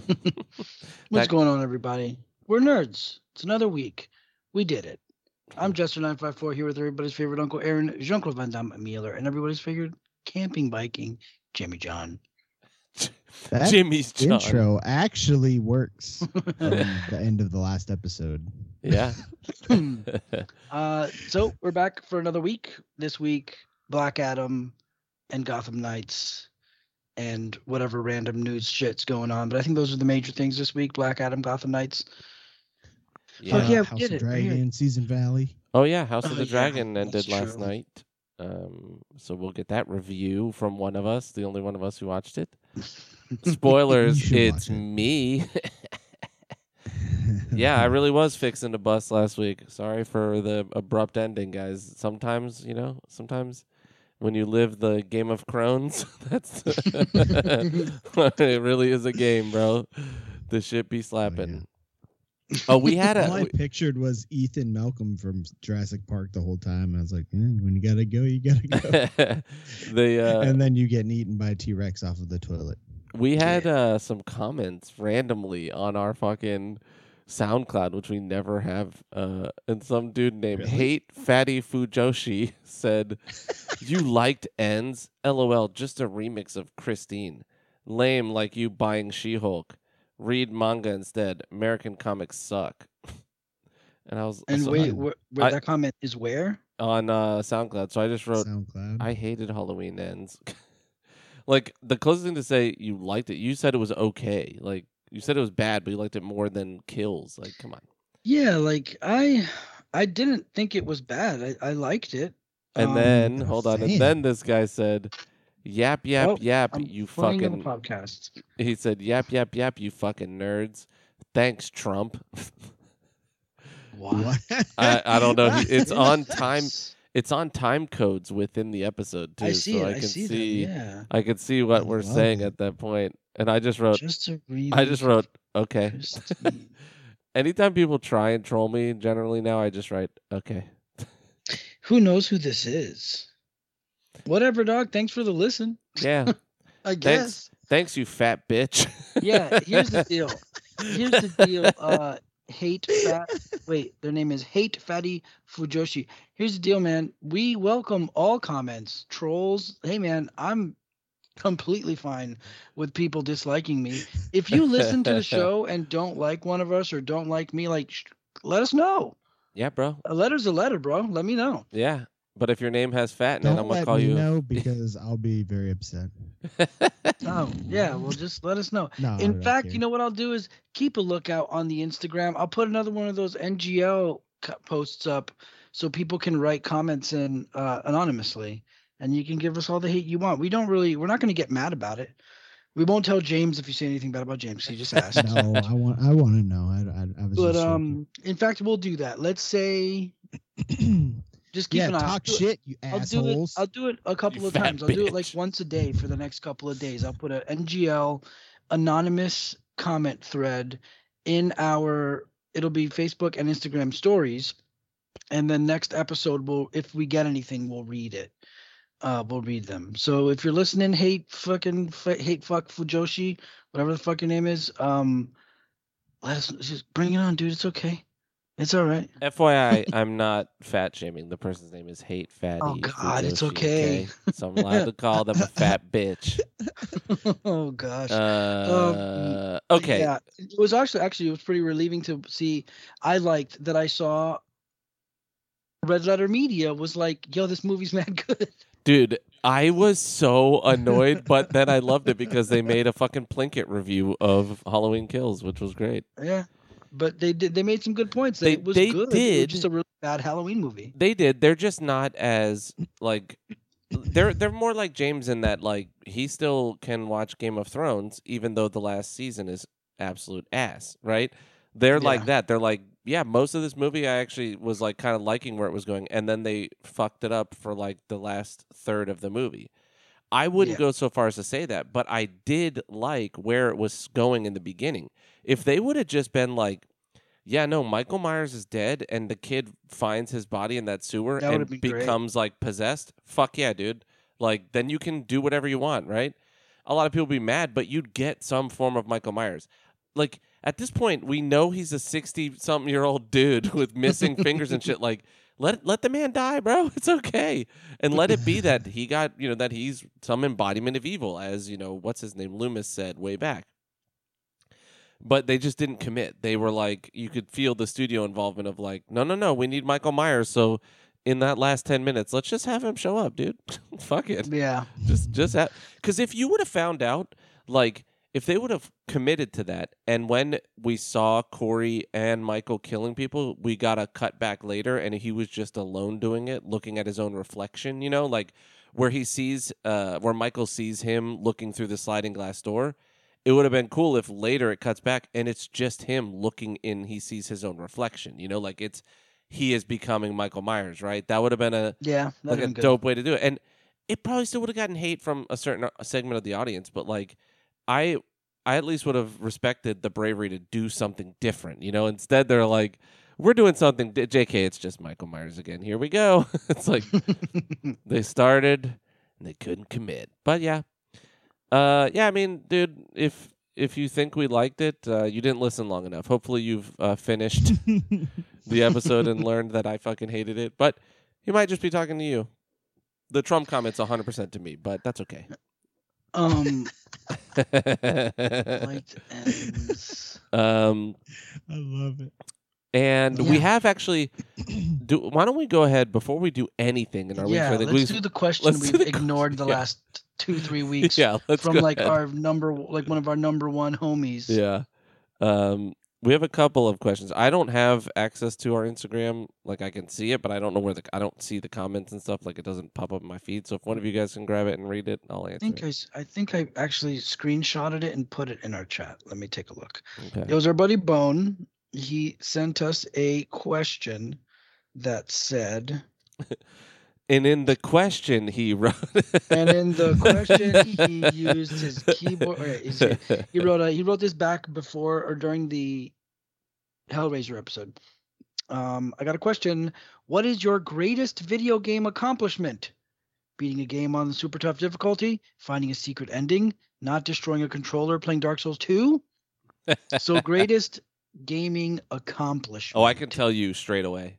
fixing to bust. What's That- going on, everybody? We're nerds. It's another week. We did it. I'm Jester954 here with everybody's favorite Uncle Aaron, Jean Claude Van Damme Mueller, and everybody's favorite camping biking, Jimmy John. That Jimmy's John. intro actually works from the end of the last episode. Yeah. uh, so we're back for another week. This week, Black Adam and Gotham Knights and whatever random news shit's going on. But I think those are the major things this week Black Adam, Gotham Knights. yeah. Fuck yeah, House of it. We're. Dragon, Season Valley. Oh yeah, House of Oh, the yeah, Dragon ended last true. night. Um, so we'll get that review from one of us, the only one of us who watched it. Spoilers, it's it. me. yeah, I really was fixing to bust last week. Sorry for the abrupt ending, guys. Sometimes, you know, sometimes when you live the Game of Crones, that's it really is a game, bro. The shit be slapping. Oh, we had All I a pictured was Ethan Malcolm from Jurassic Park the whole time. I was like, "Hmm, when you gotta go, you gotta go. the uh, and then you get eaten by a T Rex off of the toilet. We had uh, some comments randomly on our fucking SoundCloud, which we never have. Uh, and some dude named Really? Hate Fatty Fujoshi said, "You liked Ends? LOL, just a remix of Christine. Lame, like you buying She-Hulk. Read manga instead. American comics suck." And I was And so- wait, where, where I- that comment is where? on uh, SoundCloud, so I just wrote, SoundCloud. I hated Halloween ends. like the closest thing to say you liked it, you said it was okay. Like you said it was bad, but you liked it more than kills. Like, come on. Yeah, like I, I didn't think it was bad. I, I liked it. And Um, then hold on, and then this guy said, "Yap yap Oh, yap, I'm you fucking." podcast. He said, "Yap yap yap, you fucking nerds." Thanks, Trump. What? I, I don't know. It's on time. It's on time codes within the episode too, I see so it. I I, can see, see. that. Yeah. I can see what I we're saying it. at that point. And I just wrote. Just to read. I just wrote okay. Anytime people try and troll me, generally now I just write okay. Who knows who this is? Whatever, dog. Thanks for the listen. Yeah. I guess. Thanks, you fat bitch. Yeah. Here's the deal. Here's the deal. Uh, hate fat. Wait, their name is Hate Fatty Fujoshi. Here's the deal, man. We welcome all comments, trolls. Hey, man, I'm completely fine with people disliking me. If you listen to the show and don't like one of us or don't like me, like, sh- let us know. yeah, bro. A letter's a letter, bro. Let me know. Yeah. But if your name has fat in it, Don't I'm gonna let call me you. know because I'll be very upset. Oh, yeah. Well, just let us know. No, In fact, you know what I'll do is keep a lookout on the Instagram. I'll put another one of those NGL co- posts up so people can write comments in uh, anonymously, and you can give us all the hate you want. We don't really, we're not going to get mad about it. We won't tell James if you say anything bad about James. He just asked. no, I want. I want to know. I, I, I was. but just joking. um, in fact, we'll do that. Let's say just keep yeah, an eye. I'll talk shit, you I'll do it. I'll do it a couple You of fat times. I'll do it like once a day for the next couple of days. I'll put a NGL anonymous comment thread in our. It'll be Facebook and Instagram stories, and then next episode we'll, if we get anything, we'll read it. Uh, we'll read them. So if you're listening, hate fucking f- hate fuck Fujoshi, whatever the fuck your name is, um, let us just bring it on, dude. It's okay. It's all right. FYI, I'm not fat shaming. The person's name is Hate Fatty. Oh, God, it's Fujoshi, okay. So I'm allowed to call them a fat bitch. oh gosh. Uh, But okay. Yeah, it was actually actually it was pretty relieving to see. I liked that I saw Red Letter Media was like, "Yo, this movie's mad good." Dude, I was so annoyed, but then I loved it because they made a fucking Plinkett review of Halloween Kills, which was great. Yeah, but they did. They made some good points. They- it was they good. It was did. just a really bad Halloween movie. They did. They're just not as like they're they're more like James in that like he still can watch Game of Thrones even though the last season is absolute ass, right? They're like that. They're like, yeah, most of this movie I actually was like kind of liking where it was going and then they fucked it up for like the last third of the movie. I wouldn't Yeah. go so far as to say that, but I did like where it was going in the beginning. If they would have just been like, yeah, no, Michael Myers is dead, and the kid finds his body in that sewer That and great. becomes like possessed. Fuck yeah, dude! Like then you can do whatever you want, right? a lot of people would be mad, but you'd get some form of Michael Myers. Like at this point, we know he's a sixty something year old dude with missing fingers and shit. Like let let the man die, bro. It's okay, and let it be that he got you know that he's some embodiment of evil, as you know what's his name Loomis said way back. But they just didn't commit. They were like, you could feel the studio involvement of like, no, no, no, we need Michael Myers. So in that last ten minutes, let's just have him show up, dude. Fuck it Yeah. just just have because if you would have found out like if they would have committed to that and when we saw corey and michael killing people we got a cut back later and he was just alone doing it looking at his own reflection you know like where he sees uh where michael sees him looking through the sliding glass door it would have been cool if later it cuts back and it's just him looking in he sees his own reflection you know like it's he is becoming michael myers right that would have been a Yeah. like a good. dope way to do it. And it probably still would have gotten hate from a certain uh, segment of the audience, but like I I at least would have respected the bravery to do something different. You know, instead they're like, we're doing something. JK, it's just Michael Myers again. Here we go. it's like they started and they couldn't commit. But yeah, uh, yeah. I mean, dude, if if you think we liked it, uh, you didn't listen long enough. Hopefully, you've uh, finished the episode and learned that I fucking hated it. But he might just be talking to you. The Trump comment's 100% to me, but that's okay. Um, light ends. um, I love it. and we have actually. Do why don't we go ahead before we do anything in our Yeah, week? let's do the question let's we've the ignored the question, yeah. last two, three weeks yeah, let's from go like ahead. our number, like one of our number one homies. Yeah. Um, we have a couple of questions. I don't have access to our Instagram. Like I can see it, but I don't know where the I don't see the comments and stuff. Like it doesn't pop up in my feed. So if one of you guys can grab it and read it, I'll answer. I think it. I, I think I actually screenshotted it and put it in our chat. Let me take a look. Okay. It was our buddy Bone. He sent us a question that said, And in the question he wrote, and in the question he used his keyboard. He wrote a, he wrote this back before or during the Hellraiser episode. Um, I got a question. What is your greatest video game accomplishment? Beating a game on super tough difficulty, finding a secret ending, not destroying a controller, playing Dark Souls 2? so greatest gaming accomplishment. Oh, I can tell you straight away.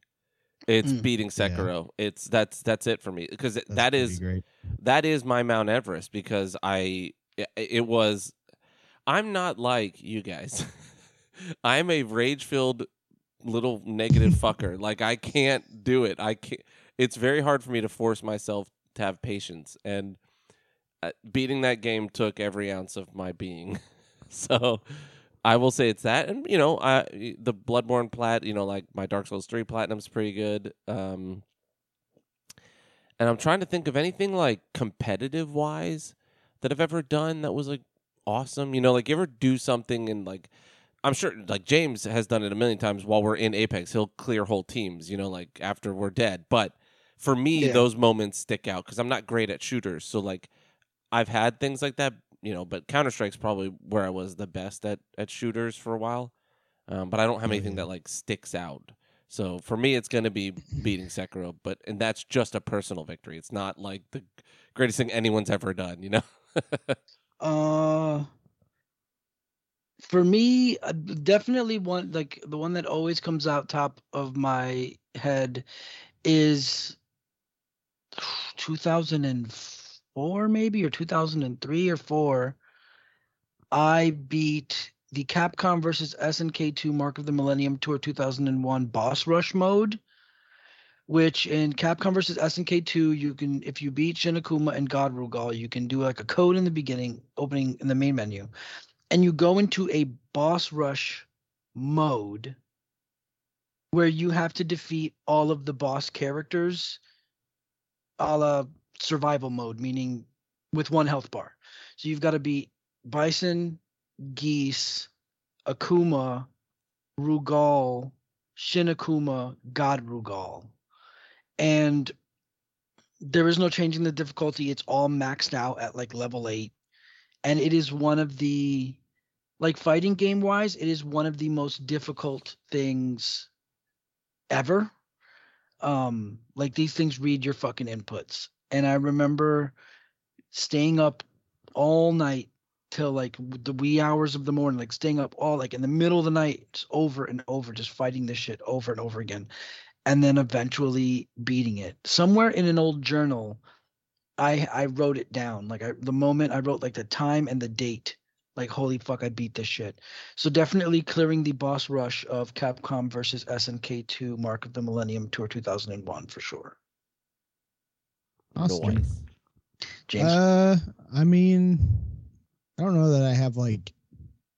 It's Mm. beating Yeah. Sekiro. It's that's that's it for me because that's that is great. that is my Mount Everest because I it- it was I'm not like you guys. I'm a rage-filled little negative fucker. Like I can't do it. I can't it's very hard for me to force myself to have patience and uh, beating that game took every ounce of my being. so I will say it's that, and you know, I the Bloodborne plat, you know, like my Dark Souls three platinum's pretty good. Um, and I'm trying to think of anything like competitive wise that I've ever done that was like awesome. You know, like you ever do something and like I'm sure like James has done it a million times while we're in Apex. He'll clear whole teams, you know, like after we're dead. But for me, Yeah. those moments stick out because I'm not great at shooters. So like I've had things like that, you know, but Counter Strike's probably where I was the best at at shooters for a while. Um, but I don't have anything yeah. that like sticks out. So for me, it's going to be beating Sekiro, but and that's just a personal victory. It's not like the greatest thing anyone's ever done. You know? Uh, for me, uh, definitely one like the one that always comes out top of my head is 2004 maybe or 2003 or 4 I beat the Capcom versus SNK2 Mark of the Millennium Tour 2001 boss rush mode which in Capcom versus SNK2 you can if you beat Shin Akuma and God Rugal you can do like a code in the beginning opening in the main menu and you go into a boss rush mode where you have to defeat all of the boss characters a la survival mode, meaning with one health bar. So you've got to beat Bison, Geese, Akuma, Rugal, Shin Akuma, God Rugal. And there is no changing the difficulty. It's all maxed out at like level eight. And it is one of the like fighting game wise, it is one of the most difficult things ever. Um, like these things read your fucking inputs. And I remember staying up all night till like the wee hours of the morning, like staying up all like in the middle of the night, over and over, just fighting this shit over and over again, and then eventually beating it. Somewhere in an old journal, I I wrote it down. Like I, the moment I wrote like the time and the date. Like holy fuck, I beat this shit. So definitely clearing the boss rush of Capcom versus SNK 2 Mark of the Millennium Tour 2001 for sure. Awesome. Nice. James. Uh, I mean, I don't know that I have like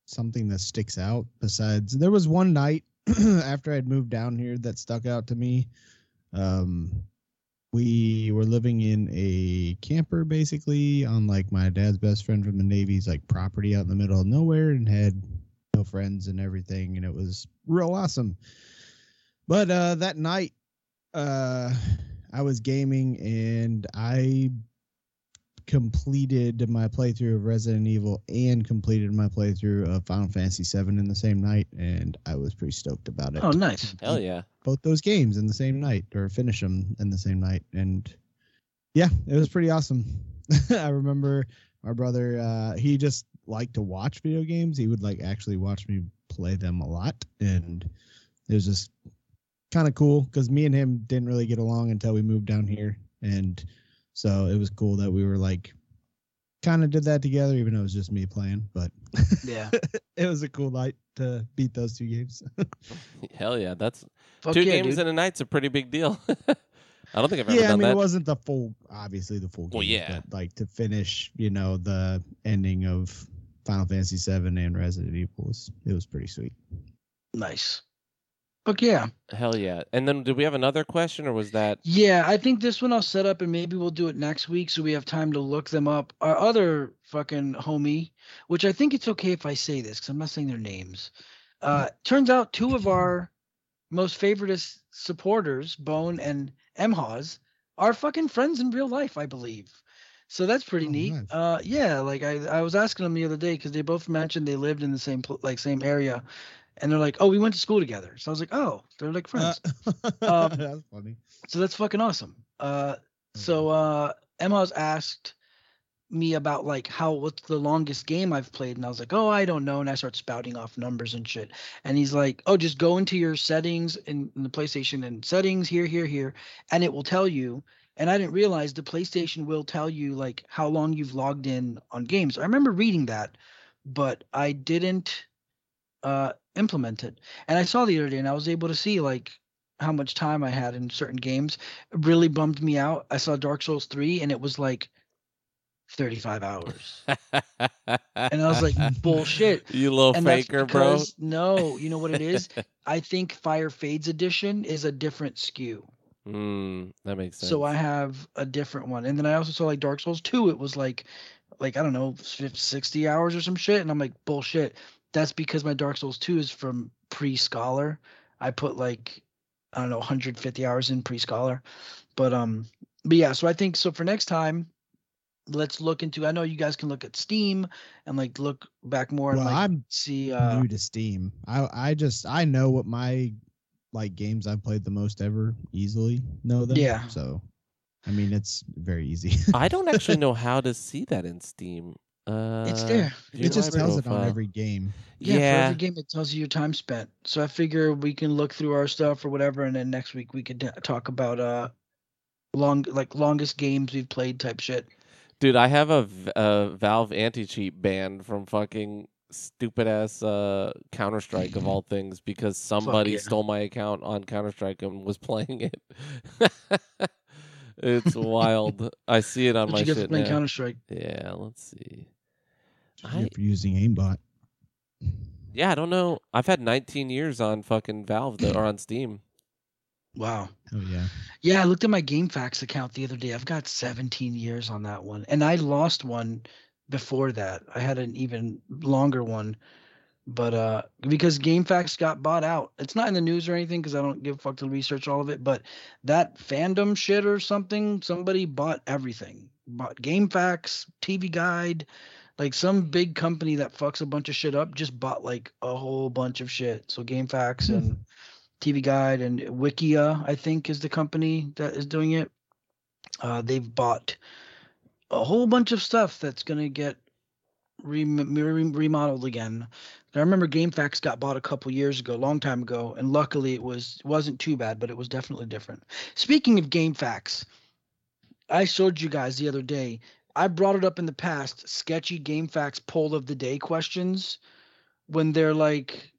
something that sticks out. Besides, there was one night after I'd moved down here that stuck out to me. Um, we were living in a camper basically on like my dad's best friend from the Navy's like property out in the middle of nowhere and had no friends and everything, and it was real awesome. But uh, that night, uh, I was gaming and I completed my playthrough of Resident Evil and completed my playthrough of Final Fantasy VII in the same night, and I was pretty stoked about it. oh, nice. Hell yeah. Both those games in the same night, or finish them in the same night, and yeah, it was pretty awesome. I remember my brother; uh, he just liked to watch video games. He would like actually watch me play them a lot, and it was just kind of cool because me and him didn't really get along until we moved down here, and so it was cool that we were like kind of did that together, even though it was just me playing. But Yeah. it was a cool night to beat those two games. Hell yeah. That's Fuck two yeah, games dude. in a night's a pretty big deal. I don't think I've ever yeah, I mean, that. it wasn't the full, obviously the full game. Well, yeah. But like to finish, you know, the ending of Final Fantasy VII and Resident Evil was it was pretty sweet. Nice. Fuck yeah. Hell yeah. And then did we have another question or was that Yeah, I think this one I'll set up and maybe we'll do it next week so we have time to look them up. Our other fucking homie, which I think it's okay if I say this because I'm not saying their names. Uh, turns out two of our most favorite supporters, Bone and Mhoz, are fucking friends in real life, I believe. So that's pretty Oh, neat. nice. Uh, yeah, like I, I was asking them the other day because they both mentioned they lived in the same like same area, and they're like, oh, we went to school together. So I was like, oh, they're like friends. Uh, Um, that's funny. So that's fucking awesome. Uh, so uh, Emma's asked me about like how what's the longest game I've played, and I was like, oh, I don't know, and I start spouting off numbers and shit. And he's like, oh, just go into your settings in, in the PlayStation and settings here, here, here, and it will tell you. And I didn't realize the PlayStation will tell you like how long you've logged in on games. I remember reading that, but I didn't uh, implement it. And I saw the other day, and I was able to see like how much time I had in certain games. It really bummed me out. I saw Dark Souls 3 and it was like 35 hours. And I was like, bullshit. You little And faker, bro. no, you know what it is? I think Fire Fades Edition is a different SKU. Mm, that makes sense. So I have a different one. And then I also saw like Dark Souls 2, it was like, like, I don't know, 60 hours or some shit. And I'm like, bullshit. That's because my Dark Souls 2 is from pre Scholar. I put like, I don't know, 150 hours in pre Scholar. But, um, but yeah, so I think so for next time, let's look into, I know you guys can look at Steam and like look back more and like I'm see, uh, new to Steam. I I just I know what my like games I've played the most ever easily know them. Yeah. So, I mean, it's very easy. I don't actually know how to see that in Steam. Uh, it's there. it just my tells it on every game. Yeah, for every game it tells you your time spent. So I figure we can look through our stuff or whatever, and then next week we could uh, talk about uh long like longest games we've played type shit. Dude, I have a, a Valve anti cheat banned from fucking stupid ass uh, Counter Strike of all things because somebody yeah. stole my account on Counter Strike and was playing it. it's wild. I see it on What my you get shit playing. Counter Strike? Yeah, let's see. Just I- for using aimbot. Yeah, I don't know. I've had 19 years on fucking Valve though, or on Steam. Wow. Oh yeah. Yeah, I looked at my GameFAQs account the other day. I've got 17 years on that one, and I lost one before that. I had an even longer one, but uh, because GameFAQs got bought out. It's not in the news or anything because I don't give a fuck to research all of it. But that fandom shit or something, somebody bought everything. Bought GameFAQs, TV Guide, like some big company that fucks a bunch of shit up just bought like a whole bunch of shit. So GameFAQs Hmm. and TV Guide and Wikia, I think, is the company that is doing it. Uh, they've bought a whole bunch of stuff that's going to get rem- re- remodeled again. I remember GameFAQs got bought a couple years ago, a long time ago, and luckily it was wasn't too bad, but it was definitely different. Speaking of GameFAQs, I showed you guys the other day. I brought it up in the past. Sketchy GameFAQs poll of the day questions when they're like,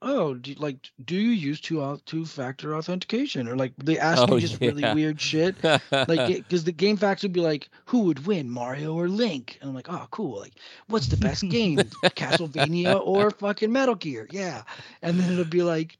"Oh, do, like do you use two two factor authentication?" Or like they ask Oh, me just really weird shit. Like because the GameFAQs would be like who would win mario or link? And i'm like oh cool like what's the best game? Castlevania or fucking metal gear? Yeah. And then it'll be like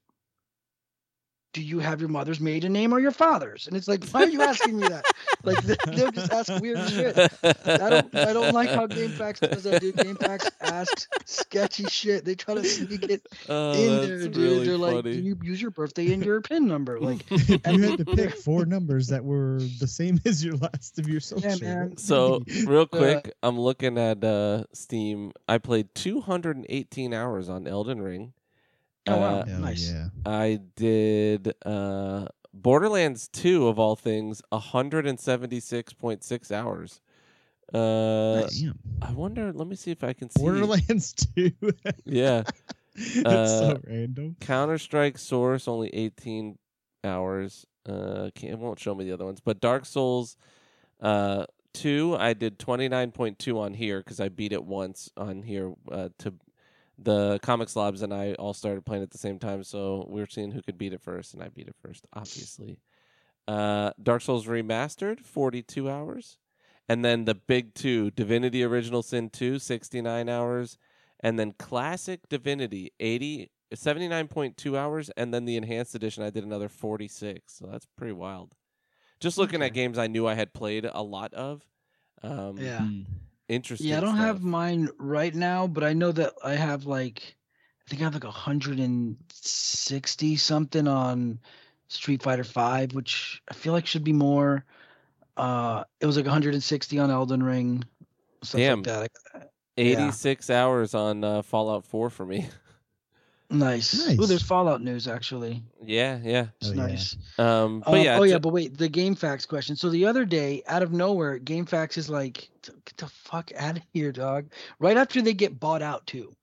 do you have your mother's maiden name or your father's and it's like why are you asking me that like they- they'll just ask weird shit I don't I don't like how game GameFAQs does that, dude. GameFAQs asks sketchy shit. They try to sneak it oh, in that's there, dude. really They're like, funny. "Do you use your birthday and your PIN number?" Like, if you had to pick four numbers that were the same as your last of your social. man. So it be? real Uh, quick, I'm looking at uh, Steam. I played 218 hours on Elden Ring. Oh, wow. Uh, nice. yeah. I did uh, Borderlands 2 of all things, 176.6 hours. Uh, Damn. I wonder. Let me see if I can see. Borderlands 2. Yeah, it's Uh, so random. Counter Strike Source only 18 hours. Uh, can't, it won't show me the other ones, but Dark Souls, uh, two I did 29.2 on here because I beat it once on here. Uh, to the Comic Slobs and I all started playing at the same time, so we were seeing who could beat it first, and I beat it first, obviously. Uh, Dark Souls Remastered, 42 hours. And then the big two, Divinity Original Sin 2, 69 hours. And then Classic Divinity, 80, 79.2 hours. And then the Enhanced Edition, I did another 46. So that's pretty wild. Just looking at games I knew I had played a lot of. Um, yeah. Interesting. Yeah, I don't have mine right now, but I know that I have like I think I have like 160 something on Street Fighter 5, which I feel like should be more. Uh it was like 160 on Elden Ring. Stuff Damn. like that. I- 86 hours on uh, Fallout 4 for me. Nice. Ooh, Nice. there's Fallout news actually. yeah, yeah. It's Oh, yeah. nice. Um, but Um, yeah. oh yeah, a- but wait, the GameFAQs question. So the other day, out of nowhere, GameFAQs is like, get the fuck out of here, dog. Right after they get bought out too.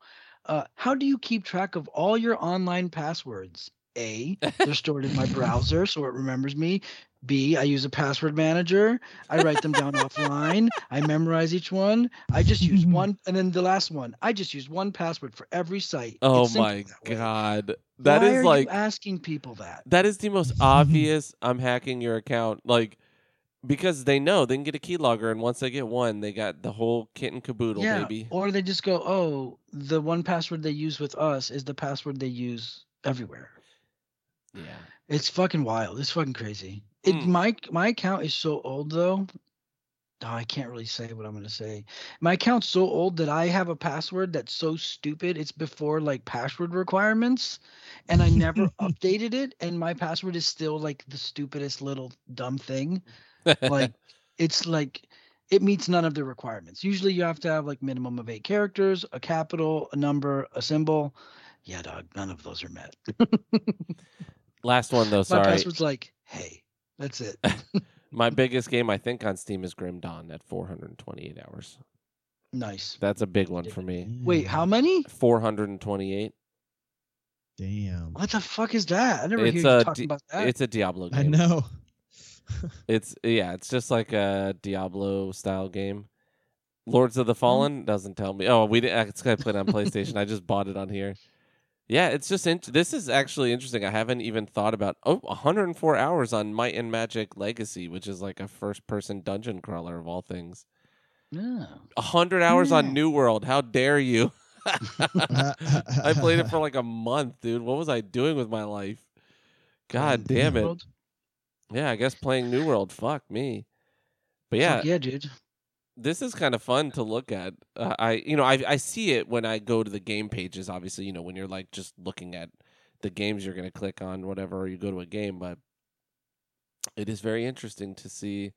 Uh, how do you keep track of all your online passwords? A, they're stored in my browser, so it remembers me. B, I use a password manager. I write them down offline. I memorize each one. I just use one, and then the last one. I just use one password for every site. oh It's my that way. god. That Why is are like you asking people that. that is the most obvious I'm hacking your account. Like because they know they can get a keylogger and once they get one, they got the whole kit and caboodle, yeah, baby. Or they just go, oh, the one password they use with us is the password they use everywhere. Yeah. It's fucking wild. It's fucking crazy. It Mm. my my account is so old though. Oh, I can't really say what I'm gonna say. My account's so old that I have a password that's so stupid. It's before like password requirements, and I never updated it. And my password is still like the stupidest little dumb thing. Like it's like it meets none of the requirements. Usually you have to have like minimum of eight characters, a capital, a number, a symbol. Yeah, dog. None of those are met. Last one though, Sorry. My password's like, hey, that's it. My biggest game I think on Steam is Grim Dawn at 428 hours. nice. That's a big one for me. Wait, how many? 428. Damn. What the fuck is that? I never It's hear you a talking D- about that. It's a Diablo game. I know. It's yeah, it's just like a Diablo style game. Lords of the hmm? Fallen doesn't tell me. Oh, we didn't. It's gonna play it on PlayStation. I just bought it on here. Yeah, it's just int- this is actually interesting. I haven't even thought about oh 104 hours on Might and Magic Legacy, which is like a first person dungeon crawler of all things. Oh. Yeah. 100 hours Yeah. on New World. How dare you? I I played it for like a month, dude. What was I doing with my life? God damn it. World? Yeah, I guess playing New World. Fuck me. But yeah, Fuck yeah, dude. This is kind of fun to look at. Uh, I, you know, I I see it when I go to the game pages. Obviously, you know, when you're like just looking at the games you're gonna click on, whatever, or you go to a game. But it is very interesting to see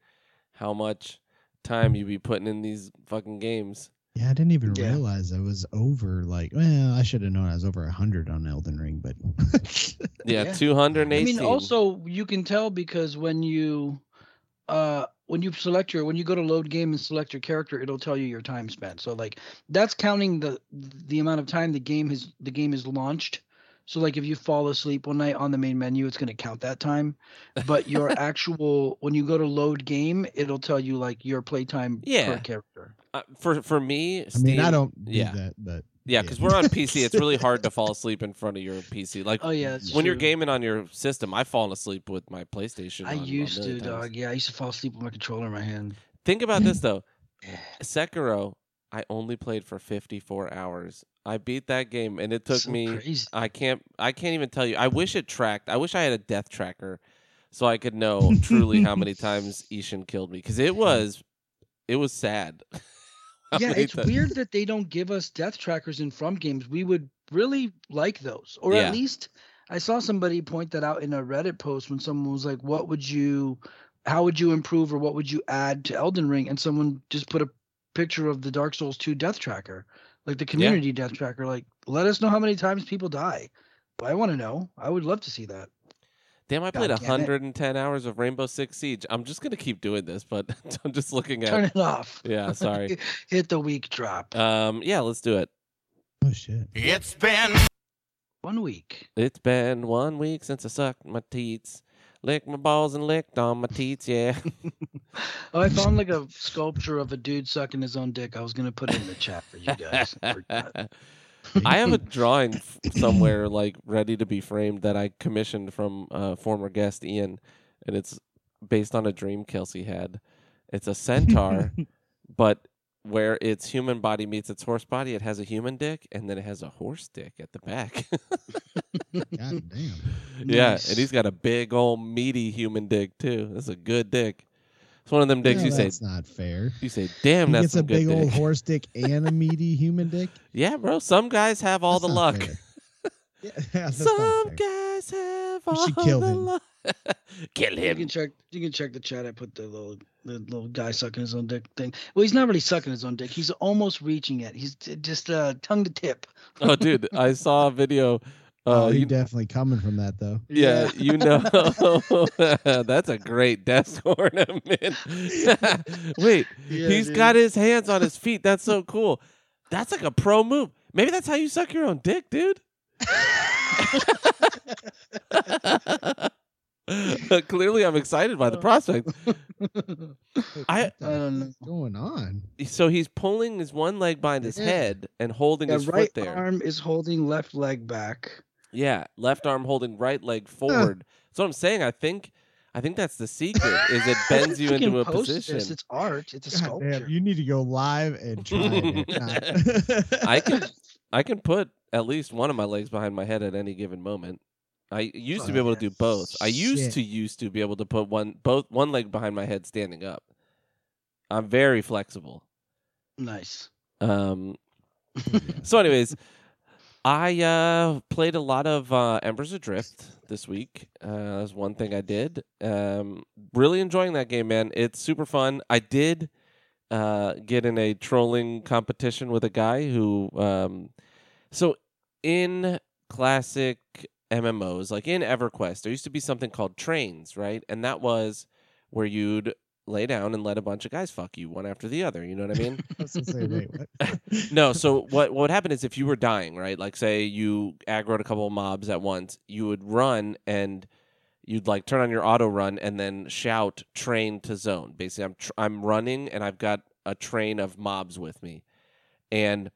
how much time you be putting in these fucking games. Yeah, I didn't even Yeah. realize I was over like well, I should have known I was over hundred on Elden Ring, but Yeah, Yeah. two hundred I mean, also you can tell because when you uh when you select your when you go to load game and select your character, it'll tell you your time spent. So like that's counting the the amount of time the game has the game is launched. So like if you fall asleep one night on the main menu, it's going to count that time. But your actual when you go to load game, it'll tell you like your playtime Yeah. per character. Uh, for for me, I mean, I don't do yeah. that, but Yeah, because we're on PC. It's really hard to fall asleep in front of your PC. Like Oh yeah, that's when you're gaming on your system, I've fallen asleep with my PlayStation. I on- a used to, times. dog. Yeah, I used to fall asleep with my controller in my hand. Think about this though. Yeah. Sekiro, I only played for 54 hours. I beat that game, and it took So me. crazy. I can't. I can't even tell you. I wish it tracked. I wish I had a death tracker, so I could know truly how many times Isshin killed me. Because it was, it was sad. Yeah, it's weird that they don't give us death trackers in From games. We would really like those, or Yeah. at least I saw somebody point that out in a Reddit post when someone was like, "What would you, how would you improve, or what would you add to Elden Ring?" And someone just put a picture of the Dark Souls 2 death tracker, like the community death tracker. Like, let us know how many times people die. I want to know. I would love to see that. Damn, I played God damn it. 110 hours of Rainbow Six Siege. I'm just gonna keep doing this, but I'm just looking at. Turn it off. Yeah, sorry. Hit the week drop. Um, yeah, let's do it. oh shit. It's been One week. It's been one week since I sucked my teats, licked my balls and licked on my teats. Yeah. Oh, I found like a sculpture of a dude sucking his own dick. I was gonna put it in the chat for you guys. I forgot. I have a drawing f- somewhere like ready to be framed that I commissioned from a former guest Ian, and it's based on a dream Kelsey had. It's a centaur, but where its human body meets its horse body, it has a human dick, and then it has a horse dick at the back. God damn. yeah, Nice. and he's got a big old meaty human dick too. That's a good dick. It's one of them dicks No, you say. that's not fair. You say, "Damn, he that's gets a some good big dick." old horse dick and a meaty human dick. Yeah, bro. Some guys have all That's the luck. fair. Yeah, that's not Some guys have We all should kill the him. luck. kill You him. can check. You can check the chat. I put the little the little guy sucking his own dick thing. Well, he's not really sucking his own dick. He's almost reaching it. He's just uh, tongue to tip. Oh, dude, I saw a video. Oh, Uh, you you, definitely coming from that though. yeah, you know, that's a great desk ornament. Wait, Yeah, he's dude. got his hands on his feet. That's so cool. That's like a pro move. Maybe that's how you suck your own dick, dude. Clearly, I'm excited by the prospect. I- I don't know what's going on. So he's pulling his one leg behind his Yeah. head and holding The his right foot there. arm is holding left leg back. Yeah, left arm holding right leg forward. That's what I'm saying. I think, I think that's the secret. Is it bends you into a post position? This. It's art. It's a God sculpture. damn, you need to go live and try it. I can, I can put at least one of my legs behind my head at any given moment. I used to be Oh, able to do both. I used to used to be able to put one both one leg behind my head standing up. I'm very flexible. Nice. Um, so, anyways, I uh, played a lot of uh, Embers Adrift this week. Uh, that's one thing I did. Um, really enjoying that game, man. It's super fun. I did uh, get in a trolling competition with a guy who. Um, so, in classic MMOs, like in EverQuest, there used to be something called trains, right? And that was where you'd lay down and let a bunch of guys fuck you one after the other. You know what I mean? I say, wait, what? no, so what what would happen is if you were dying, right? Like say you aggroed a couple of mobs at once, you would run and you'd like turn on your auto run and then shout train to zone. Basically, I'm tr- I'm running and I've got a train of mobs with me. And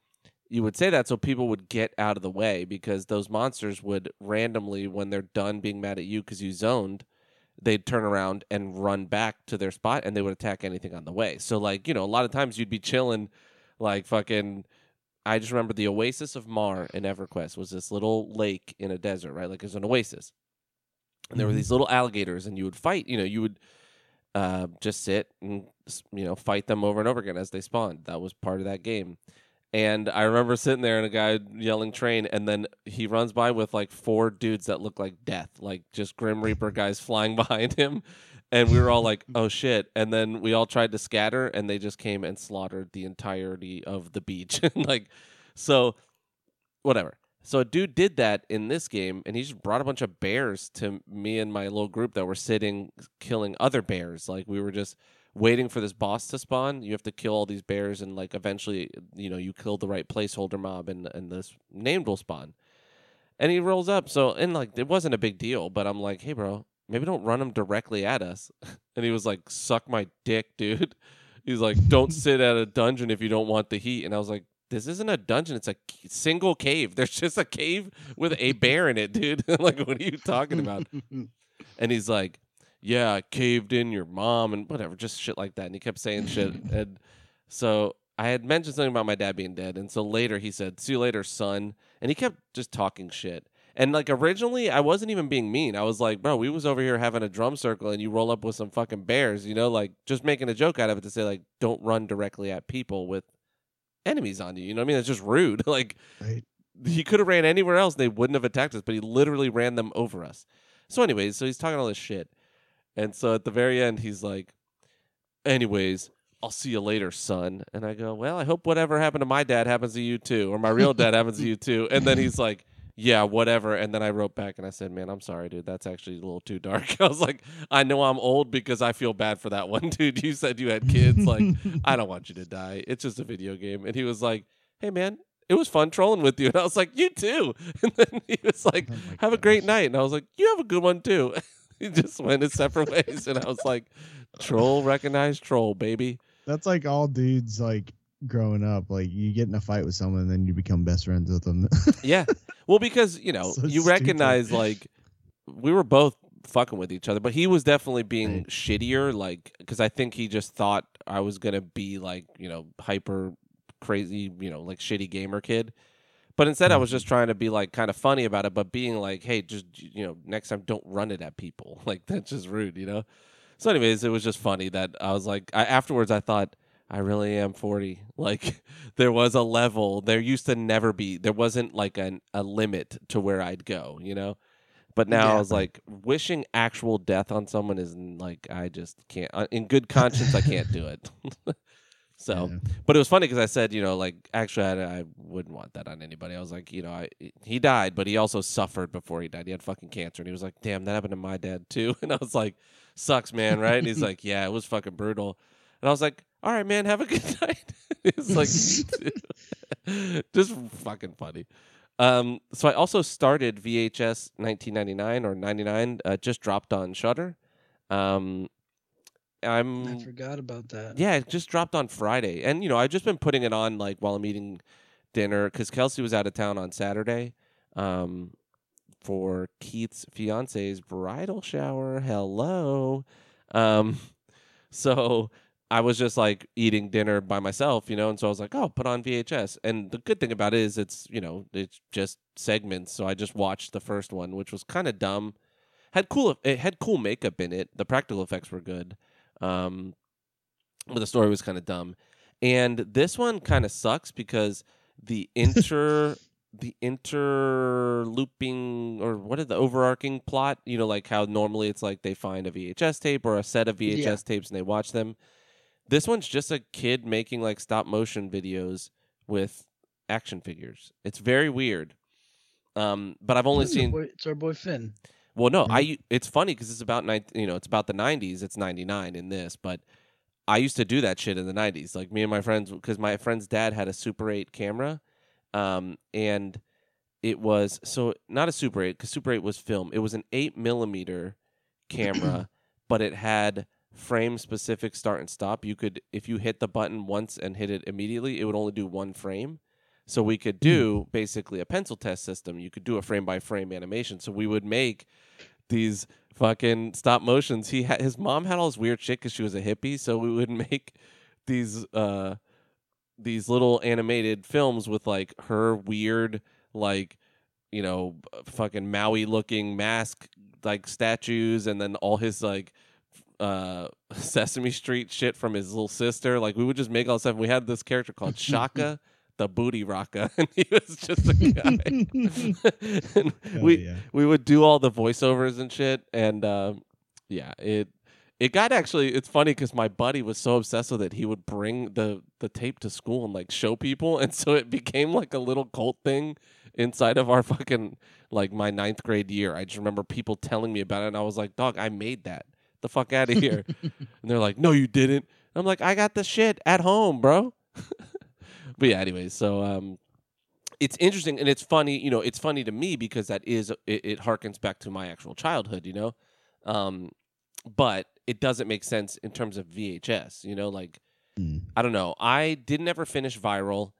you would say that so people would get out of the way because those monsters would randomly when they're done being mad at you cuz you zoned, they'd turn around and run back to their spot and they would attack anything on the way. So like, you know, a lot of times you'd be chilling like fucking I just remember the Oasis of Marr in EverQuest was this little lake in a desert, right? Like it was an oasis. And there were Mhm. these little alligators and you would fight, you know, you would uh, just sit and you know fight them over and over again as they spawned. That was part of that game. And I remember sitting there and a guy yelling train, and then he runs by with like four dudes that look like death, like just Grim Reaper guys flying behind him. And we were all like, oh shit. And then we all tried to scatter, and they just came and slaughtered the entirety of the beach. like, so whatever. So a dude did that in this game, and he just brought a bunch of bears to me and my little group that were sitting killing other bears. Like we were just waiting for this boss to spawn. You have to kill all these bears, and like eventually, you know, you kill the right placeholder mob, and and this named will spawn. And he rolls up, so and like it wasn't a big deal, but I'm like, hey, bro, maybe don't run him directly at us. And he was like, suck my dick, dude. He's like, don't sit at a dungeon if you don't want the heat. And I was like, this isn't a dungeon. It's a single cave. There's just a cave with a bear in it, dude. like, what are you talking about? And he's like, yeah, I caved in your mom and whatever, just shit like that. And he kept saying shit. And so I had mentioned something about my dad being dead. And so later he said, see you later, son. And he kept just talking shit. And like originally, I wasn't even being mean. I was like, bro, we was over here having a drum circle, and you roll up with some fucking bears, you know, like just making a joke out of it to say like, don't run directly at people with enemies on you. You know what I mean? It's just rude. like Right. he could have ran anywhere else, and they wouldn't have attacked us, but he literally ran them over us. So, anyways, so he's talking all this shit, and so at the very end, he's like, anyways. I'll see you later, son. And I go, Well, I hope whatever happened to my dad happens to you too, or my real dad happens to you too. And then he's like, yeah, whatever. And then I wrote back and I said, man, I'm sorry, dude. That's actually a little too dark. I was like, I know I'm old because I feel bad for that one, dude. You said you had kids. Like, I don't want you to die. It's just a video game. And he was like, hey, man, it was fun trolling with you. And I was like, you too. And then he was like, Oh have a great night. And I was like, you have a good one too. he just went his separate ways. And I was like, troll, recognize troll, baby. That's like all dudes like growing up. Like you get in a fight with someone and then you become best friends with them. Yeah. Well, because you know, So you stupid. recognize like we were both fucking with each other, but he was definitely being Right. shittier. Like, because I think he just thought I was gonna be like you know hyper crazy, you know, like shitty gamer kid. But instead, I was just trying to be like kind of funny about it, but being like, hey, just you know, next time don't run it at people. Like that's just rude, you know. So, anyways, it was just funny that I was like, I, afterwards, I thought. I really am 40. Like there was a level. There used to never be. There wasn't like an, a limit to where I'd go, you know? But now I was like wishing actual death on someone is like I just can't uh, in good conscience I can't do it. so, Yeah. but it was funny because I said, you know, like actually I, I wouldn't want that on anybody. I was like, you know, I he died, but he also suffered before he died. He had fucking cancer, and he was like, damn, that happened to my dad too. And I was like, sucks, man, right? And he's like, yeah, it was fucking brutal. And I was like, all right, man, have a good night. it's like, just fucking funny. Um, so I also started VHS 1999 or 99. Uh, just dropped on Shudder. Um, I'm I forgot about that. yeah, it just dropped on Friday, and you know I've just been putting it on like while I'm eating dinner because Kelsey was out of town on Saturday, um, for Keith's fiance's bridal shower. Hello, um, so I was just like eating dinner by myself, you know, and so I was like, oh, put on VHS. And the good thing about it is it's you know it's just segments, so I just watched the first one, which was kind of dumb. Had cool, it had cool makeup in it. The practical effects were good. Um, but the story was kind of dumb. And this one kind of sucks because the inter the interlooping or what is the overarching plot, you know, like how normally it's like they find a VHS tape or a set of VHS Yeah. tapes and they watch them. This one's just a kid making like stop motion videos with action figures. It's very weird. Um, but I've only seen boy- it's our boy Finn. Well, no, Mhm. I. It's funny because it's about nine. You know, it's about the '90s. It's '99 in this, but I used to do that shit in the '90s. Like me and my friends, because my friend's dad had a Super 8 camera, um, and it was so not a Super 8 because Super 8 was film. It was an eight millimeter camera, but it had frame specific start and stop. You could, if you hit the button once and hit it immediately, it would only do one frame. So we could do basically a pencil test system. You could do a frame by frame animation. So we would make these fucking stop motions. He had his mom had all this weird shit because she was a hippie. So we would make these uh these little animated films with like her weird like you know fucking Maui looking mask like statues and then all his like uh Sesame Street shit from his little sister. Like we would just make all this stuff. We had this character called Shaka. The booty rocker, and he was just a guy. and we yeah. we would do all the voiceovers and shit and um, yeah it it got actually. It's funny because my buddy was so obsessed with it, he would bring the the tape to school and like show people, and so it became like a little cult thing inside of our fucking like my ninth grade year. I just remember people telling me about it, and I was like, "Dog, I made that. The fuck out of here!" and they're like, "No, you didn't." I'm like, "I got the shit at home, bro." But yeah, anyways, so um, it's interesting and it's funny. You know, it's funny to me because that is it, it harkens back to my actual childhood. You know, um, but it doesn't make sense in terms of VHS. You know, like Mm. I don't know. I didn't ever finish Viral.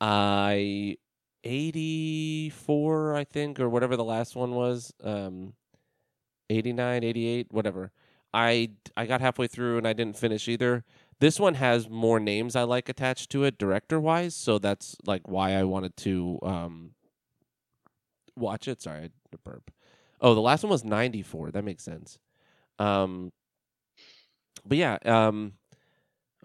I 84, I think, or whatever the last one was. Um, 89, 88, whatever. I I got halfway through and I didn't finish either. This one has more names I like attached to it, director wise. So that's like why I wanted to um watch it. Sorry, I had burp. Oh, the last one was 94. That makes sense. Um, but yeah, um,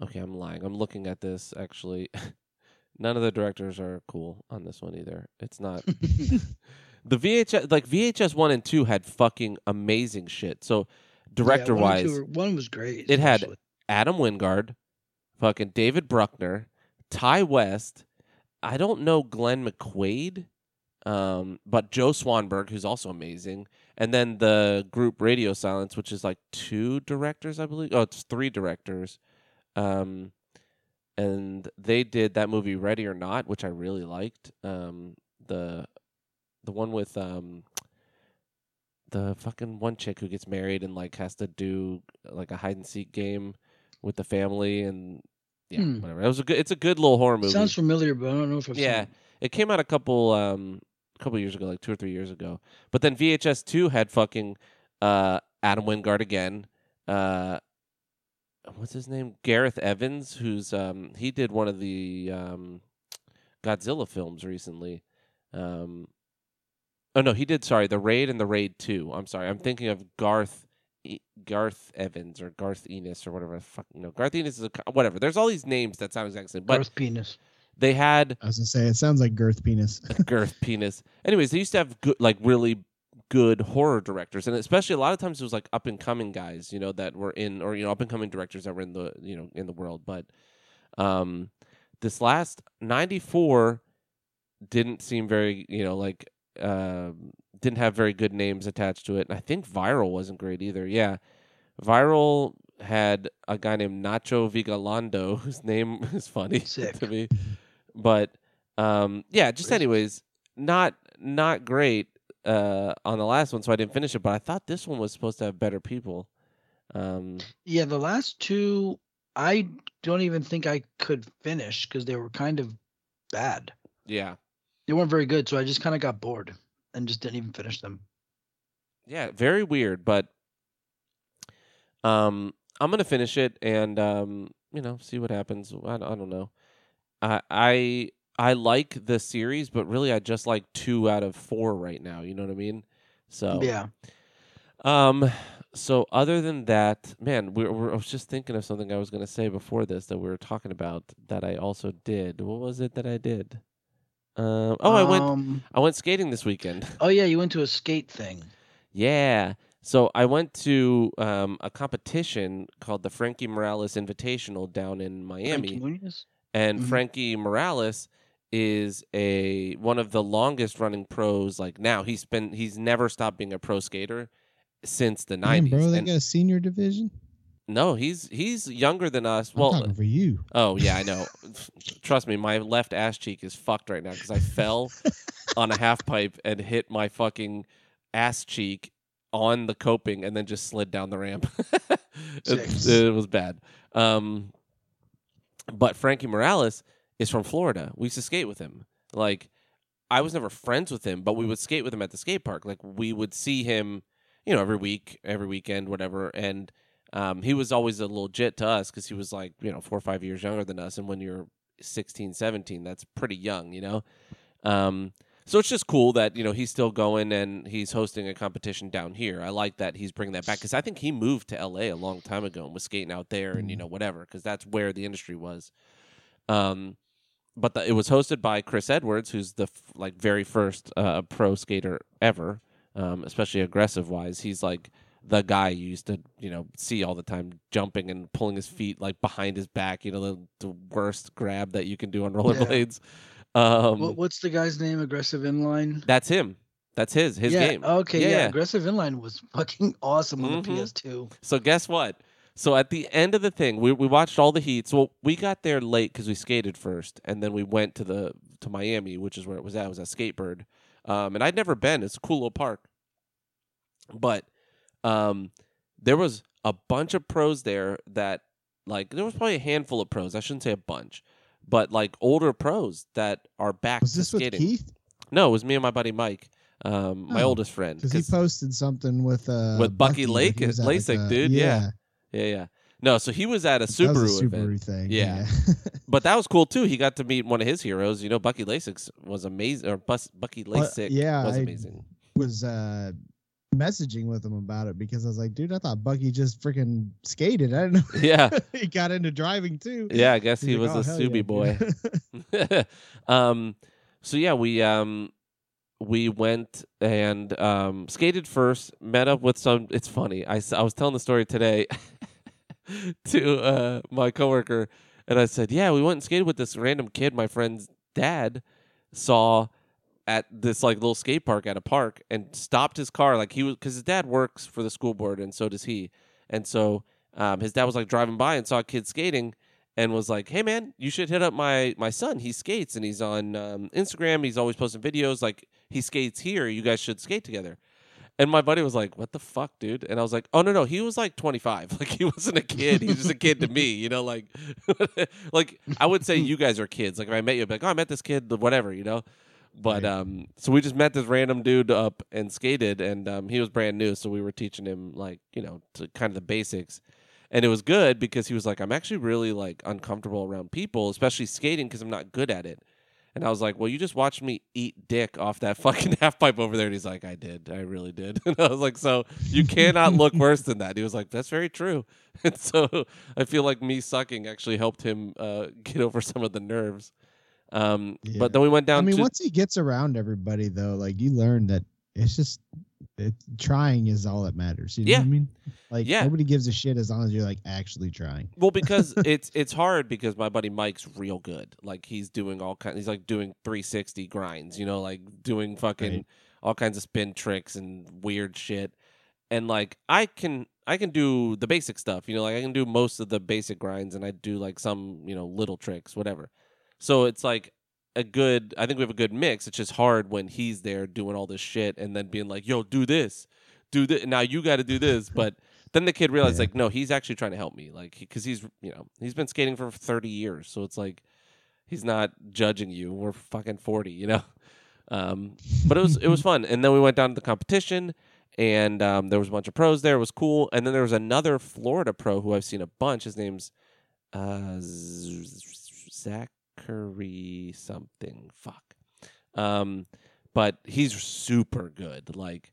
okay, I'm lying. I'm looking at this actually. None of the directors are cool on this one either. It's not the VHS like VHS one and two had fucking amazing shit. So director yeah, one wise, were- one was great. It had- actually. Adam Wingard, fucking David Bruckner, Ti West. I don't know Glenn McQuaid, um, but Joe Swanberg, who's also amazing, and then the group Radio Silence, which is like two directors, I believe. Oh, it's three directors, um, and they did that movie Ready or Not, which I really liked. Um, the the one with um, the fucking one chick who gets married and like has to do like a hide and seek game with the family and yeah, Hmm. whatever. It was a good. It's a good little horror movie. Sounds familiar, but I don't know if I've seen Yeah, it. it came out a couple um a couple years ago, like two or three years ago. But then VHS two had fucking uh Adam Wingard again. Uh what's his name? Gareth Evans, who's um he did one of the um Godzilla films recently. Um Oh no, he did sorry, the Raid and the Raid 2. I'm sorry. I'm thinking of Garth Garth Evans or Garth Enos or whatever. the Fuck, no, Garth Enos is a whatever. There's all these names that sound exactly the same, but Earth penis. they had I was gonna say it sounds like girth penis. girth penis. Anyways, they used to have good, like really good horror directors, and especially a lot of times it was like up and coming guys, you know, that were in or you know up and coming directors that were in the you know in the world. But um, this last ninety four didn't seem very you know like um didn't have very good names attached to it, and I think Viral wasn't great either. Yeah, Viral had a guy named Nacho Vigalondo, whose name is funny Sick. to me, but um, yeah, just Racist. anyways, not not great uh, on the last one, so I didn't finish it. But I thought this one was supposed to have better people. Um, Yeah, the last two, I don't even think I could finish because they were kind of bad. yeah, They weren't very good, so I just kind of got bored and just didn't even finish them. yeah, very weird. But um, I'm gonna finish it and um, you know, see what happens. I, I don't know. I I I like the series, but really, I just like two out of four right now. You know what I mean? So Yeah. Um. So other than that, man, we we're, I was just thinking of something I was going to say before this that we were talking about that I also did. What was it that I did? Um. Oh, I went. Um, I went skating this weekend. oh yeah, you went to a skate thing. yeah. So I went to um a competition called the Franky Morales Invitational down in Miami. Frankie Muniz? and Mhm. Franky Morales is a one of the longest running pros like now he's been he's never stopped being a pro skater since the 90s bro, they and got a senior division. No he's he's younger than us I'm well for you. oh yeah i know trust me my left ass cheek is fucked right now because i fell on a half pipe and hit my fucking ass cheek on the coping and then just slid down the ramp it, it was bad um but franky morales is from Florida. We used to skate with him. Like I was never friends with him, but we would skate with him at the skate park. Like we would see him, you know, every week, every weekend, whatever. And um, he was always a little jit to us because he was like, you know, four or five years younger than us. And when you're 16, 17, that's pretty young, you know. Um, so it's just cool that you know he's still going and he's hosting a competition down here. I like that he's bringing that back because I think he moved to LA a long time ago and was skating out there and you know whatever because that's where the industry was. Um, but the, it was hosted by Chris Edwards, who's the f- like very first uh, pro skater ever, um, especially aggressive wise. He's like the guy you used to you know see all the time jumping and pulling his feet like behind his back. You know the, the worst grab that you can do on rollerblades. Um, What, what's the guy's name? Aggressive inline. that's him. That's his his yeah. game. Okay. Yeah, Yeah, yeah. Aggressive inline was fucking awesome on the Mhm. PS2. So guess what? So at the end of the thing, we we watched all the heats. Well, we got there late because we skated first, and then we went to the to Miami, which is where it was at. It was at Skatebird, um, and I'd never been. It's a cool little park, but um, there was a bunch of pros there that like there was probably a handful of pros. I shouldn't say a bunch, but like older pros that are back Was to this with. Keith? No, it was me and my buddy Mike, um, my Oh, oldest friend. Because he posted something with uh With Bucky that Lake- at, like, Lasek, a- dude, yeah. yeah, yeah. No, so he was at a Subaru, a event. Subaru thing. Yeah. But that was cool too. He got to meet one of his heroes. You know, Bucky Lasek was amazing, or Bus, Bucky Lasek yeah, was I- amazing. was uh messaging with him about it because I was like, dude, I thought Bucky just freaking skated. I didn't know Yeah, he got into driving too. yeah. I guess He's he like, was "Oh, a hell yeah, boy. um, so yeah, we um we went and um skated first. Met up with some. It's funny. I I was telling the story today to uh my coworker, and I said, yeah, we went and skated with this random kid my friend's dad saw at this like little skate park at a park and stopped his car like he was because his dad works for the school board and so does he. And so um, his dad was like driving by and saw a kid skating and was like hey man you should hit up my my son. He skates and he's on um, instagram. He's always posting videos. Like he skates here. You guys should skate together. And my buddy was like what the fuck dude? And i was like oh no no. He was like 25 like he wasn't a kid. He was just a kid to me you know like like i would say you guys are kids. Like if i met you I'd be like oh i met this kid whatever you know but Right. um, so we just met this random dude up and skated, and um, he was brand new, so we were teaching him like you know to kind of the basics, and it was good because he was like, I'm actually really like uncomfortable around people, especially skating because I'm not good at it. And I was like, well, you just watched me eat dick off that fucking half pipe over there. And he's like, I did. I really did. And I was like, so you cannot look worse than that. He was like, that's very true. And so I feel like me sucking actually helped him uh, get over some of the nerves. Um, Yeah. But then we went down I mean, to once he gets around everybody though, like you learn that it's just it, trying is all that matters. You know Yeah. what I mean? Like Yeah. nobody gives a shit as long as you're like actually trying. Well, because it's it's hard because my buddy Mike's real good. Like he's doing all kind. He's like doing 360 grinds. You know, like doing fucking Right. all kinds of spin tricks and weird shit. And like I can I can do the basic stuff. You know, like I can do most of the basic grinds, and I do like some you know little tricks, whatever. So it's like a good. I think we have a good mix. It's just hard when he's there doing all this shit and then being like, "Yo, do this, do this." Now you got to do this, but then the kid realized Yeah. like no he's actually trying to help me like because he's you know he's been skating for 30 years so it's like he's not judging you we're fucking 40 you know um but it was it was fun and then we went down to the competition and um, there was a bunch of pros there it was cool and then there was another florida pro who i've seen a bunch his name's uh Z- zachary something fuck um but he's super good like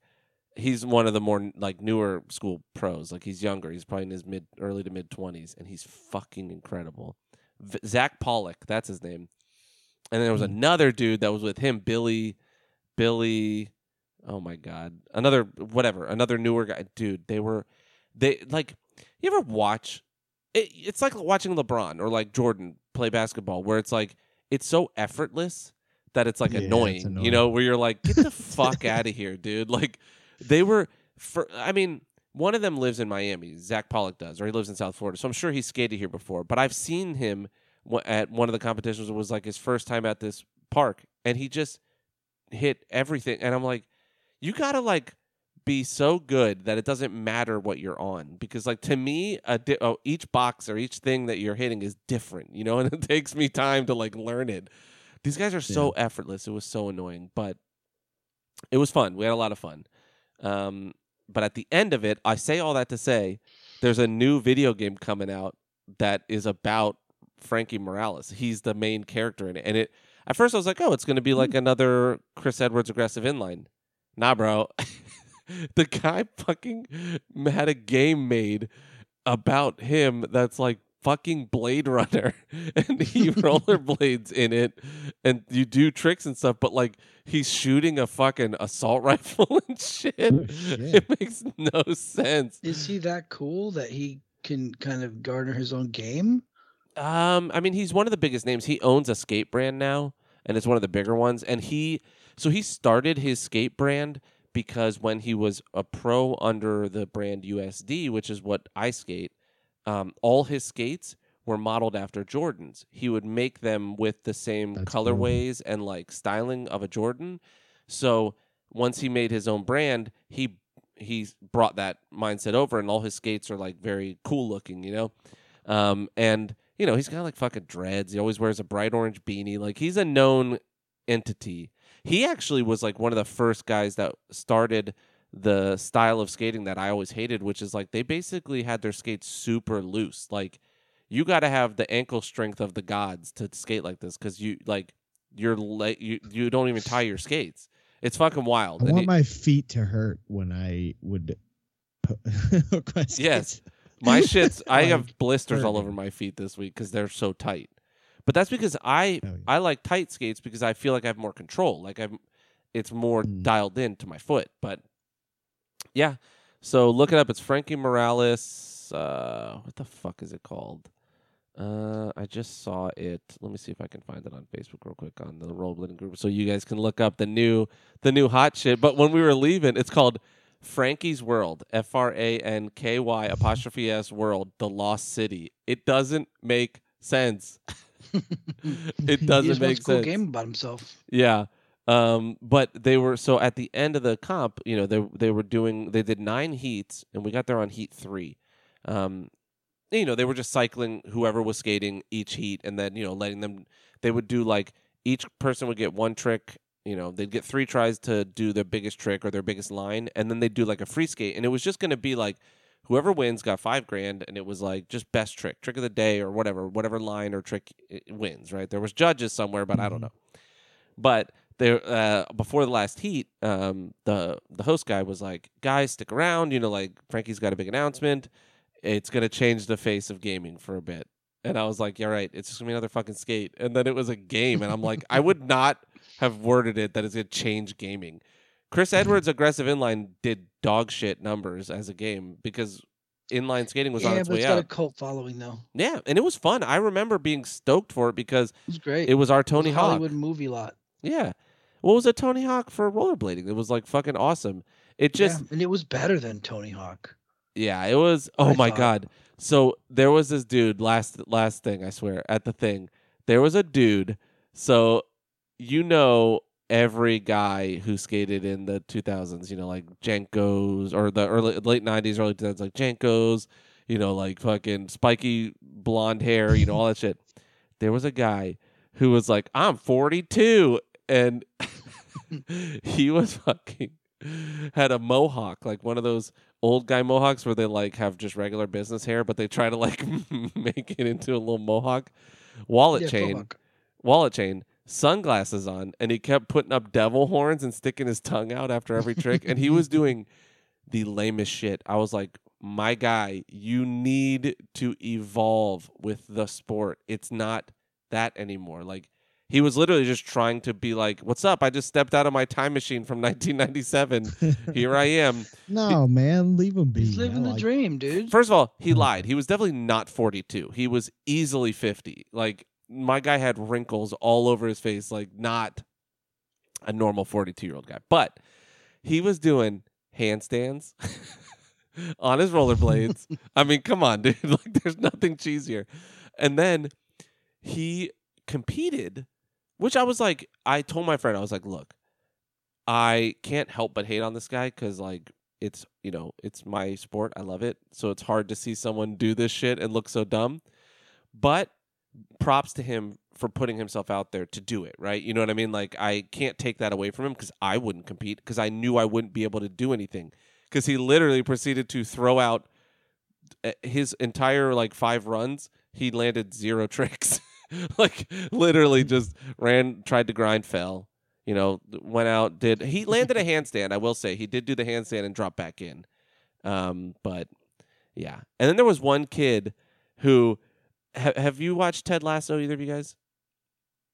he's one of the more like newer school pros. Like he's younger. He's probably in his mid, early to mid twenties, and he's fucking incredible. V- Zach Pollock, that's his name. And there was Hmm. another dude that was with him, Billy, Billy. Oh my god, another whatever, another newer guy, dude. They were, they like. You ever watch? It, it's like watching LeBron or like Jordan play basketball, where it's like it's so effortless that it's like Yeah, it's annoying, You know, where you're like, get the fuck out of here, dude. Like they were for I mean, one of them lives in Miami. Zach Pollock does, or he lives in South Florida. So I'm sure he's skated here before. But I've seen him at one of the competitions. It was like his first time at this park, and he just hit everything. And I'm like, you gotta like be so good that it doesn't matter what you're on. Because like to me a di- oh, each box or each thing that you're hitting is different you know and it takes me time to like learn it. These guys are so effortless. It was so annoying but it was fun. We had a lot of fun. Um, but at the end of it i say all that to say there's a new video game coming out that is about franky morales. He's the main character in it. And it at first i was like oh it's going to be like another chris edwards aggressive inline. Nah bro the guy fucking had a game made about him that's like fucking Blade Runner and he rollerblades in it and you do tricks and stuff, but like he's shooting a fucking assault rifle and shit. Oh, shit. It makes no sense. Is he that cool that he can kind of garner his own game? Um, I mean, he's one of the biggest names. He owns a skate brand now, and it's one of the bigger ones. And he, so he started his skate brand because when he was a pro under the brand USD, which is what I skate, um, all his skates were modeled after Jordans. He would make them with the same That's cool. colorways and like styling of a Jordan. So once he made his own brand, he he brought that mindset over, and all his skates are like very cool looking, you know. Um, and you know he's got like fucking dreads. He always wears a bright orange beanie. Like he's a known entity. He actually was like one of the first guys that started the style of skating that I always hated, which is like they basically had their skates super loose. Like you got to have the ankle strength of the gods to skate like this because you like you're like you you don't even tie your skates. It's fucking wild. I And want my feet to hurt when I would put, hook my Yes. My shits, I have blisters all over my feet this week because they're so tight. But that's because I Oh, yeah. I like tight skates because I feel like I have more control. Like I'm, it's more Mm. dialed in to my foot. But yeah, so look it up. It's Franky Morales. Uh, what the fuck is it called? Uh, I just saw it. Let me see if I can find it on Facebook real quick on the rollerblading group, so you guys can look up the new the new hot shit. But when we were leaving, it's called Franky's World. F R A N K Y apostrophe S World. The Lost City. It doesn't make sense. it doesn't just make wants a cool sense. game about himself. Yeah. Um, but they were so at the end of the comp, you know, they they were doing they did nine heats and we got there on heat three. Um, you know, they were just cycling whoever was skating each heat and then, you know, letting them they would do like each person would get one trick, you know, they'd get three tries to do their biggest trick or their biggest line, and then they'd do like a free skate. And it was just gonna be like whoever wins got five grand and it was like just best trick, trick of the day or whatever, whatever line or trick wins, right? There was judges somewhere, but I don't Mhm. know. But there uh, before the last heat, um, the the host guy was like, "Guys, stick around. You know, like Franky's got a big announcement. It's gonna change the face of gaming for a bit." And I was like, "Yeah, right. It's just gonna be another fucking skate." And then it was a game, and I'm like, I would not have worded it that it's gonna change gaming. Chris Edwards' aggressive inline did dog shit numbers as a game because inline skating was on yeah, its but way it's got a cult following though. Yeah, and it was fun. I remember being stoked for it because It was great. it was our It was Tony a Hawk. Hollywood movie lot. Yeah. What was a Tony Hawk for rollerblading? It was like fucking awesome. It just yeah, and it was better than Tony Hawk. yeah, it was oh I my thought. god. So there was this dude last last thing, I swear, at the thing. There was a dude. So you know every guy who skated in the 2000s, you know, like JNCOs or the early late 90s, early 2000s like JNCOs, you know, like fucking spiky blonde hair, you know, all that shit. There was a guy who was like, "I'm 42." And he was fucking had a mohawk, like one of those old guy mohawks where they like have just regular business hair, but they try to like make it into a little mohawk. Wallet Yeah, chain, fuck. wallet chain, sunglasses on, and he kept putting up devil horns and sticking his tongue out after every trick, and he was doing the lamest shit. I was like, my guy, you need to evolve with the sport. It's not that anymore. Like he was literally just trying to be like, "What's up? I just stepped out of my time machine from 1997. Here I am." no, man, leave him be. He's living I the like- dream, dude. First of all, he hmm. lied. He was definitely not 42. He was easily 50. Like my guy had wrinkles all over his face, like not a normal 42 year old guy. But he was doing handstands on his rollerblades. I mean, come on, dude. Like there's nothing cheesier. And then he competed, which I was like, I told my friend, I was like, look, I can't help but hate on this guy because like it's you know it's my sport i love it so it's hard to see someone do this shit and look so dumb but props to him for putting himself out there to do it right? You know what i mean? Like i can't take that away from him because i wouldn't compete because i knew i wouldn't be able to do anything. Because he literally proceeded to throw out uh, his entire like five runs he landed zero tricks. Like literally just ran tried to grind fell you know, went out, did he landed a handstand? I will say. He did do the handstand and drop back in. Um, but yeah, and then there was one kid who ha- have you watched Ted Lasso? Either of you guys?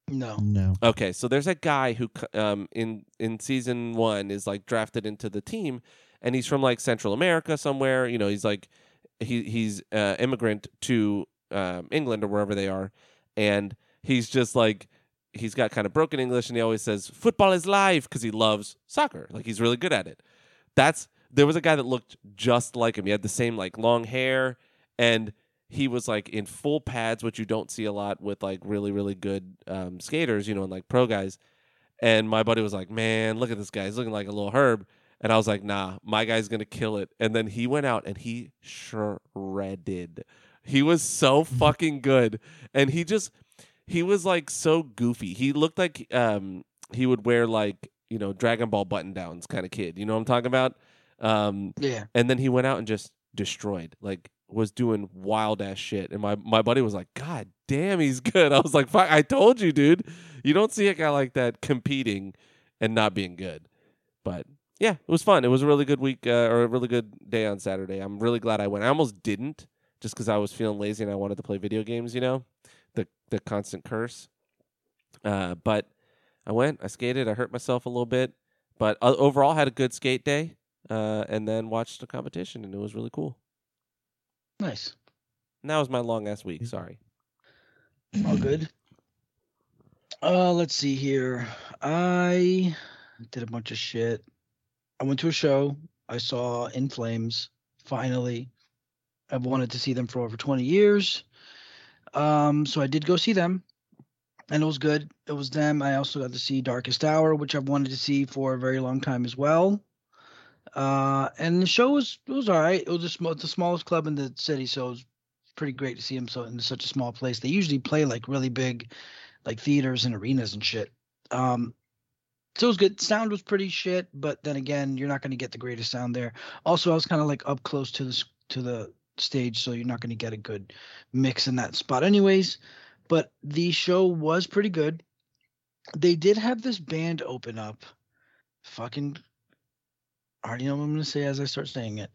No. No. Okay, so there's a guy who um in in season one is like drafted into the team, and he's from like Central America somewhere. You know, he's like he he's uh, immigrant to um, England or wherever they are, and he's just like he's got kind of broken English, and he always says football is life because he loves soccer. Like he's really good at it. That's there was a guy that looked just like him. He had the same like long hair, and he was like in full pads, which you don't see a lot with like really really good um, skaters, you know, and like pro guys. And my buddy was like, "Man, look at this guy. He's looking like a little herb." And I was like, "Nah, my guy's gonna kill it." And then he went out and he shredded. He was so fucking good, and he just he was like so goofy. He looked like um he would wear like you know Dragon Ball button downs kind of kid. You know what I'm talking about? Um, Yeah. and then he went out and just destroyed like was doing wild ass shit. And my my buddy was like god damn he's good. I was like i told you dude. You don't see a guy like that competing and not being good. But yeah it was fun. It was a really good week uh, or a really good day on saturday. I'm really glad i went. I almost didn't just because i was feeling lazy and i wanted to play video games you know? The the constant curse. Uh, but i went i skated i hurt myself a little bit but uh, overall had a good skate day uh, and then watched the competition, and it was really cool. Nice. And that was my long ass week. Sorry. All good. Uh, let's see here. I did a bunch of shit. I went to a show. I saw In Flames. Finally, I've wanted to see them for over 20 years. Um, so I did go see them, and it was good. It was them. I also got to see Darkest Hour, which I've wanted to see for a very long time as well. Uh, and the show was it was all right. It was a small, the smallest club in the city, so it was pretty great to see them so in such a small place. They usually play like really big, like theaters and arenas and shit. Um, so it was good. Sound was pretty shit, but then again, you're not going to get the greatest sound there. Also, I was kind of like up close to the to the stage, so you're not going to get a good mix in that spot, anyways. But the show was pretty good. They did have this band open up. Fucking, already know what I'm going to say as I start saying it.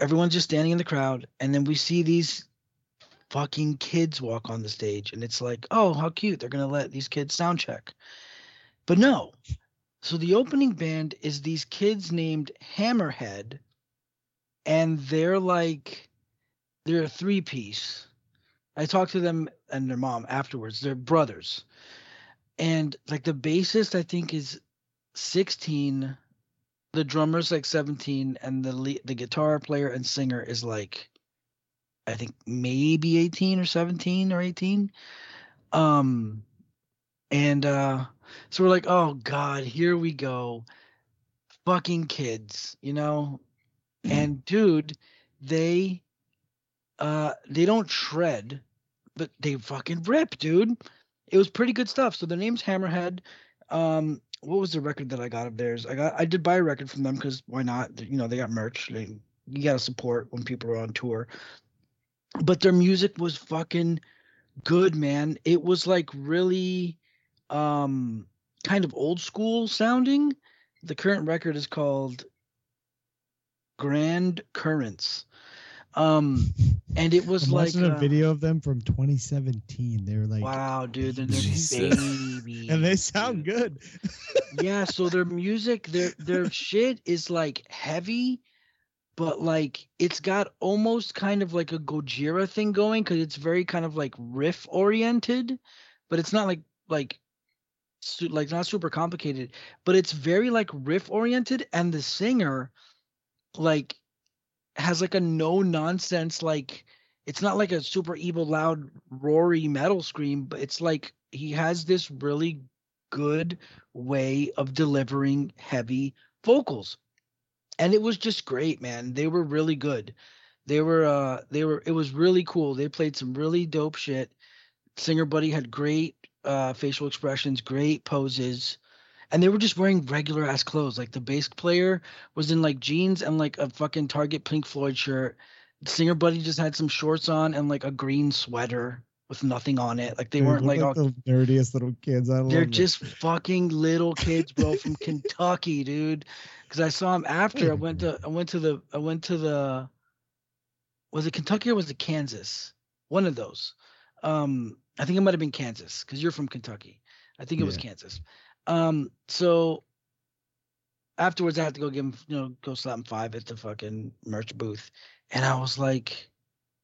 Everyone's just standing in the crowd, and then we see these fucking kids walk on the stage, and it's like, oh, how cute! They're gonna let these kids sound check. But no. So the opening band is these kids named Hammerhead, and they're like, they're a three piece. I talked to them and their mom afterwards. They're brothers. And like the bassist, I think, is 16. The drummer's like 17. And the le- the guitar player and singer is like, I think maybe 18 or 17 or 18. Um, and uh, so we're like, oh God, here we go. Fucking kids, you know? And dude, they uh they don't shred, but they fucking rip, dude. It was pretty good stuff. So the name's Hammerhead. Um, what was the record that I got of theirs? I got I did buy a record from them because why not? You know, they got merch. They, you gotta support when people are on tour. But their music was fucking good, man. It was like really um kind of old school sounding. The current record is called Grand Currents. Um and it was I'm like watching a uh, video of them from 2017. They were like, wow, dude, they're, they're babies. and they sound good. yeah, so their music, their their shit is like heavy, but like it's got almost kind of like a Gojira thing going because it's very kind of like riff oriented, but it's not like like su- like not super complicated, but it's very like riff oriented, and the singer like has like a no nonsense like it's not like a super evil loud roary metal scream, but it's like he has this really good way of delivering heavy vocals. And it was just great man. They were really good. They were uh they were it was really cool. They played some really dope shit. Singer buddy had great uh facial expressions great poses and they were just wearing regular ass clothes like the bass player was in like jeans and like a fucking target pink floyd shirt singer buddy just had some shorts on and like a green sweater with nothing on it like they Dude, weren't like all the nerdiest little kids. I they're just fucking little kids, bro, from Kentucky, dude. Because I saw them after. I went to I went to the I went to the was it Kentucky or was it Kansas? one of those. Um, I think it might have been Kansas because you're from Kentucky. I think it was Kansas. Um, so afterwards, I had to go give him, you know, go slap him five at the fucking merch booth, and I was like,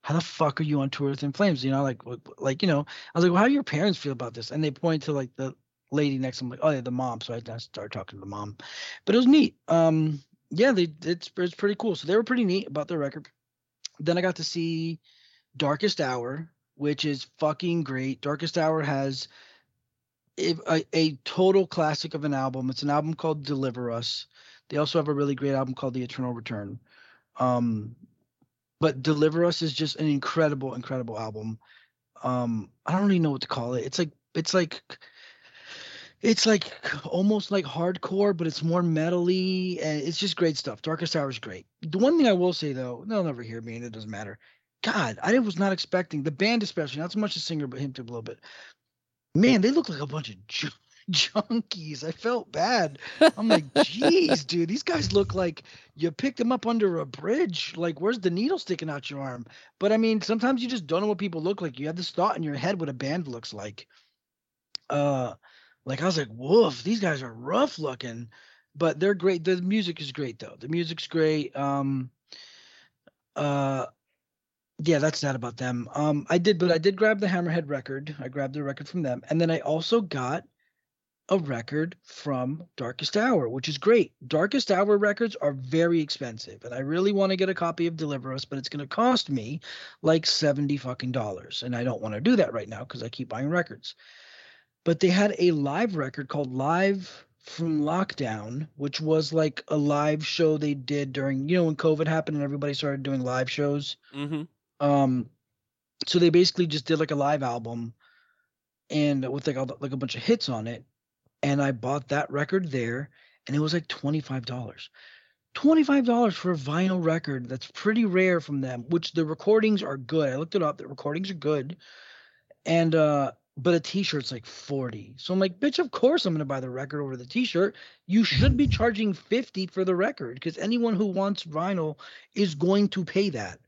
"How the fuck are you on tour with In Flames?" You know, like, like you know, I was like, "Well, how do your parents feel about this?" And they point to like the lady next to them, like, "Oh yeah, the mom." So I I started talking to the mom, but it was neat. Um, yeah, they it's it's pretty cool. So they were pretty neat about their record. Then I got to see Darkest Hour, which is fucking great. Darkest Hour has a, a, total classic of an album. It's an album called Deliver Us. They also have a really great album called The Eternal Return. Um, but Deliver Us is just an incredible, incredible album. Um, I don't really know what to call it. It's like it's like it's like almost like hardcore, but it's more metally, and it's just great stuff. Darkest Hour is great. The one thing I will say though, they'll never hear me, and it doesn't matter. God, I was not expecting the band, especially not so much the singer, but him too a little bit. Man, they look like a bunch of ju- junkies. I felt bad. I'm like, geez, dude, these guys look like you picked them up under a bridge. Like, where's the needle sticking out your arm? But I mean, sometimes you just don't know what people look like. You have this thought in your head what a band looks like. Uh, like I was like, woof, these guys are rough looking, but they're great. The music is great though. The music's great. Um, uh, yeah, that's that about them. Um, I did, but I did grab the Hammerhead record. I grabbed the record from them, and then I also got a record from Darkest Hour, which is great. Darkest Hour records are very expensive, and I really want to get a copy of Deliver Us, but it's going to cost me like 70 fucking dollars, and I don't want to do that right now because I keep buying records. But they had a live record called Live from Lockdown, which was like a live show they did during, you know, when COVID happened and everybody started doing live shows. Mm-hmm. Um, so they basically just did like a live album, and with like all the, like a bunch of hits on it. And I bought that record there, and it was like twenty five dollars. Twenty five dollars for a vinyl record that's pretty rare from them. Which the recordings are good. I looked it up. The recordings are good, and uh, but a T-shirt's like forty. So I'm like, bitch, of course I'm gonna buy the record over the T-shirt. You should be charging fifty for the record because anyone who wants vinyl is going to pay that.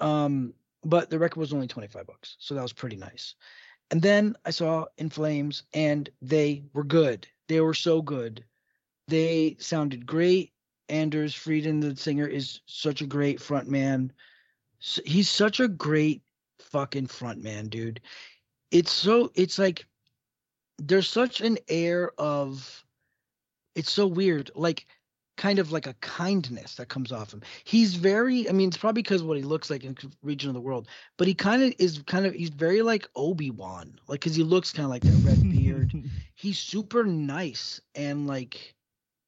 Um, but the record was only 25 bucks, so that was pretty nice. And then I saw In Flames, and they were good. They were so good. They sounded great. Anders Fridén, the singer, is such a great front man. He's such a great fucking front man, dude. It's so it's like there's such an air of it's so weird. Like kind of like a kindness that comes off him. He's very, I mean, it's probably because what he looks like in region of the world, but he kind of is kind of, he's very like Obi Wan, like because he looks kind of like that red beard. He's super nice and like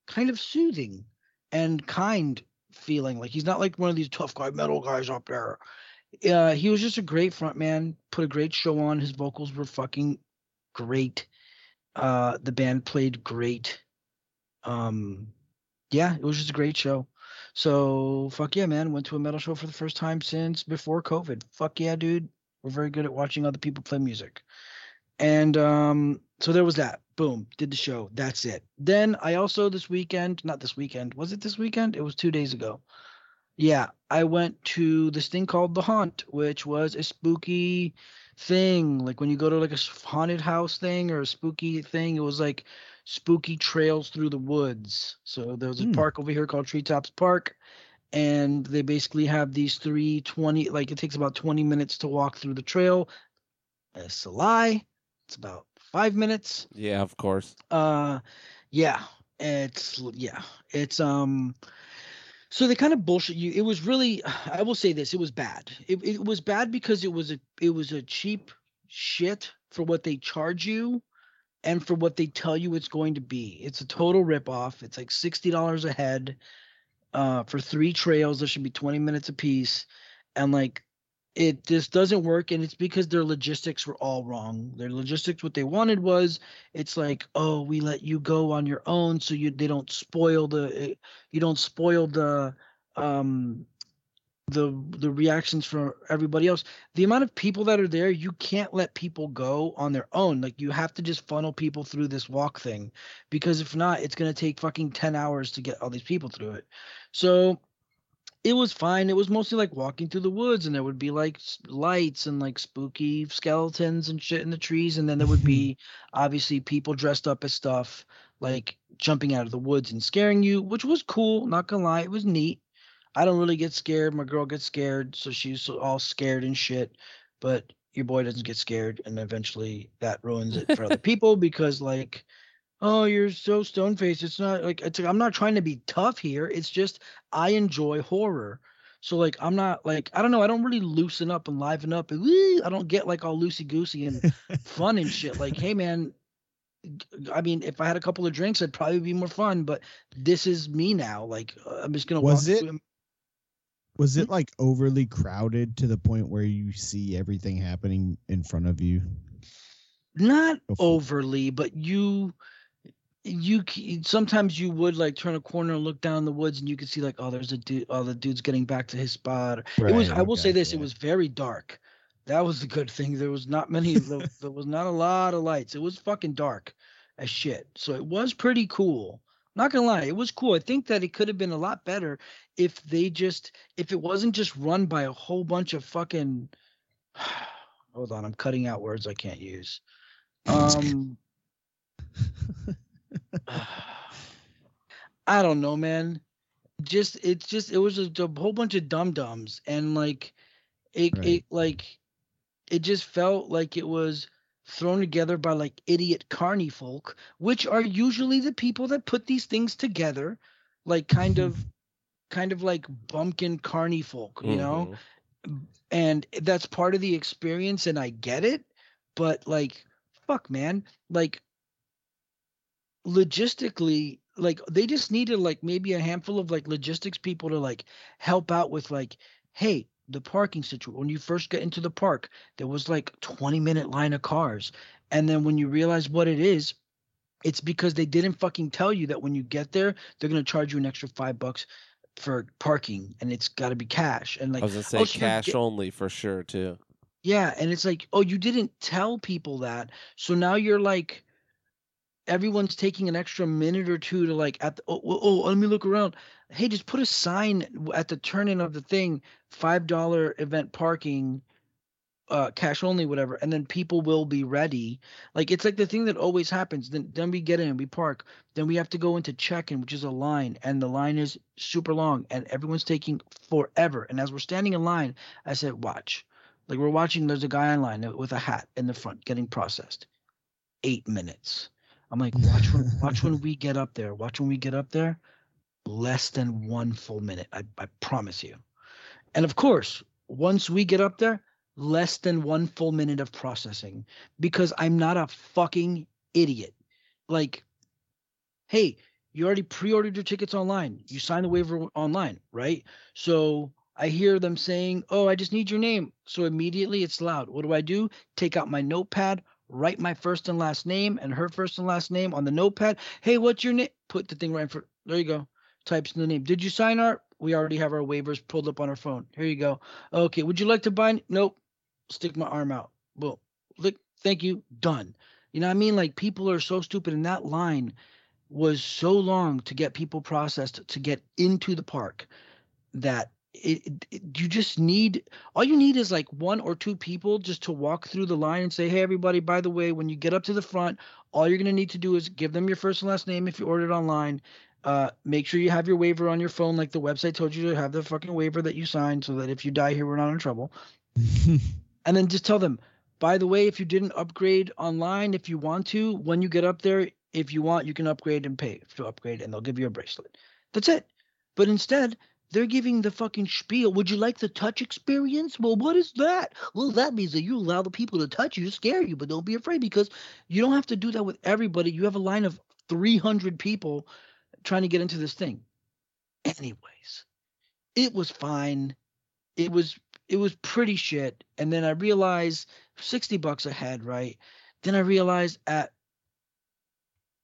kind of soothing and kind feeling. Like he's not like one of these tough guy metal guys up there. Uh, he was just a great front man, put a great show on. His vocals were fucking great. Uh, the band played great. Um, yeah, it was just a great show. So fuck yeah, man. Went to a metal show for the first time since before COVID. Fuck yeah, dude. We're very good at watching other people play music. And um, so there was that. Boom, did the show. That's it. Then I also this weekend, not this weekend, was it this weekend? It was two days ago. Yeah, I went to this thing called The Haunt, which was a spooky thing. Like when you go to like a haunted house thing or a spooky thing, it was like spooky trails through the woods. So there was a Hmm. park over here called Treetops Park, and they basically have these three 20, like it takes about 20 minutes to walk through the trail. It's a lie. It's about five minutes Yeah, of course. uh yeah it's yeah it's um so they kind of bullshit you it was really i will say this it was bad it, it was bad because it was a it was a cheap shit for what they charge you and for what they tell you it's going to be. It's a total ripoff. It's like $60 a head uh for three trails that should be 20 minutes a piece and like it just doesn't work and it's because their logistics were all wrong. Their logistics what they wanted was it's like oh we let you go on your own so you they don't spoil the eh, you don't spoil the um the the reactions from everybody else the amount of people that are there you can't let people go on their own like you have to just funnel people through this walk thing because if not it's going to take fucking 10 hours to get all these people through it so it was fine. It was mostly like walking through the woods, and there would be like lights and like spooky skeletons and shit in the trees, and then there would be obviously people dressed up as stuff, like jumping out of the woods and scaring you, which was cool. Not gonna lie, it was neat. I don't really get scared. My girl gets scared, so she's all scared and shit. But your boy doesn't get scared, and eventually that ruins it for other people because like oh you're so stone faced it's not like it's i'm not trying to be tough here. It's just i enjoy horror. So like i'm not like i don't know. I don't really loosen up and liven up and woo, i don't get like all loosey goosey and fun and shit. Like hey man I mean if i had a couple of drinks it'd probably be more fun but this is me now. Like uh, i'm just gonna Was walk it- Was it mm-hmm. like overly crowded to the point where you see everything happening in front of you? not overly but you you sometimes you would like turn a corner and look down the woods and you could see like oh there's a dude oh the dude's getting back to his spot. It was i will say this it was very dark. That was the good thing there was not many there, there was not a lot of lights. It was fucking dark as shit so it was pretty cool not gonna lie it was cool i think that it could have been a lot better if they just if it wasn't just run by a whole bunch of fucking hold on i'm cutting out words i can't use um I don't know, man. Just it's just it was just a whole bunch of dum dums and like it Right. it like it just felt like it was thrown together by like idiot carny folk, which are usually the people that put these things together, like kind of kind of like bumpkin carny folk, you know? Mhm. and that's part of the experience and i get it but like fuck man like logistically like they just needed like maybe a handful of like logistics people to like help out with like hey the parking situation when you first get into the park there was like 20 minute line of cars and then when you realize what it is it's because they didn't fucking tell you that when you get there they're going to charge you an extra five bucks for parking and it's got to be cash and like I was gonna say oh, cash only for sure too. yeah, and it's like, oh, you didn't tell people that. So now you're like everyone's taking an extra minute or two to like at the oh, oh, oh let me look around. Hey, just put a sign at the turn in of the thing, five dollar event parking, uh cash only, whatever, and then people will be ready. Like it's like the thing that always happens. Then then we get in, we park, then we have to go into check-in, which is a line, and the line is super long and everyone's taking forever. And as we're standing in line, I said, watch. Like we're watching, there's a guy in line with a hat in the front getting processed. Eight minutes. I'm like, watch when watch when we get up there. Watch when we get up there. Less than one full minute. I, I promise you. And of course, once we get up there, less than one full minute of processing because I'm not a fucking idiot. Like, hey, you already pre-ordered your tickets online. You signed the waiver online, right? So I hear them saying, "Oh, I just need your name." So immediately it's loud. What do I do? Take out my notepad, write my first and last name and her first and last name on the notepad. Hey, what's your name? Put the thing right in front. There you go. Types in the name. Did you sign our? We already have our waivers pulled up on our phone. Here you go. Okay. Would you like to buy? Nope. Stick my arm out. Boom. Look. Thank you. Done. You know what I mean? Like people are so stupid, and that line was so long to get people processed to get into the park that it, it- you just need all you need is like one or two people just to walk through the line and say hey everybody by the way when you get up to the front all you're going to need to do is give them your first and last name if you ordered online uh, make sure you have your waiver on your phone like the website told you to have the fucking waiver that you signed so that if you die here we're not in trouble. And then just tell them by the way if you didn't upgrade online if you want to when you get up there if you want you can upgrade and pay to upgrade and they'll give you a bracelet. That's it. But instead they're giving the fucking spiel. Would you like the touch experience? Well what is that? Well that means that you allow the people to touch you scare you but don't be afraid because you don't have to do that with everybody. You have a line of 300 people trying to get into this thing anyways it was fine it was it was pretty shit. And then I realized 60 bucks a head, right? Then I realized at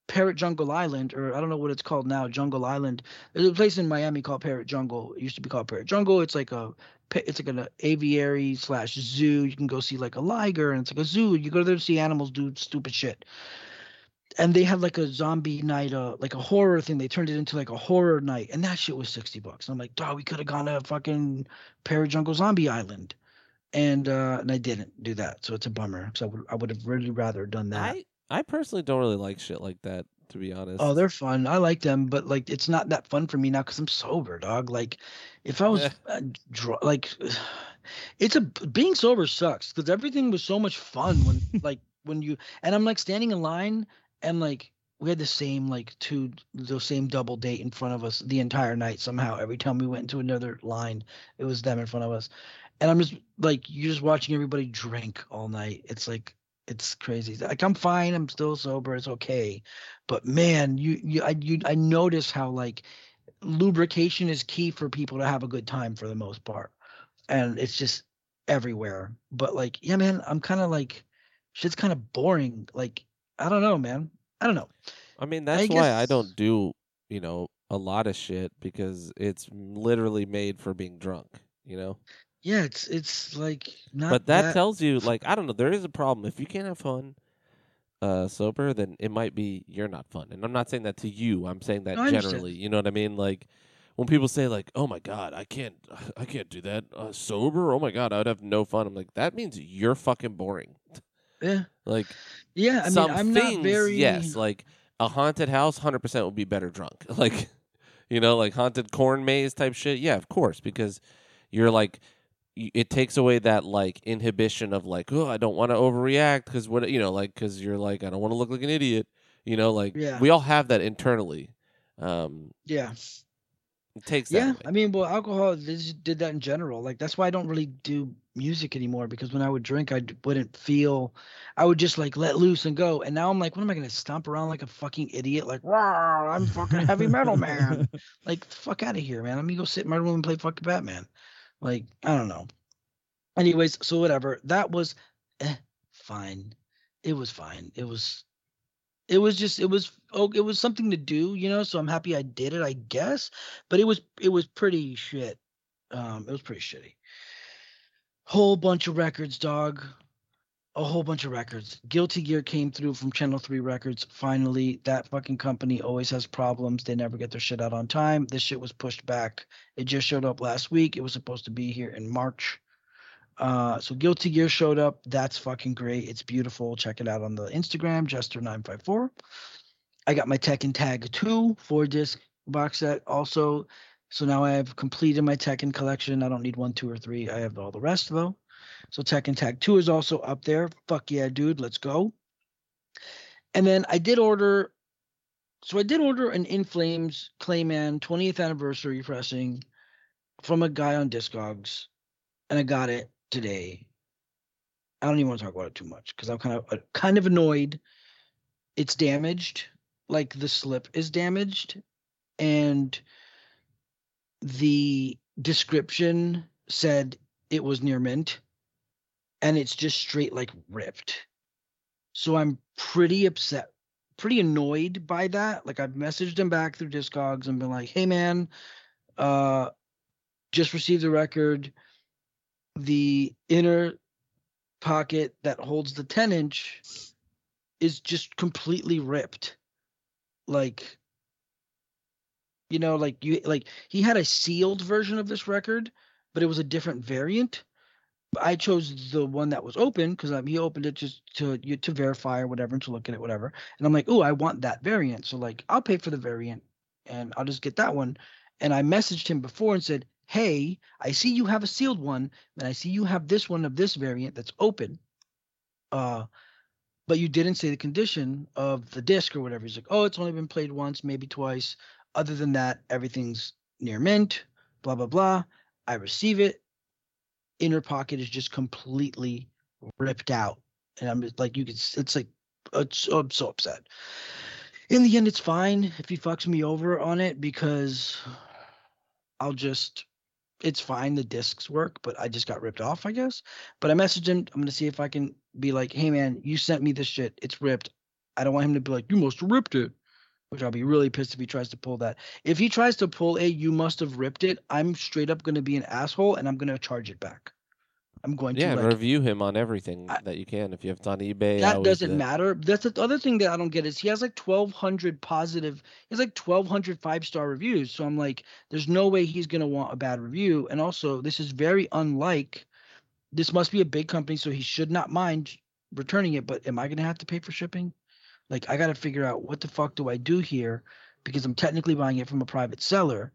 Parrot Jungle Island, or I don't know what it's called now, Jungle Island. There's a place in Miami called Parrot Jungle. It used to be called Parrot Jungle. It's like a it's like an aviary slash zoo. You can go see like a liger, and it's like a zoo. You go there to see animals do stupid shit. And they had like a zombie night, uh, like a horror thing. They turned it into like a horror night, and that shit was sixty bucks. I'm like, dog, we could have gone to fucking Parrot Jungle Zombie Island, and uh, and I didn't do that, so it's a bummer. So I would I would have really rather done that. I I personally don't really like shit like that. To be honest. Oh, they're fun. I like them, but like it's not that fun for me now because I'm sober, dog. Like, if I was uh, dr- like, it's a being sober sucks because everything was so much fun when like when you and I'm like standing in line and like we had the same like two the same double date in front of us the entire night somehow. Every time we went into another line it was them in front of us. And I'm just like you're just watching everybody drink all night. It's like it's crazy. Like I'm fine. I'm still sober. It's okay. But man you you I you I notice how like lubrication is key for people to have a good time for the most part. And it's just everywhere. But like yeah man I'm kind of like shit's kind of boring. Like I don't know man I don't know I mean, that's why I don't do, you know, a lot of shit because it's literally made for being drunk, you know? yeah it's it's like not but that, tells you like I don't know, there is a problem. If you can't have fun uh sober, then it might be you're not fun. And I'm not saying that to you. I'm saying that No, generally. You know what I mean? Like when people say like, "Oh my god, I can't I can't do that uh, sober." Oh my god, I would have no fun. I'm like, that means you're fucking boring. Yeah Like yeah I mean, I'm things, not very yes, like a haunted house, hundred percent would be better drunk. Like, you know, like haunted corn maze type shit. Yeah, of course, because you're like, it takes away that like inhibition of like, oh, I don't want to overreact because what you know, like, because you're like, I don't want to look like an idiot. You know, like Yeah. we all have that internally. Um, yeah it takes that. Yeah. I mean, well, alcohol did that in general. Like that's why I don't really do music anymore because when I would drink, I wouldn't feel. I would just like let loose and go. And now I'm like, what am I gonna stomp around like a fucking idiot? Like, wow, I'm fucking heavy metal man. Like, fuck out of here, man. Let me go sit in my room and play fucking Batman. Like, I don't know. Anyways, so whatever. That was eh, fine. It was fine. It was it was just it was oh it was something to do, you know, so I'm happy I did it, I guess. But it was it was pretty shit. Um, it was pretty shitty. Whole bunch of records, dog. A whole bunch of records. Guilty Gear came through from Channel 3 Records. Finally, that fucking company always has problems. They never get their shit out on time. This shit was pushed back. It just showed up last week. It was supposed to be here in March. Uh, so Guilty Gear showed up. That's fucking great. It's beautiful. Check it out on the Instagram, Jester954. I got my Tekken Tag 2 four disc box set also. So now I have completed my Tekken collection. I don't need one, two, or three. I have all the rest though. So Tekken Tag 2 is also up there. Fuck yeah, dude. Let's go. And then I did order. So I did order an In Flames Clayman 20th anniversary pressing from a guy on Discogs, and I got it today. I don't even want to talk about it too much because I'm kind of uh, kind of annoyed. It's damaged, like the slip is damaged, and the description said it was near mint, and it's just straight like ripped. So I'm pretty upset, pretty annoyed by that. Like I've messaged him back through Discogs and been like, "Hey man, uh, just received the record. The inner pocket that holds the 10 inch is just completely ripped. Like, you know, like you like he had a sealed version of this record, but it was a different variant. I chose the one that was open because um, he opened it just to you to verify or whatever and to look at it, whatever. And I'm like, oh, I want that variant. So like, I'll pay for the variant, and I'll just get that one. And I messaged him before and said, hey, I see you have a sealed one, and I see you have this one of this variant that's open. Uh, but you didn't say the condition of the disc or whatever. He's like, oh, it's only been played once, maybe twice. Other than that, everything's near mint. Blah blah blah. I receive it. Inner pocket is just completely ripped out, and I'm just like, you could. It's like, it's, I'm so upset. In the end, it's fine if he fucks me over on it because I'll just it's fine the discs work but i just got ripped off i guess but i messaged him i'm gonna see if i can be like hey man you sent me this shit it's ripped. I don't want him to be like you must have ripped it which i'll be really pissed if he tries to pull that. If he tries to pull a you must have ripped it i'm straight up gonna be an asshole and i'm gonna charge it back I'm going Yeah, to and like review him on everything I- that you can. If you have it on eBay, that doesn't do matter. That's the other thing that I don't get is he has like 1200 positive, he has like 1200 five star reviews. So I'm like, there's no way he's going to want a bad review. And also, this is very unlike, this must be a big company, so he should not mind returning it. But am I going to have to pay for shipping? Like, I got to figure out what the fuck do I do here because I'm technically buying it from a private seller.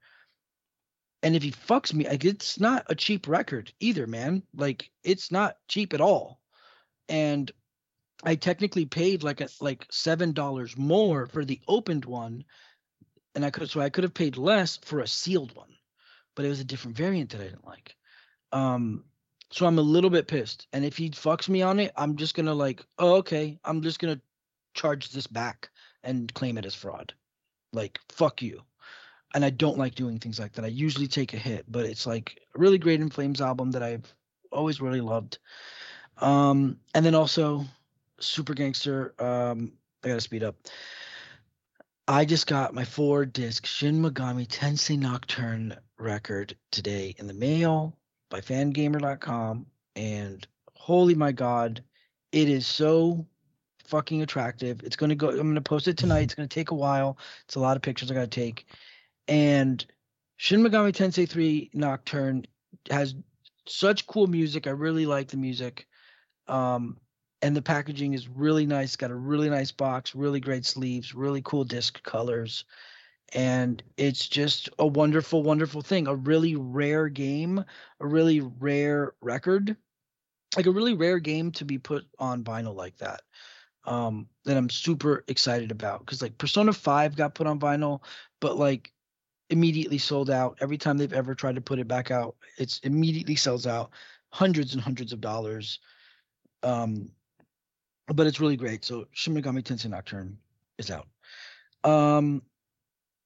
And if he fucks me, like, it's not a cheap record either, man. Like, it's not cheap at all. And I technically paid like a, like seven dollars more for the opened one, and I could so I could have paid less for a sealed one, but it was a different variant that I didn't like. Um, so I'm a little bit pissed, and if he fucks me on it, I'm just gonna like, oh okay, I'm just gonna charge this back and claim it as fraud. Like fuck you. And I don't like doing things like that. I usually take a hit, but it's like a really great In Flames album that I've always really loved. Um, and then also Super Gangster. Um, I gotta speed up. I just got my four disc Shin Megami Tensei Nocturne record today in the mail by fangamer.com. And holy my god, it is so fucking attractive. It's gonna go, I'm gonna post it tonight. It's gonna take a while. It's a lot of pictures I gotta take. And Shin Megami Tensei 3 Nocturne has such cool music. I really like the music. Um, and the packaging is really nice. Got a really nice box, really great sleeves, really cool disc colors. And it's just a wonderful, wonderful thing. A really rare game, a really rare record, like a really rare game to be put on vinyl like that. Um, that I'm super excited about because like Persona 5 got put on vinyl, but like immediately sold out. Every time they've ever tried to put it back out, it's immediately sells out, hundreds and hundreds of dollars. Um, but it's really great. So Shin Megami Tensei Nocturne is out. Um,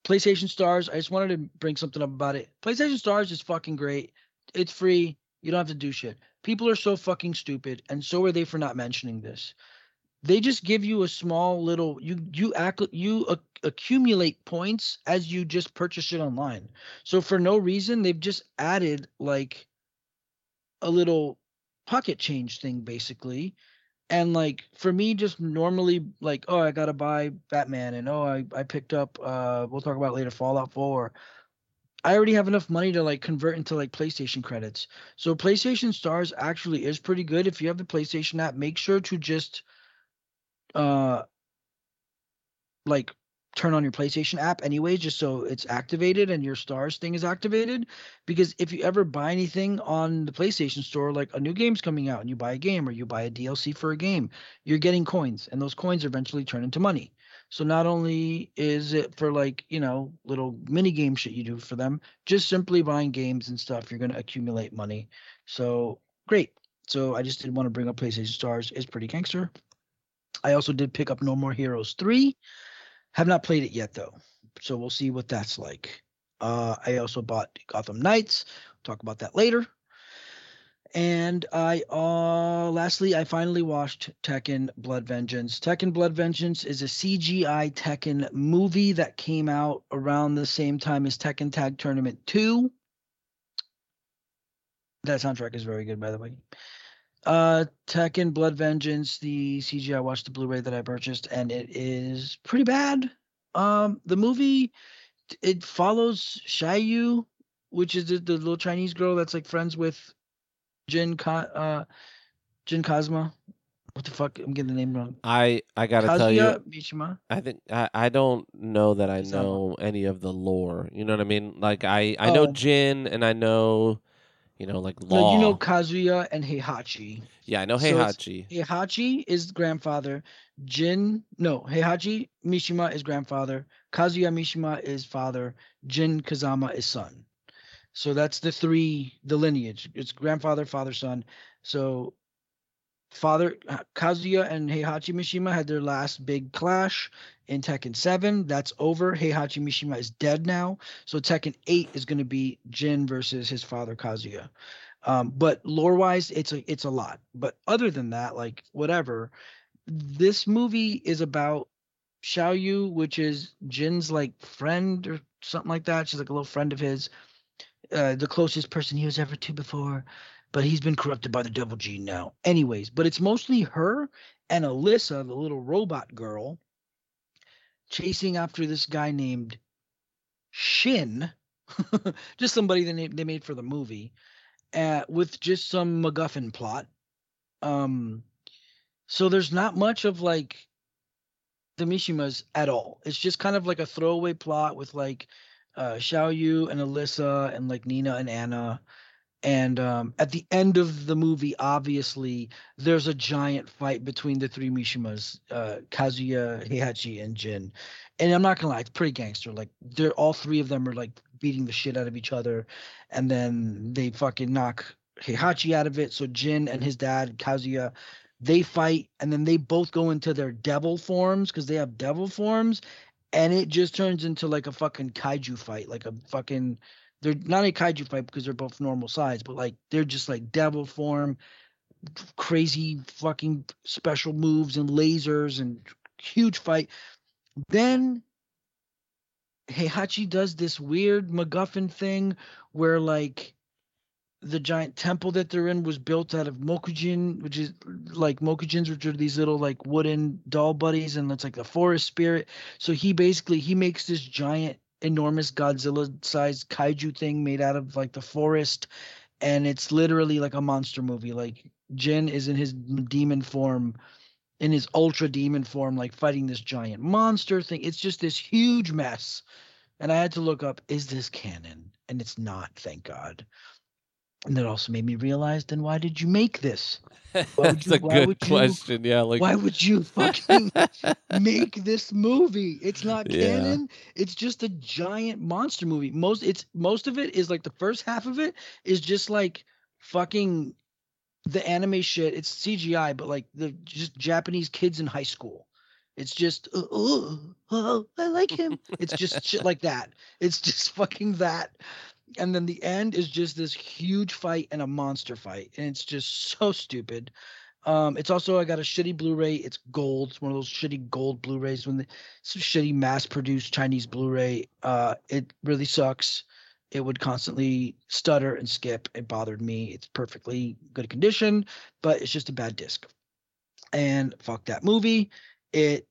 PlayStation Stars. I just wanted to bring something up about it. PlayStation Stars is fucking great. It's free. You don't have to do shit. People are so fucking stupid, and so are they for not mentioning this. They just give you a small little you you act you ac- accumulate points as you just purchase it online. So for no reason, they've just added like a little pocket change thing basically. And like for me just normally like oh i gotta buy batman and oh i, I picked up uh we'll talk about later fallout 4 i already have enough money to like convert into like playstation credits. So playstation stars actually is pretty good. If you have the playstation app make sure to just uh like turn on your PlayStation app anyways, just so it's activated and your stars thing is activated. Because if you ever buy anything on the PlayStation store, like a new game's coming out and you buy a game or you buy a DLC for a game, you're getting coins and those coins eventually turn into money. So not only is it for like, you know, little mini game shit you do for them, just simply buying games and stuff, you're going to accumulate money. So great. So I just did want to bring up PlayStation Stars. It's pretty gangster. I also did pick up No More Heroes 3. Have not played it yet though, so we'll see what that's like. Uh, I also bought Gotham Knights. Talk about that later. And I uh lastly I finally watched Tekken Blood Vengeance. Tekken Blood Vengeance is a CGI Tekken movie that came out around the same time as Tekken Tag Tournament 2. That soundtrack is very good by the way. Uh Tekken Blood Vengeance, the CGI I watched the Blu-ray that I purchased and it is pretty bad. Um the movie it follows Xiaoyu, which is the, the little Chinese girl that's like friends with Jin Ka uh Jin Kazuma. What the fuck? I'm getting the name wrong. I I gotta tell you, Kazuya Mishima. I think I, I don't know that I know any of the lore. You know what I mean? Like I I know Oh. Jin and I know, you know, like No, law. you know Kazuya and Heihachi. yeah, I know so Heihachi. Heihachi is grandfather. Jin, no, Heihachi Mishima is grandfather. Kazuya Mishima is father. Jin Kazama is son. So that's the three, the lineage. It's grandfather, father, son. So father Kazuya and Heihachi Mishima had their last big clash in Tekken 7. That's over. Heihachi Mishima is dead now. So Tekken 8 is going to be Jin versus his father Kazuya. Um, but lore wise, it's a it's a lot. But other than that, like whatever, this movie is about Xiaoyu, which is Jin's like friend or something like that. She's like a little friend of his, uh, the closest person he was ever to before. but he's been corrupted by the devil gene now. Anyways, but it's mostly her and Alisa, the little robot girl, chasing after this guy named Shin, just somebody they they made for the movie, uh, with just some MacGuffin plot. Um, so there's not much of like the Mishimas at all. It's just kind of like a throwaway plot with like uh Xiao Yu and Alisa and like Nina and Anna. And um, at the end of the movie, obviously, there's a giant fight between the three Mishimas, uh, Kazuya, Heihachi, and Jin. And I'm not gonna lie, it's pretty gangster. Like they're all three of them are like beating the shit out of each other, and then they fucking knock Heihachi out of it. So Jin and his dad, Kazuya, they fight, and then they both go into their devil forms because they have devil forms, and it just turns into like a fucking kaiju fight, like a fucking they're not a kaiju fight because they're both normal size, but like they're just like devil form, crazy fucking special moves and lasers and huge fight. Then Heihachi does this weird MacGuffin thing where like the giant temple that they're in was built out of mokujin, which is like mokujins, which are these little like wooden doll buddies, and it's like the forest spirit. So he basically he makes this giant, enormous Godzilla-sized kaiju thing made out of like the forest, and it's literally like a monster movie. Like Jin is in his demon form, in his ultra demon form, like fighting this giant monster thing. It's just this huge mess. And I had to look up, is this canon? And it's not, thank God. And that also made me realize, then why did you make this? would That's you- a why good would you- question. Yeah, like why would you fucking make this movie? It's not Yeah. canon. It's just a giant monster movie. Most it's most of it is like the first half of it is just like fucking the anime shit. It's CGI, but like the just Japanese kids in high school. It's just oh, oh, oh, I like him. It's just shit like that. It's just fucking that. And then the end is just this huge fight and a monster fight. And it's just so stupid. Um, it's also I got a shitty Blu-ray. It's gold. It's one of those shitty gold Blu-rays when the a shitty mass-produced Chinese Blu-ray. Uh, it really sucks. It would constantly stutter and skip. It bothered me. It's perfectly good condition, but it's just a bad disc. And fuck that movie. It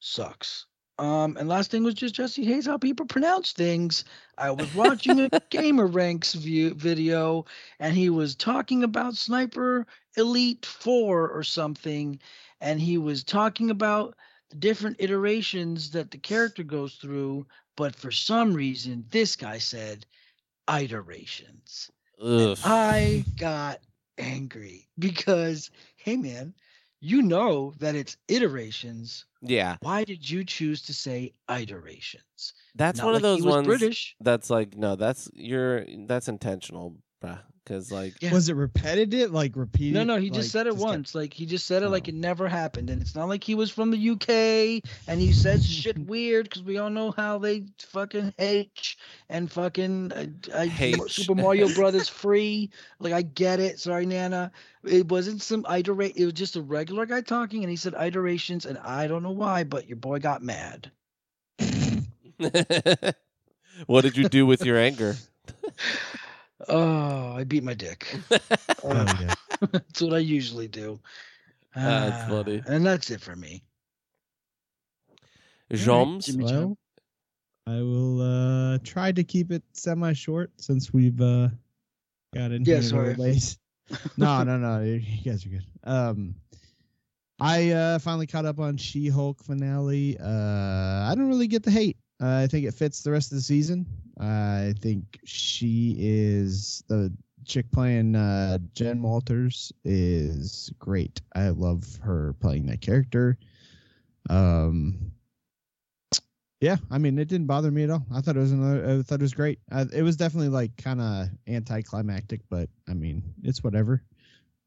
sucks. Um, and last thing was just Jesse Hayes, how people pronounce things. I was watching a GameRanx view video, and he was talking about Sniper Elite Four or something, and he was talking about the different iterations that the character goes through. But for some reason, this guy said iterations. I got angry because, hey man, you know that it's iterations. yeah, Why did you choose to say iterations? that's Not one of like he those ones. British. That's like no, that's you're that's intentional, bruh. Because like Yeah. Was it repetitive? Like repeated? No, no, he just like, said it kept- once. Like he just said it like Oh. it never happened, and it's not like he was from the UK and he says shit weird because we all know how they fucking H and fucking uh, I, H. Super Mario Brothers free. Like I get it. Sorry, Nana. It wasn't some iterate. It was just a regular guy talking, and he said iterations, and I don't know why, but your boy got mad. what did you do with your anger? Oh, I beat my dick. Oh, Uh, yeah. that's what I usually do. That's Ah, funny. And that's it for me. Joms. Jimmy Chan. Well, I will uh try to keep it semi short since we've uh got in Yeah, a sorry. little late. no, no, no. You you guys are good. Um I uh finally caught up on She Hulk finale. Uh I don't really get the hate. Uh, I think it fits the rest of the season. I think she is the chick playing uh Jen Walters is great. I love her playing that character. Um yeah, I mean, it didn't bother me at all. I thought it was another. I thought it was great. Uh, it was definitely like kind of anticlimactic, but I mean, it's whatever.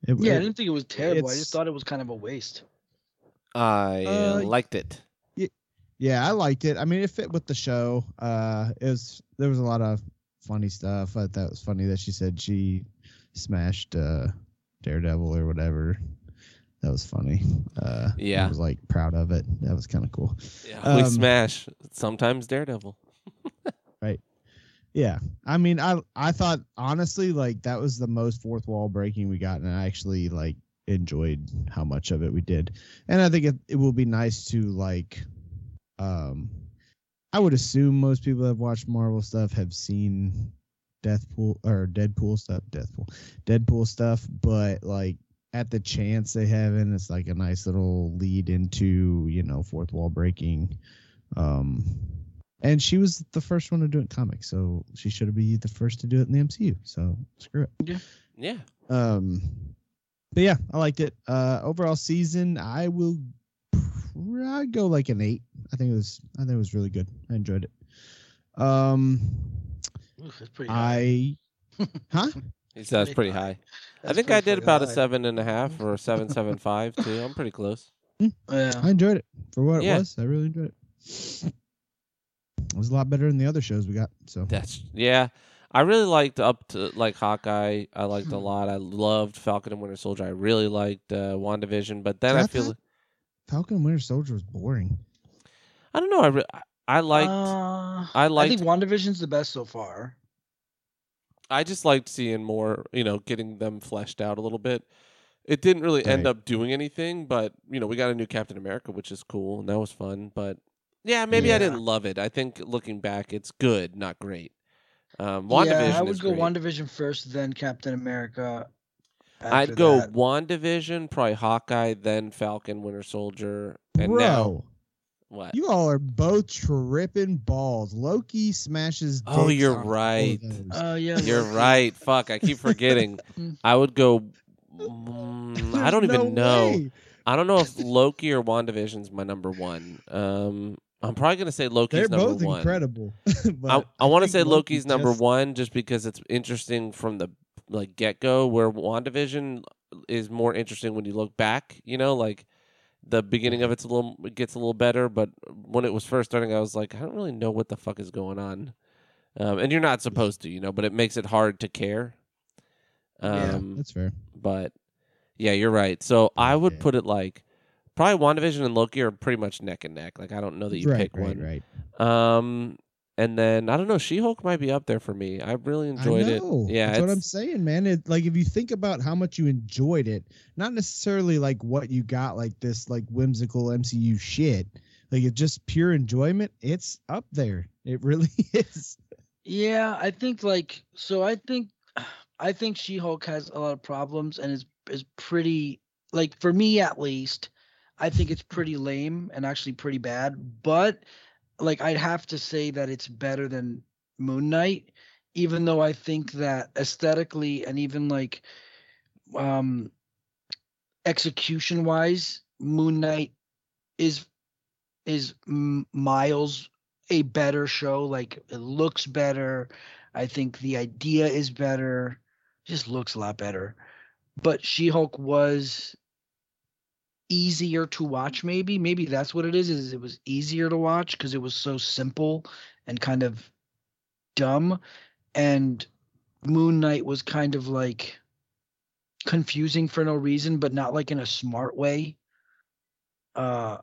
It, Yeah, I didn't think it was terrible. I just thought it was kind of a waste. I Uh, liked it. Yeah, I liked it. I mean, it fit with the show. Uh, it was there was a lot of funny stuff. I thought it was funny that she said she smashed uh, Daredevil or whatever. That was funny. Uh, Yeah. I was like proud of it. That was kind of cool. Yeah, we um, smash sometimes Daredevil. Right. Yeah, I mean, I I thought honestly like that was the most fourth wall breaking we got, and I actually like enjoyed how much of it we did, and I think it, it will be nice to like, um, I would assume most people that have watched Marvel stuff have seen Deathpool or Deadpool stuff, Deathpool, Deadpool stuff, but like at the chance they haven't, it's like a nice little lead into you know fourth wall breaking. Um, and she was the first one to do it in comics, so she should be the first to do it in the MCU. So screw it. Yeah. Um, but yeah, I liked it. Uh, overall season, I will I'd go like an eight. I think it was I think it was really good. I enjoyed it. Um, Ooh, that's pretty high. I huh? He said it's pretty Pretty high. high. I think I did fucking about a seven and a half or a seven seven five too. I'm pretty close. Yeah. I enjoyed it for what Yeah. it was. I really enjoyed it. It was a lot better than the other shows we got. So That's yeah. I really liked up to like Hawkeye. I liked Hmm. a lot. I loved Falcon and Winter Soldier. I really liked uh, WandaVision, but then I, I feel thought- Falcon and Winter Soldier was boring. I don't know. I re- I liked. Uh, I I liked. think WandaVision's the best so far. I just liked seeing more. You know, getting them fleshed out a little bit. It didn't really end up doing anything, but you know, we got a new Captain America, which is cool, and that was fun. But yeah, maybe I didn't love it. I think looking back, it's good, not great. Um, yeah, I would is go great. WandaVision first, then Captain America. I'd go that. WandaVision, probably Hawkeye, then Falcon, Winter Soldier, and Bro, now what? you all are both tripping balls. Loki smashes. Oh, you're on all of right. those. Oh yeah, You're right. Fuck, I keep forgetting. I would go. mm, I don't even no know. way. I don't know if Loki or WandaVision's my number one. Um, I'm probably gonna say Loki's They're number both one. incredible. I, but I want to say Loki's number just- one just because it's interesting from the like get go. Where WandaVision is more interesting when you look back. You know, like the beginning of it's a little it gets a little better, but when it was first starting, I was like, I don't really know what the fuck is going on. Um, and you're not supposed to, you know, but it makes it hard to care. Yeah, Um, that's fair. but yeah, you're right. So I would Yeah. put it like probably WandaVision and Loki are pretty much neck and neck. Like I don't know that you right, pick right, one. right. Um, and then I don't know. She Hulk might be up there for me. I really enjoyed I know. it. Yeah, that's what I'm saying, man. It like if you think about how much you enjoyed it, not necessarily like what you got, like this like whimsical MCU shit. Like it's just pure enjoyment. It's up there. It really is. Yeah, I think like so. I think I think She Hulk has a lot of problems and is is pretty like for me at least. I think it's pretty lame and actually pretty bad. But like I'd have to say that it's better than Moon Knight, even though I think that aesthetically and even like um execution wise, Moon Knight is is miles a better show. Like it looks better. I think the idea is better. Just looks a lot better. But She Hulk was easier to watch. Maybe maybe that's what it is. Is it was easier to watch because it was so simple and kind of dumb. And Moon Knight was kind of like confusing for no reason, but not like in a smart way. Uh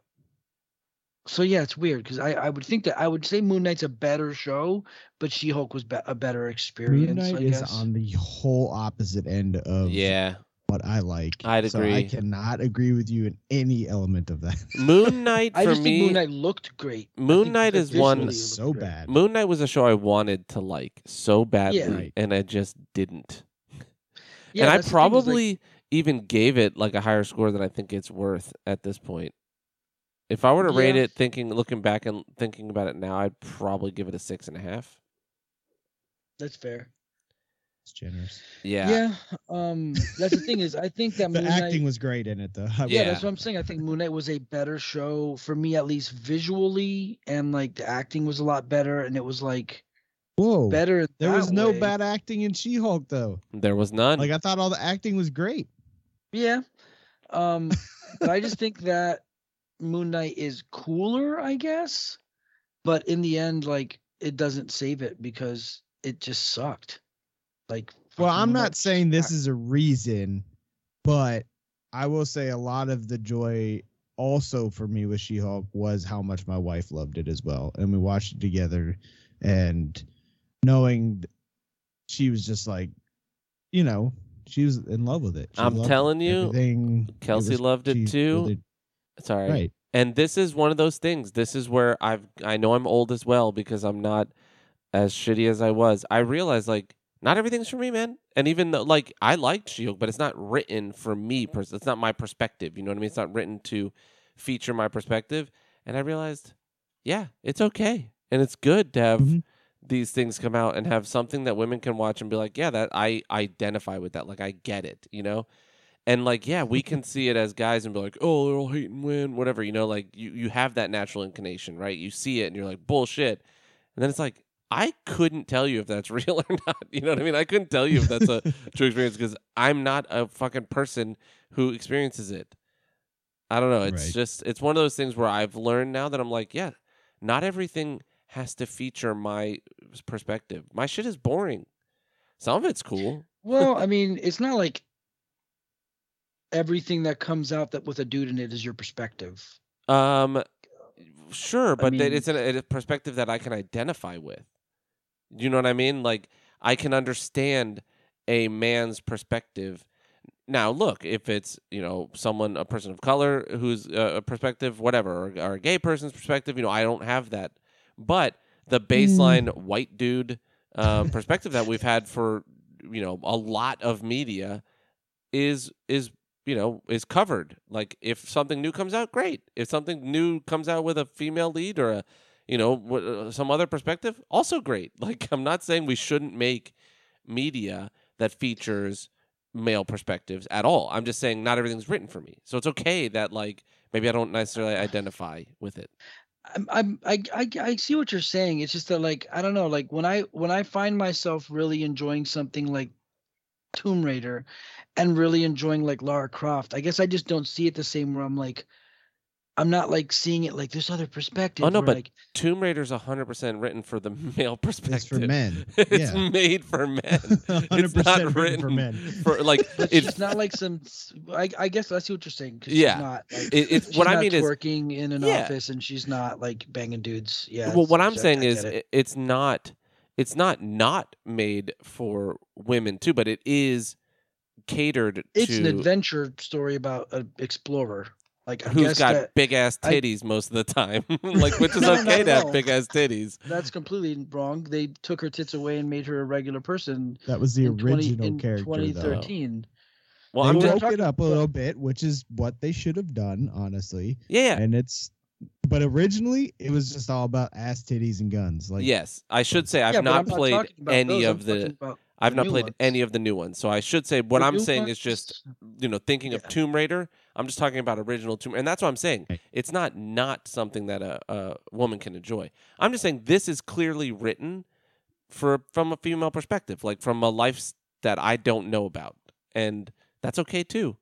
so yeah, it's weird because I, I would think that I would say Moon Knight's a better show, but She Hulk was be- a better experience. Moon Knight I is on the whole opposite end of yeah. What I like. I'd So I cannot agree with you in any element of that. Moon Knight for I for just think me. Moon Knight looked great. Moon Knight is one- it It looked was so great. bad. Moon Knight was a show I wanted to like so badly, Right. and I just didn't. Yeah, and I that's the thing is, like, probably even gave it like a higher score than I think it's worth at this point. If I were to rate it, thinking, looking back and thinking about it now, I'd probably give it a six and a half. that's fair. It's generous. Yeah, Yeah. Um that's the thing is I think that The Moon acting Knight was great in it though. I yeah, Yeah. that's what I'm saying. I think Moon Knight was a better show for me, at least visually, and like the acting was a lot better, and it was like Whoa. better. There was no way. bad acting in She-Hulk though. there was none. Like I thought all the acting was great. Yeah. Um, but I just think that Moon Knight is cooler, I guess. But in the end, like it doesn't save it because it just sucked. Like Well, I'm not Knight saying this is a reason, but I will say a lot of the joy also for me with She-Hulk was how much my wife loved it as well, and we watched it together, and knowing she was just like, you know, she was in love with it. She I'm loved telling you, everything. It Kelsey was- loved it too. really- Sorry. Right. And this is one of those things. This is where I've I know I'm old as well because I'm not as shitty as I was. I realize like not everything's for me, man. And even though like I liked Shield, but it's not written for me. pers- It's not my perspective. You know what I mean? It's not written to feature my perspective. And I realized, yeah, it's okay, and it's good to have Mhm. these things come out and have something that women can watch and be like, yeah, that I identify with that. Like I get it. You know. And like, yeah, we can see it as guys and be like, "Oh, they're all hating win, whatever." You know, like you you have that natural inclination, right? You see it and you're like, "Bullshit," and then it's like, I couldn't tell you if that's real or not. You know what I mean? I couldn't tell you if that's a true experience because I'm not a fucking person who experiences it. I don't know. It's Right. just it's one of those things where I've learned now that I'm like, yeah, not everything has to feature my perspective. My shit is boring. Some of it's cool. Well, I mean, it's not like everything that comes out that with a dude in it is your perspective. Um, sure, but that mean- it's a, a perspective that I can identify with. You know what I mean? Like I can understand a man's perspective. Now, look, if it's you know someone, a person of color who's uh, a perspective, whatever, or, or a gay person's perspective, you know, I don't have that. But the baseline white dude um, perspective that we've had for you know a lot of media is is you know is covered like if something new comes out great if something new comes out with a female lead or a you know uh, some other perspective also great. Like i'm not saying we shouldn't make media that features male perspectives at all. I'm just saying not everything's written for me. So it's okay that like maybe i don't necessarily identify with it. I'm I, I I see what you're saying. It's just that like I don't know, like when I when I find myself really enjoying something like Tomb Raider and really enjoying like Lara Croft, I guess I just don't see it the same where I'm like I'm not like seeing it like this other perspective. Oh, no, but like, tomb raider's 100% written for the male perspective It's for men. it's yeah. made for men it's 100% not written written for men. for like it's she's not like some. i guess I see what you're saying. 'cause Yeah. she's not. Like, It- it's- she's what I not mean is- working in an Yeah. office and she's not like banging dudes. Yeah. well what i'm I- saying I is get it. it- it's not it's not not made for women too but it is catered it's an adventure story about an explorer. Like I who's guess got that, big ass I- titties most of the time like which is No, okay no, to have big ass titties that's completely wrong. They took her tits away and made her a regular person. That was the in 20 original in character. though. 2013. well they i'm we're just broke talking it up a little bit, which is what they should have done, honestly. yeah And it's, but originally it was just all about ass titties and guns. Like, yes i should say i've yeah, not not played any those, I'm of the talking I've the not played ones. any of the new ones, so I should say what The I'm new saying is just you know thinking of Tomb Raider. I'm just talking about original Tomb, and that's what I'm saying. It's not not something that a, a woman can enjoy. I'm just saying this is clearly written for from a female perspective, like from a life that I don't know about, and that's okay too.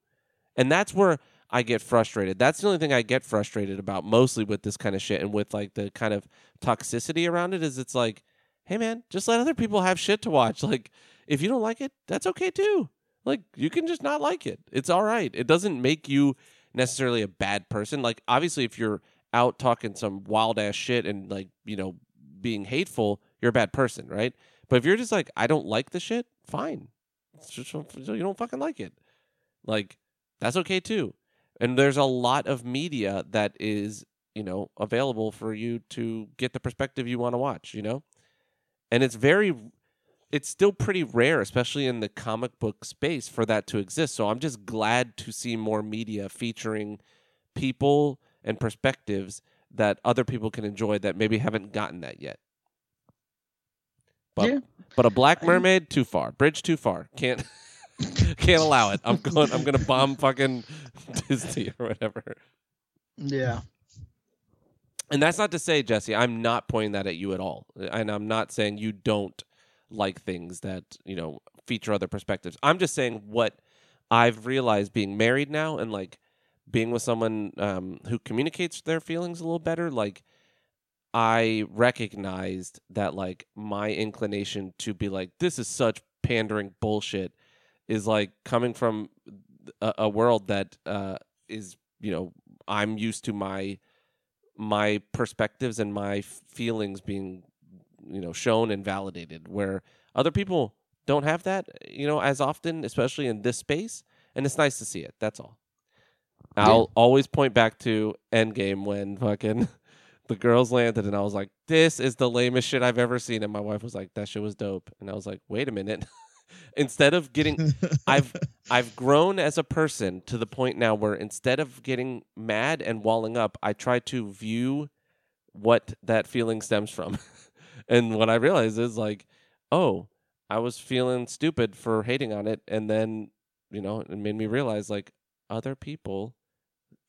And that's where I get frustrated. That's the only thing I get frustrated about mostly with this kind of shit and with like the kind of toxicity around it is it's like, hey man, just let other people have shit to watch. Like if you don't like it, that's okay too. Like you can just not like it. It's all right. It doesn't make you necessarily a bad person. Like obviously if you're out talking some wild ass shit and like, you know, being hateful, you're a bad person, right? But if you're just like I don't like the shit, fine. It's just you don't fucking like it. Like that's okay too. And there's a lot of media that is, you know, available for you to get the perspective you want to watch, you know? And it's very it's still pretty rare, especially in the comic book space, for that to exist. So I'm just glad to see more media featuring people and perspectives that other people can enjoy that maybe haven't gotten that yet. But Yeah. but a Black Mermaid too far, bridge too far. Can't can't allow it. I'm going. I'm gonna bomb fucking Disney or whatever. Yeah. And that's not to say, Jesse, I'm not pointing that at you at all. And I'm not saying you don't like things that, you know, feature other perspectives. I'm just saying what I've realized being married now and like being with someone um, who communicates their feelings a little better, like I recognized that like my inclination to be like, this is such pandering bullshit is like coming from a, a world that uh, is, you know, I'm used to my my perspectives and my feelings being you know shown and validated where other people don't have that you know as often especially in this space and it's nice to see it that's all. I'll always point back to endgame when fucking the girls landed and i was like this is the lamest shit i've ever seen and my wife was like that shit was dope and i was like wait a minute. Instead of getting I've I've grown as a person to the point now where instead of getting mad and walling up, I try to view what that feeling stems from. And what I realized is like, oh, I was feeling stupid for hating on it and then, you know, it made me realize like other people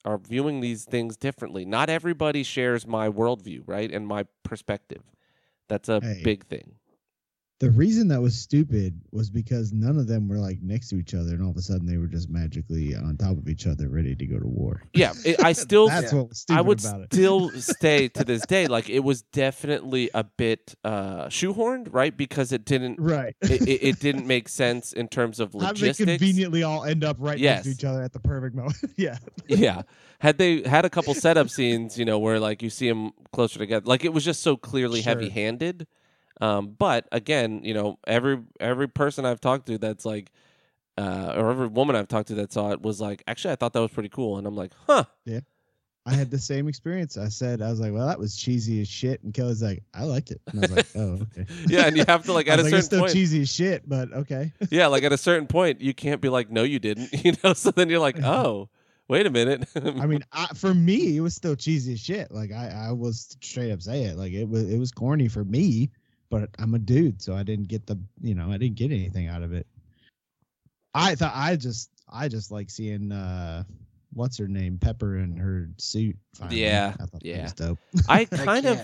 are viewing these things differently. Not everybody shares my worldview, right? And my perspective. That's a Hey. big thing. The reason that was stupid was because none of them were like next to each other, and all of a sudden they were just magically on top of each other, ready to go to war. Yeah, it, I still That's Yeah. what was stupid I would about it. still stay to this day. Like it was definitely a bit uh, shoehorned, right? Because it didn't right. it, it, it didn't make sense in terms of How they logistics. conveniently all end up right Yes. next to each other at the perfect moment. yeah. yeah, had they had a couple setup scenes, you know, where like you see them closer together, like it was just so clearly Sure. heavy-handed. Um, but again, you know, every every person I've talked to that's like, uh, or every woman I've talked to that saw it was like, actually, I thought that was pretty cool, and I'm like, huh, yeah. I had the same experience. I said, I was like, well, that was cheesy as shit. And Kelly's like, I liked it. And I was like, oh, okay. yeah, and you have to like I at a like, it's still point, cheesy as shit, but okay. yeah, like at a certain point, you can't be like, no, you didn't, you know. So then you're like, oh, wait a minute. I mean, I, for me, it was still cheesy as shit. Like I, I was straight up say it. Like it was, it was corny for me, but I'm a dude, so I didn't get the, you know, I didn't get anything out of it. I thought I just, I just like seeing, uh what's her name, Pepper in her suit. Finally. Yeah, I thought that yeah. was dope. I I kind of.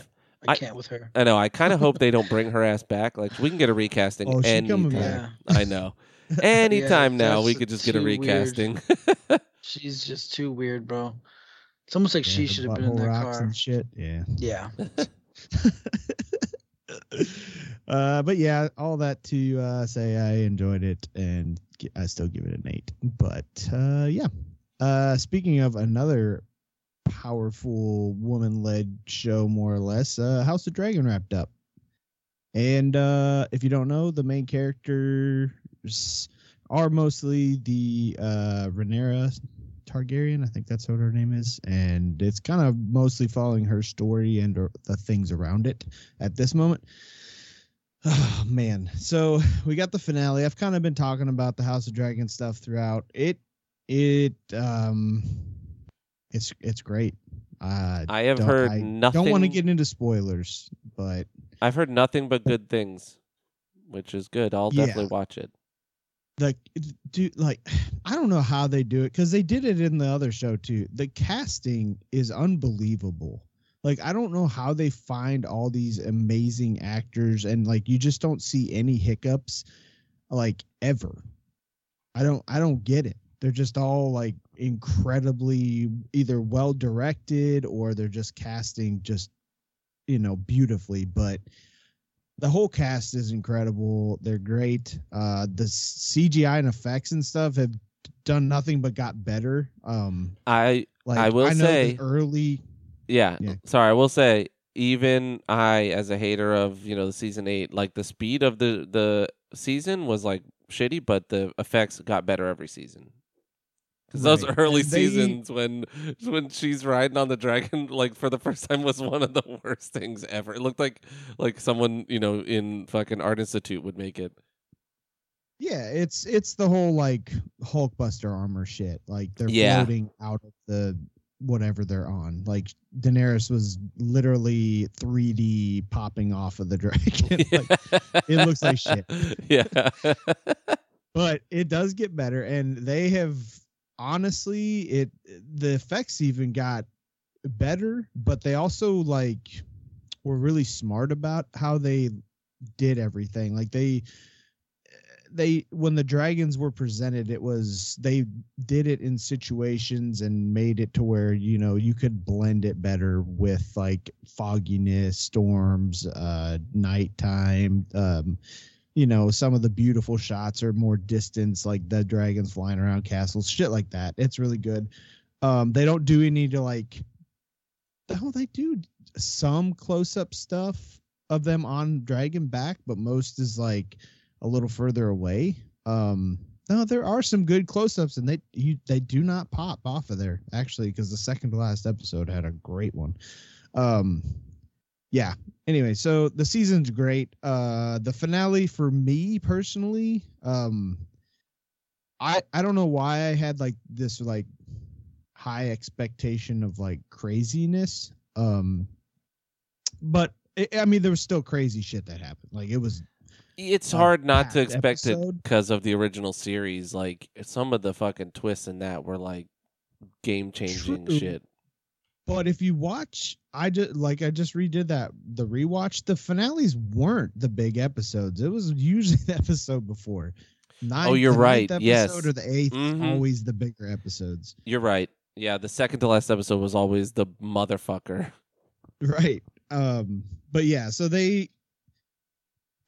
I I- can't with her. I know, I kind of hope they don't bring her ass back. Like we can get a recasting Oh, she coming anytime. back. I know. Anytime now, we could just get a recasting. She's just too weird, bro. It's almost like Yeah, she should have been in butthole that car. and shit. Yeah. Yeah. uh, but yeah, all that to uh, say I enjoyed it and I still give it an eight. But uh, yeah, uh, speaking of another powerful woman-led show, more or less, uh, House of Dragon wrapped up. And uh, if you don't know, the main characters are mostly the uh, Rhaenyra Targaryen. I think that's what her name is, and it's kind of mostly following her story and the things around it at this moment. Oh man, so we got the finale. I've kind of been talking about the House of Dragon stuff throughout. It, it, um, it's it's great. Uh, I have heard I nothing. Don't want to get into spoilers, but I've heard nothing but good things, which is good. I'll Yeah. definitely watch it. Like do like I don't know how they do it because they did it in the other show too. The casting is unbelievable. Like I don't know how they find all these amazing actors and like you just don't see any hiccups like ever. I don't I don't get it. They're just all like incredibly either well directed or they're just casting just you know beautifully but the whole cast is incredible. They're great. Uh, the CGI and effects and stuff have done nothing but got better. Um, I like I will know the say- early. yeah, Yeah. Sorry, I will say even I, as a hater of you know the season eight, like the speed of the the season was like shitty, but the effects got better every season. Because those Right. early they- seasons when when she's riding on the dragon, like for the first time, was one of the worst things ever. It looked like like someone you know in fucking art institute would make it. Yeah, it's it's the whole like Hulkbuster armor shit. Like they're Yeah. floating out of the whatever they're on. Like Daenerys was literally 3D popping off of the dragon. like, it looks like shit. Yeah. but it does get better and they have honestly it the effects even got better but they also like were really smart about how they did everything. Like they they when the dragons were presented it was they did it in situations and made it to where you know you could blend it better with like fogginess storms uh nighttime um you know some of the beautiful shots are more distance like the dragons flying around castles shit like that it's really good um they don't do any to like oh they do some close-up stuff of them on dragon back, but most is like a little further away. Um, no, there are some good close-ups, and they you they do not pop off of there actually because the second to last episode had a great one. Um, yeah. Anyway, so the season's great. Uh, the finale for me personally, um, I I don't know why I had like this like high expectation of like craziness. Um, but it, I mean, there was still crazy shit that happened. Like it was It's hard not to expect it because of the original series. Like some of the fucking twists in that were like game changing shit. But if you watch, I just like I just redid that the rewatch. The finales weren't the big episodes. It was usually the episode before. Ninth, Oh, you're the right. ninth Yes. episode or the 8th Mhm. always the bigger episodes. You're right. Yeah, the second to last episode was always the motherfucker. Right. Um. But yeah, so they.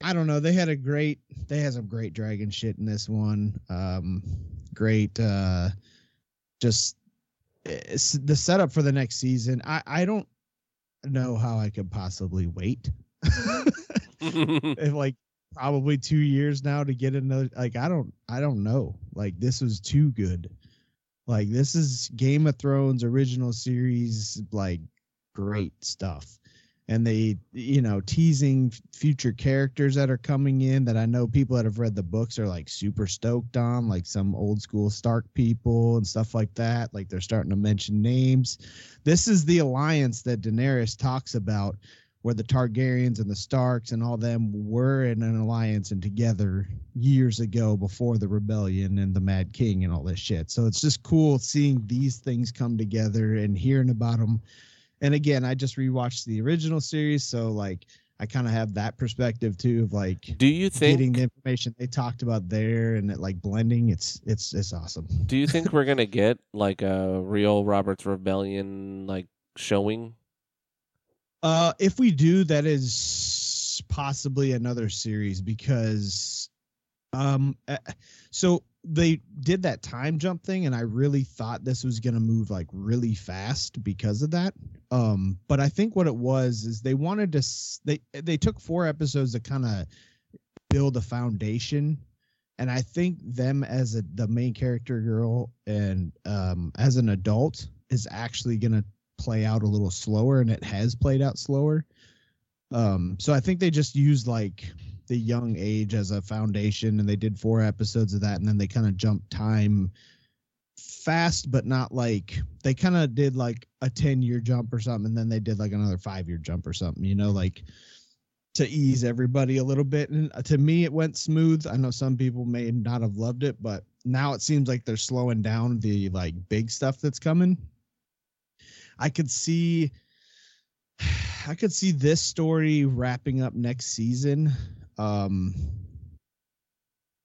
I don't know. They had a great. They had some great dragon shit in this one. Um. Great. Uh. Just. The setup for the next season. I I don't know how I could possibly wait. if like probably two years now to get another like i don't i don't know like this was too good like this is game of thrones original series like great stuff and they you know teasing future characters that are coming in that i know people that have read the books are like super stoked on like some old school stark people and stuff like that like they're starting to mention names this is the alliance that daenerys talks about where the Targaryens and the Starks and all them were in an alliance and together years ago before the rebellion and the Mad King and all this shit. So it's just cool seeing these things come together and hearing about them. And again, I just rewatched the original series, so like I kind of have that perspective too of like Do you think getting the information they talked about there and it like blending. It's it's it's awesome. Do you think we're gonna get like a real Robert's Rebellion like showing? Uh, if we do, that is possibly another series because, um, so they did that time jump thing, and I really thought this was gonna move like really fast because of that. Um, but I think what it was is they wanted to they they took four episodes to kind of build a foundation. And I think them as a the main character girl and um as an adult is actually gonna play out a little slower and it has played out slower um so i think they just used like the young age as a foundation and they did four episodes of that and then they kind of jumped time fast but not like they kind of did like a 10 year jump or something and then they did like another five year jump or something you know like to ease everybody a little bit. And uh, to me it went smooth. I know some people may not have loved it but now it seems like they're slowing down the like big stuff that's coming. I could see I could see this story wrapping up next season. Um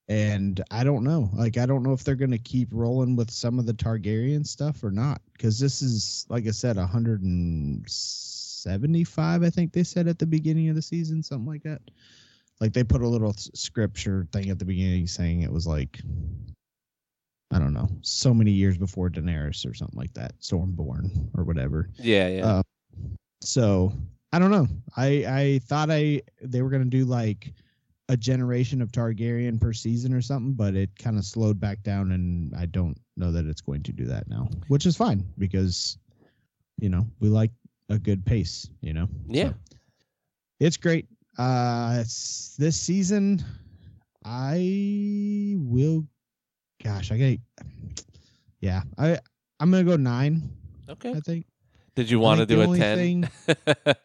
and I don't know. Like I don't know if they're going to keep rolling with some of the Targaryen stuff or not cuz this is like I said 175 I think they said at the beginning of the season something like that. Like they put a little scripture thing at the beginning saying it was like I don't know, so many years before Daenerys or something like that, Stormborn or whatever. Yeah, yeah. Uh, So I don't know. I I thought I they were gonna do like a generation of Targaryen per season or something, but it kind of slowed back down, and I don't know that it's going to do that now, which is fine because you know we like a good pace. You know. Yeah. So, it's great. Uh, it's this season. I will. Gosh, I got. Yeah, I I'm gonna go nine. okay. I think. Did you want to do a ten?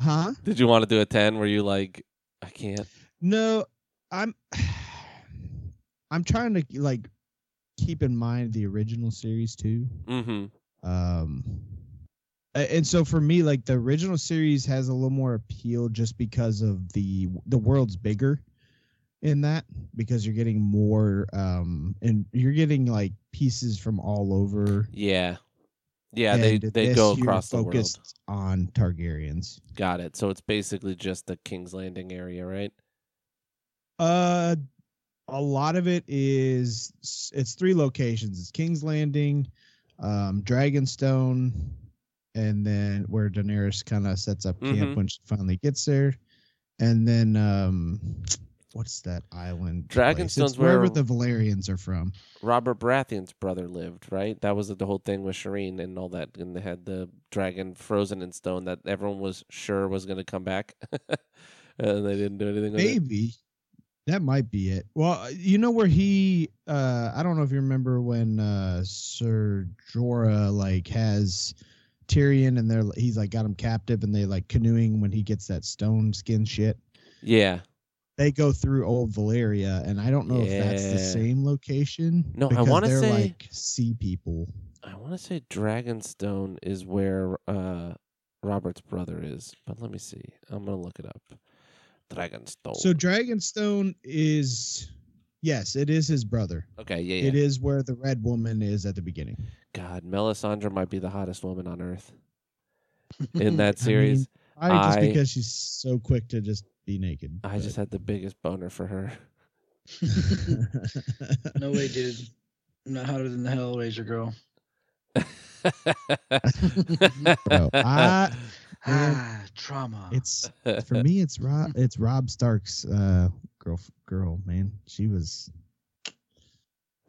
Huh? Did you want to do a ten? Were you like, I can't? No, I'm I'm trying to like keep in mind the original series too. Mm-hmm. Um and so for me like the original series has a little more appeal just because of the the world's bigger in that because you're getting more um and you're getting like pieces from all over Yeah. Yeah, they and they this go across the world. on Targaryens. Got it. So it's basically just the King's Landing area, right? Uh, a lot of it is it's three locations. It's King's Landing, um, Dragonstone, and then where Daenerys kind of sets up camp Mhm. when she finally gets there. and then um, what's that island? Dragonstone's It's wherever the Valyrians are from. Robert Baratheon's brother lived, right? That was the whole thing with Shireen and all that, and they had the dragon frozen in stone that everyone was sure was going to come back, and they didn't do anything with it. Maybe that might be it. Well, you know where he? uh I don't know if you remember when uh Sir Jorah like has Tyrion and they're he's like got him captive and they like canoeing when he gets that stone skin shit. Yeah, They go through old Valyria, and I don't know if that's the same location. No, I wanna say- like sea people. I want to say Dragonstone is where uh, Robert's brother is, but let me see. I'm gonna look it up. Dragonstone. So Dragonstone is yes, it is his brother. okay, yeah, yeah. It is where the red woman is at the beginning. God, Melisandre might be the hottest woman on earth in that series. I just I- because she's so quick to just be naked. I, just had the biggest boner for her. no way, dude. I'm not hotter than the Hellraiser girl. Bro, I, Ah, trauma. it's for me. It's Rob. It's Robb Stark's uh, girl. Girl, man, she was.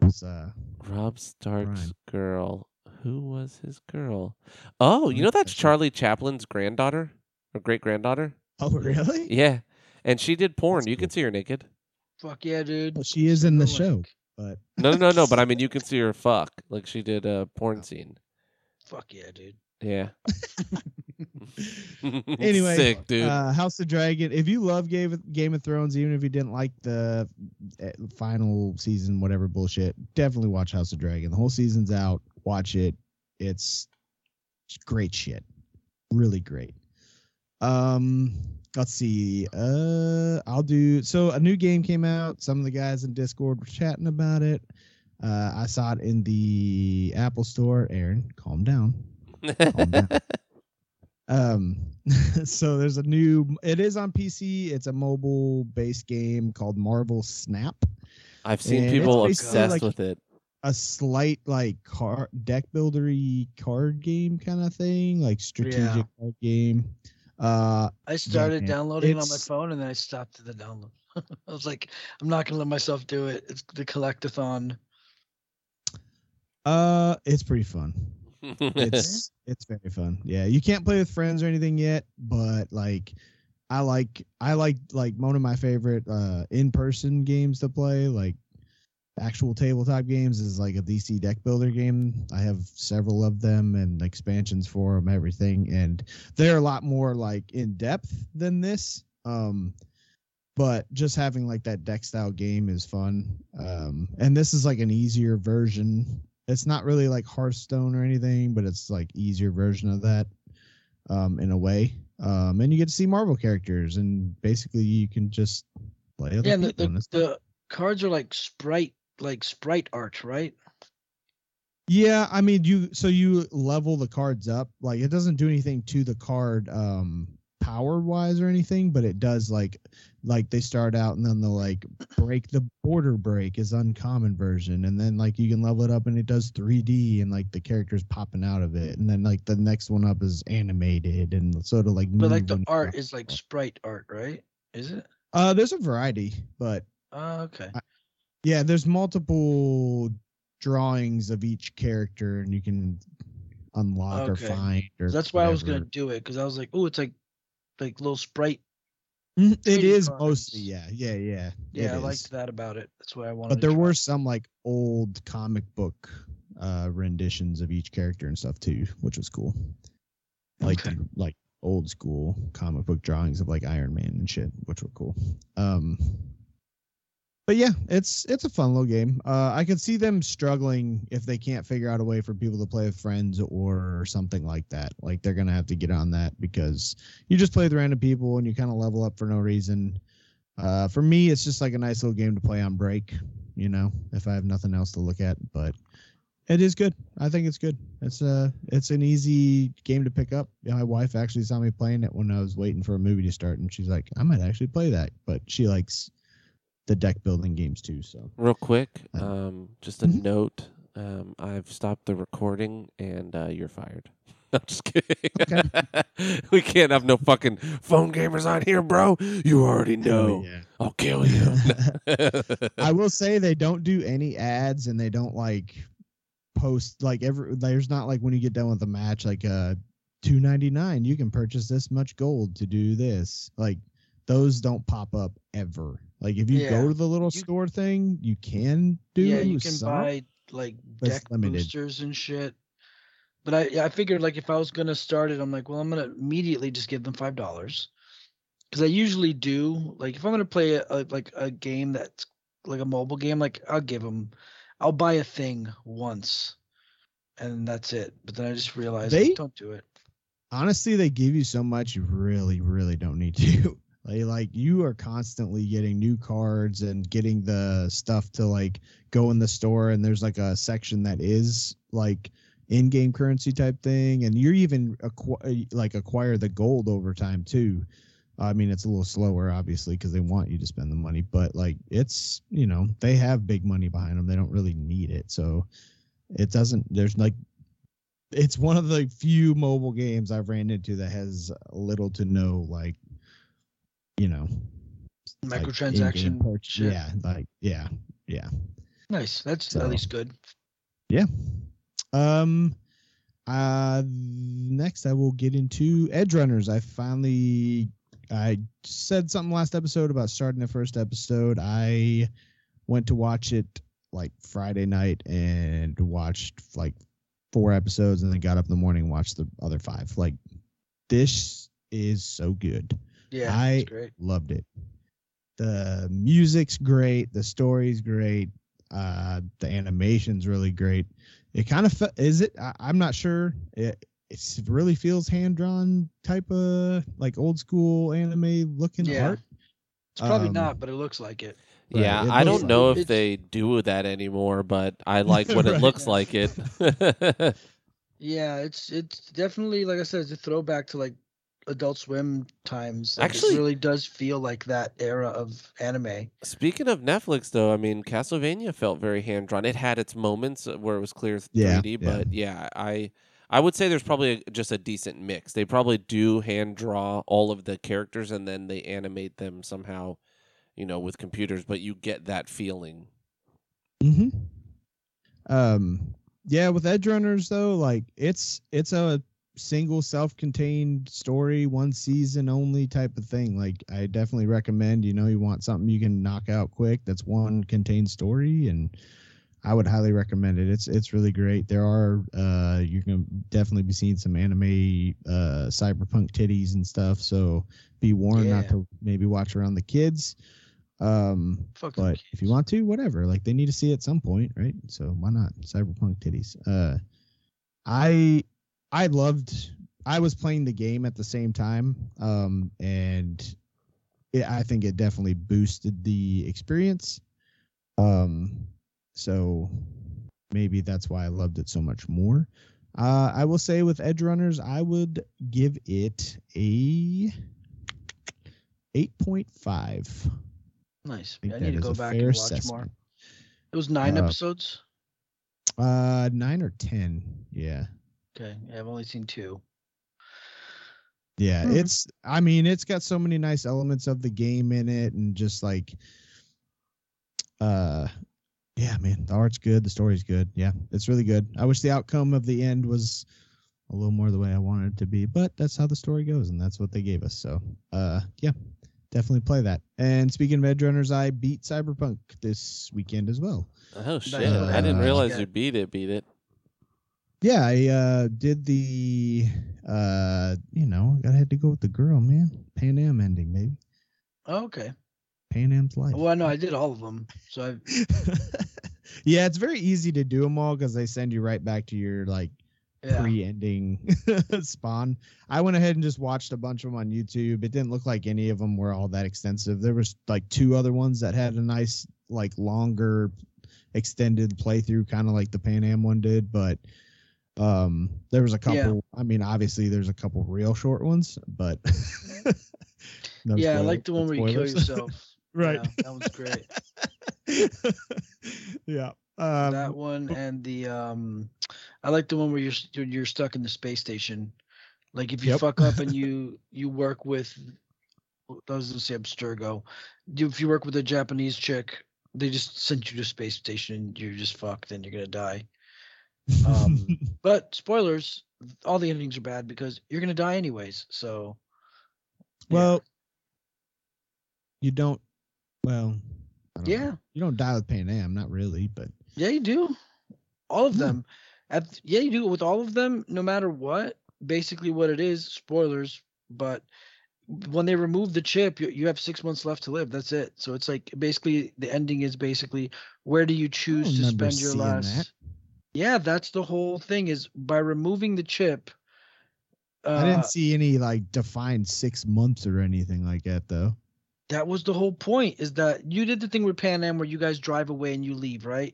Was uh Robb Stark's Prime. girl. Who was his girl? Oh, you know that's Charlie Chaplin's granddaughter or great granddaughter? oh really? Yeah, and she did porn. That's You can see her naked. Fuck yeah, dude. Well, she is in the Super show, but No, no, no, no. But I mean, you can see her fuck. Like she did a porn scene. Fuck yeah, dude. Yeah. anyway, sick dude. Uh, House of Dragon. If you love Game of, Game of Thrones, even if you didn't like the uh, final season, whatever bullshit, definitely watch House of Dragon. The whole season's out. Watch it. It's it's great shit. Really great. Um, let's see. Uh, I'll do. So a new game came out. Some of the guys in Discord were chatting about it. Uh, I saw it in the Apple Store. Aaron, calm down. calm down. Um, so there's a new. It is on PC. It's a mobile-based game called Marvel Snap. I've seen and people obsessed like- with it. A slight like car deck buildery card game kind of thing, like strategic Yeah. card game. Uh, I started man, downloading on my phone and then I stopped the download. I was like, I'm not gonna let myself do it. It's the collectathon. uh, it's pretty fun. It's it's very fun. Yeah, you can't play with friends or anything yet, but like. I like I like like one of my favorite uh in-person games to play like actual tabletop games is like a DC deck builder game. I have several of them and expansions for them, everything, and they're a lot more like in depth than this. Um, but just having like that deck style game is fun. Um, and this is like an easier version. It's not really like Hearthstone or anything, but it's like easier version of that. Um, in a way. Um, and you get to see Marvel characters, and basically you can just play other Yeah, the, the, the cards are like sprite like sprite art, right? Yeah, I mean you so you level the cards up. Like it doesn't do anything to the card um power wise or anything, but it does like like they start out and then they'll like break the border break is uncommon version and then like you can level it up and it does 3D and like the characters popping out of it and then like the next one up is animated and sort of like But like the art is like sprite art, right? Is it? uh there's a variety, but Oh, okay. Yeah, there's multiple drawings of each character, and you can unlock Okay. or find. Or So that's why I was gonna do it because I was like, oh, it's like like little sprite. It is cards. mostly, yeah, yeah, yeah. Yeah, I is. liked that about it. That's why I wanted. But there were some like old comic book uh renditions of each character and stuff too, which was cool. Like Okay. like old school comic book drawings of like Iron Man and shit, which were cool. Um but yeah, it's it's a fun little game. Uh, I can see them struggling if they can't figure out a way for people to play with friends or something like that. Like they're gonna have to get on that because you just play with random people and you kind of level up for no reason. Uh, for me, it's just like a nice little game to play on break. You know, if I have nothing else to look at, but it is good. I think it's good. It's a it's an easy game to pick up. My wife actually saw me playing it when I was waiting for a movie to start, and she's like, "I might actually play that." But she likes the deck building games too. So Real quick, Uh, um, just a Mhm. note. Um, I've stopped the recording, and uh, you're fired. No, just kidding. we can't have no fucking phone gamers on here, bro. You already know. yeah. I'll kill you. I will say they don't do any ads and they don't like post like every there's not like when you get done with the match like uh 299 you can purchase this much gold to do this like those don't pop up ever like if you Yeah. go to the little You- store thing you can do yeah, you can some, buy like deck boosters and shit. But I I figured like if I was gonna start it, I'm like, well, I'm gonna immediately just give them five dollars, because I usually do. Like if I'm gonna play a, a like a game that's like a mobile game, like I'll give them, I'll buy a thing once, and that's it. But then I just realized like, They- don't do it. honestly they give you so much you really really don't need to like, like you are constantly getting new cards and getting the stuff to like go in the store and there's like a section that is like in-game currency type thing. And you're even acqu- like acquire the gold over time too. I mean it's a little slower obviously because they want you to spend the money but like it's you know they have big money behind them they don't really need it. So it doesn't there's like it's one of the few mobile games I've ran into that has little to no like, you know, Microtransaction. in-game purch- Yeah, like yeah, yeah. Nice. That's So- at least good. Yeah. Um, uh, next I will get into Edgerunners. I finally I said something last episode about starting the first episode. I went to watch it like Friday night and watched like four episodes and then got up in the morning and watched the other five. Like this is so good. Yeah, I- it's great. Loved it. The music's great. The story's great. Uh, the animation's really great. It kind of fe- is it. I, I'm not sure. It it really feels hand drawn type of like old school anime looking Yeah. art. It's probably um, not, but it looks like it. Right, yeah, it I don't know like- if they do that anymore, but I like what it looks like it. Yeah, it's it's definitely like I said, it's a throwback to like Adult Swim times. Like, Actually- it really does feel like that era of anime. Speaking of Netflix, though, I mean, Castlevania felt very hand drawn. It had its moments where it was clear 3D, Yeah, yeah. but yeah, I I would say there's probably a, just a decent mix. They probably do hand draw all of the characters and then they animate them somehow, you know, with computers. But you get that feeling. Mm-hmm. Um, yeah, with Edgerunners though, like it's it's a single self-contained story, one season only type of thing. Like I definitely recommend. You know, you want something you can knock out quick. That's one contained story, and I would highly recommend it. It's it's really great. There are uh, you're gonna definitely be seeing some anime, uh, cyberpunk titties and stuff. So be warned not to maybe watch around the kids. Um, Fuck but if you want to, whatever. Like they need to see it at some point, right? So why not? Cyberpunk titties. Uh, I I loved. I was playing the game at the same time, um, and it, I think it definitely boosted the experience. Um, so maybe that's why I loved it so much more. Uh, I will say with Edgerunners, I would give it a eight point five. nice. I I need to go back and watch assessment. more. It was nine Uh, episodes. Uh, nine or ten. Yeah, Okay, I've only seen two. yeah. Hmm. It's. I mean, it's got so many nice elements of the game in it, and just like, uh, yeah, man, the art's good, the story's good. Yeah, it's really good. I wish the outcome of the end was a little more the way I wanted it to be, but that's how the story goes, and that's what they gave us. So, uh, yeah, definitely play that. And speaking of Edgerunners, I beat Cyberpunk this weekend as well. Oh shit! Uh, I didn't realize you beat it. Beat it. Yeah, I uh did the uh you know, I had to go with the girl, man. Panam ending, maybe. Oh, okay. Panam's life. Well, I know I did all of them, so I yeah, it's very easy to do them all because they send you right back to your like yeah. pre-ending spawn. I went ahead and just watched a bunch of them on YouTube. It didn't look like any of them were all that extensive. There was like two other ones that had a nice like longer extended playthrough kind of like the Panam one did, but um there was a couple Yeah. I mean obviously there's a couple real short ones, but no yeah, I like the one where you kill yourself. right. Yeah, that was great. yeah. Um, that one and the um, I like the one where you're you're, stuck in the space station. Like if you Yep. fuck up and you you work with, I was gonna say Abstergo. If you work with a Japanese chick, they just send you to space station and you're just fucked and you're gonna die. Um, But spoilers, all the endings are bad because you're gonna die anyways. So. yeah. well, you don't. Well, don't know. Yeah. you don't die with Panam, not really, but Yeah, you do. All of Yeah. them. At yeah, you do with all of them, no matter what. Basically, what it is, spoilers. But when they remove the chip, you, you have six months left to live. That's it. So it's like basically the ending is basically where do you choose to spend your last? that. Yeah, that's the whole thing. Is by removing the chip. Uh, I didn't see any like defined six months or anything like that though. that was the whole point. Is that you did the thing with Panam where you guys drive away and you leave, right?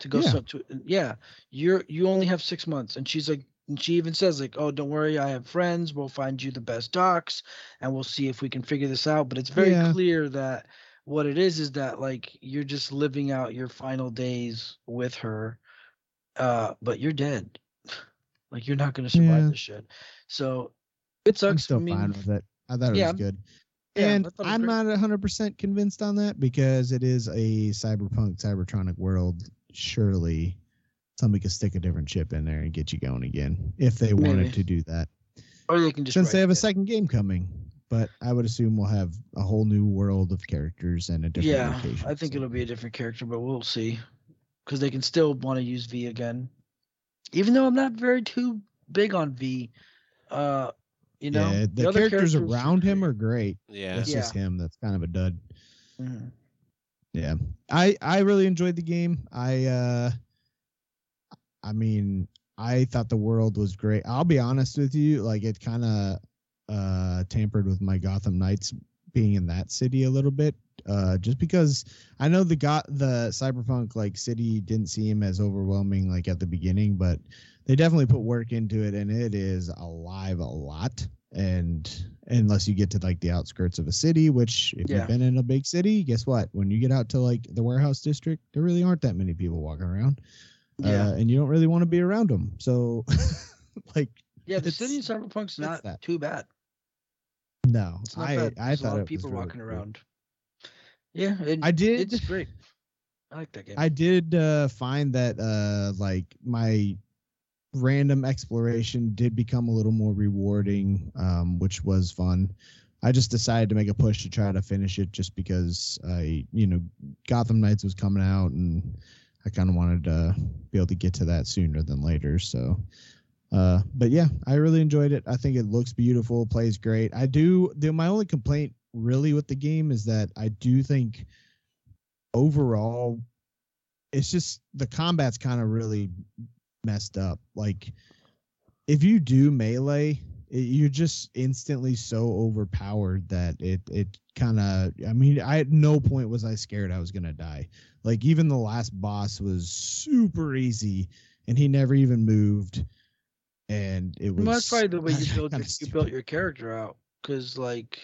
To go Yeah. so to yeah, you're you only have six months, and she's like, and she even says like, oh, don't worry, I have friends. We'll find you the best docs, and we'll see if we can figure this out. But it's very Yeah. clear that what it is is that like you're just living out your final days with her, uh, but you're dead. Like you're not gonna survive Yeah. this shit. So it sucks. I'm still I mean, fine with it. I thought it yeah, was good. yeah, and was I'm great. not 100% convinced on that because it is a cyberpunk, cybertronic world. Surely somebody could stick a different chip in there and get you going again if they wanted to do that. or they can just Since they have a second game coming. But I would assume we'll have a whole new world of characters and a different yeah, location. I think so- it'll be a different character, but we'll see. Because they can still want to use V again, even though I'm not very too big on V. Uh, you know, yeah, the, other characters characters around him are great. Yeah. It's just him that's kind of a dud. Mhm. Yeah. I I really enjoyed the game. I uh I mean, I thought the world was great. I'll be honest with you, like it kind of uh tampered with my Gotham Knights being in that city a little bit. Uh just because I know the got the cyberpunk like city didn't seem as overwhelming like at the beginning, but they definitely put work into it and it is alive a lot. And unless you get to like the outskirts of a city, which if Yeah. you've been in a big city, guess what? When you get out to like the warehouse district, there really aren't that many people walking around. Yeah, Uh, and you don't really want to be around them. So like yeah. The city in Cyberpunk's not that. too bad. no, It's not I bad. I There's a thought lot it of people really walking cool. around. Yeah, it, I did It's great. I like that game. I did uh, find that uh, like my random exploration did become a little more rewarding, um, which was fun. I just decided to make a push to try to finish it just because I, you know, Gotham Knights was coming out and I kind of wanted to be able to get to that sooner than later. So, uh, but yeah, I really enjoyed it. I think it looks beautiful, plays great. I do. The, my only complaint really with the game is that I do think overall it's just the combat's kind of really messed up. Like if you do melee, it, you're just instantly so overpowered that it it kind of. I mean, I at no point was I scared I was gonna die. Like even the last boss was super easy, and he never even moved. And it was. Well, that's probably the way you build your, you built your character out, because like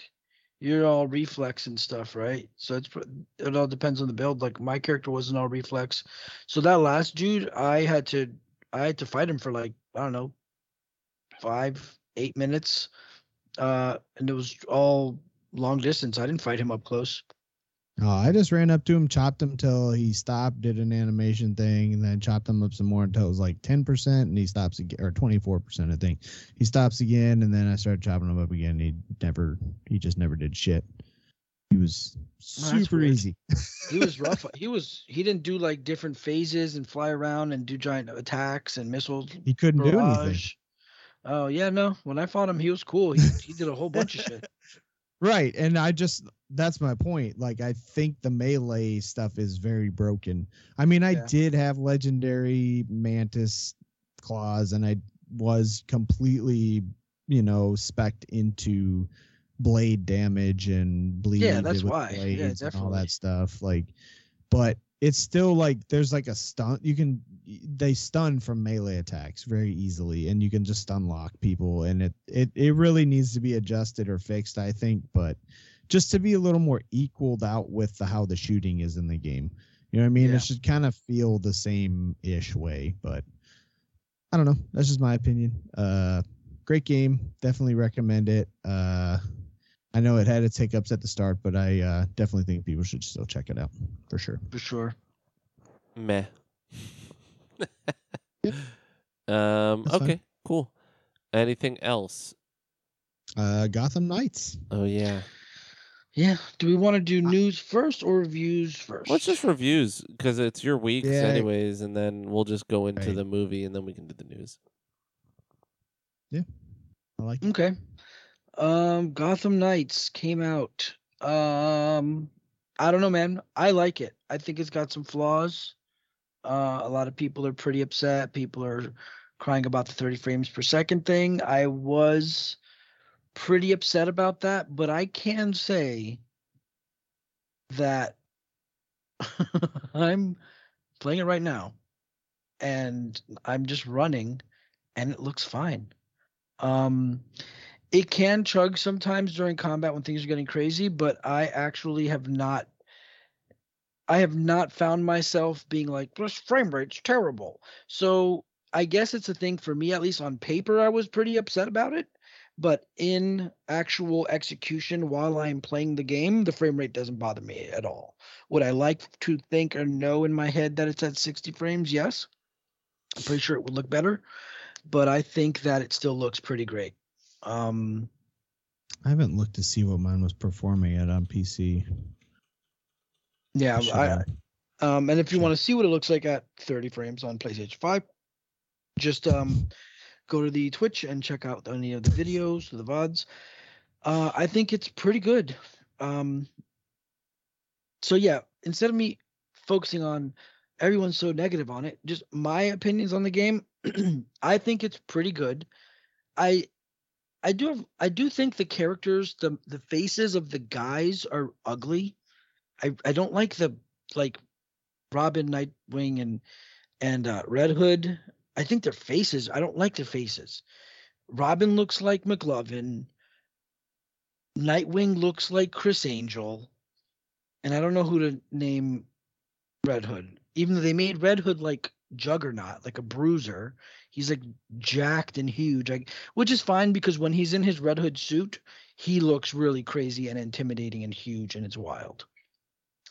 you're all reflex and stuff, right? So it's it all depends on the build. Like my character wasn't all reflex, so that last dude, I had to I had to fight him for like I don't know five eight minutes, uh, and it was all long distance. I didn't fight him up close. Oh, I just ran up to him, chopped him till he stopped, did an animation thing, and then chopped him up some more until it was like ten percent, and he stops again, or twenty four percent, I think. He stops again, and then I started chopping him up again. He never, he just never did shit. He was super easy. He was rough. he was he didn't do like different phases and fly around and do giant attacks and missiles He couldn't do anything. Oh yeah, no. When I fought him, he was cool. He he did a whole bunch of shit. Right. And I just that's my point. Like I think the melee stuff is very broken. I mean, I Yeah. did have legendary mantis claws and I was completely, you know, specked into blade damage and bleed Yeah, that's why. Yeah, and all that stuff. Like but it's still like there's like a stun you can they stun from melee attacks very easily and you can just stun lock people and it it it really needs to be adjusted or fixed i think but just to be a little more equaled out with the, how the shooting is in the game You know what I mean? Yeah. It should kind of feel the same ish way, but I don't know. That's just my opinion. Uh, great game. Definitely recommend it. Uh, I know it had its hiccups at the start, but I uh, definitely think people should still check it out for sure. For sure. Meh. Yep. Um. That's fine. okay. Cool. Anything else? Uh, Gotham Knights. Oh yeah. Yeah. Do we want to do news first or reviews first? Let's just reviews because it's your weeks Yeah. anyways, and then we'll just go into Right. the movie and then we can do the news. Yeah. I like. Okay. Um, Gotham Knights came out. Um, I don't know, man. I like it. I think it's got some flaws. Uh, a lot of people are pretty upset. People are crying about the 30 frames per second thing. I was pretty upset about that, but I can say that I'm playing it right now and I'm just running and it looks fine. Um, it can chug sometimes during combat when things are getting crazy, but I actually have not. I have not found myself being like this frame rate's terrible. So I guess it's a thing for me, at least on paper. I was pretty upset about it, but in actual execution, while I'm playing the game, the frame rate doesn't bother me at all. Would I like to think or know in my head that it's at 60 frames? Yes. I'm pretty sure it would look better, but I think that it still looks pretty great. Um, I haven't looked to see what mine was performing at on PC. yeah, I, um, and if you want to see what it looks like at 30 frames on PlayStation 5, just um, go to the Twitch and check out any of the videos, the VODs. Uh, I think it's pretty good. Um, so yeah, instead of me focusing on everyone's so negative on it, just my opinions on the game, I think it's pretty good. I I do have I do think the characters, the the faces of the guys are ugly. I I don't like the like Robin, Nightwing, and and uh, Red Hood. I think their faces. I don't like their faces. Robin looks like McLovin. Nightwing looks like Criss Angel, and I don't know who to name Red Hood. Even though they made Red Hood like Juggernaut, like a bruiser, he's like jacked and huge. Like, which is fine because when he's in his Red Hood suit, he looks really crazy and intimidating and huge, and it's wild.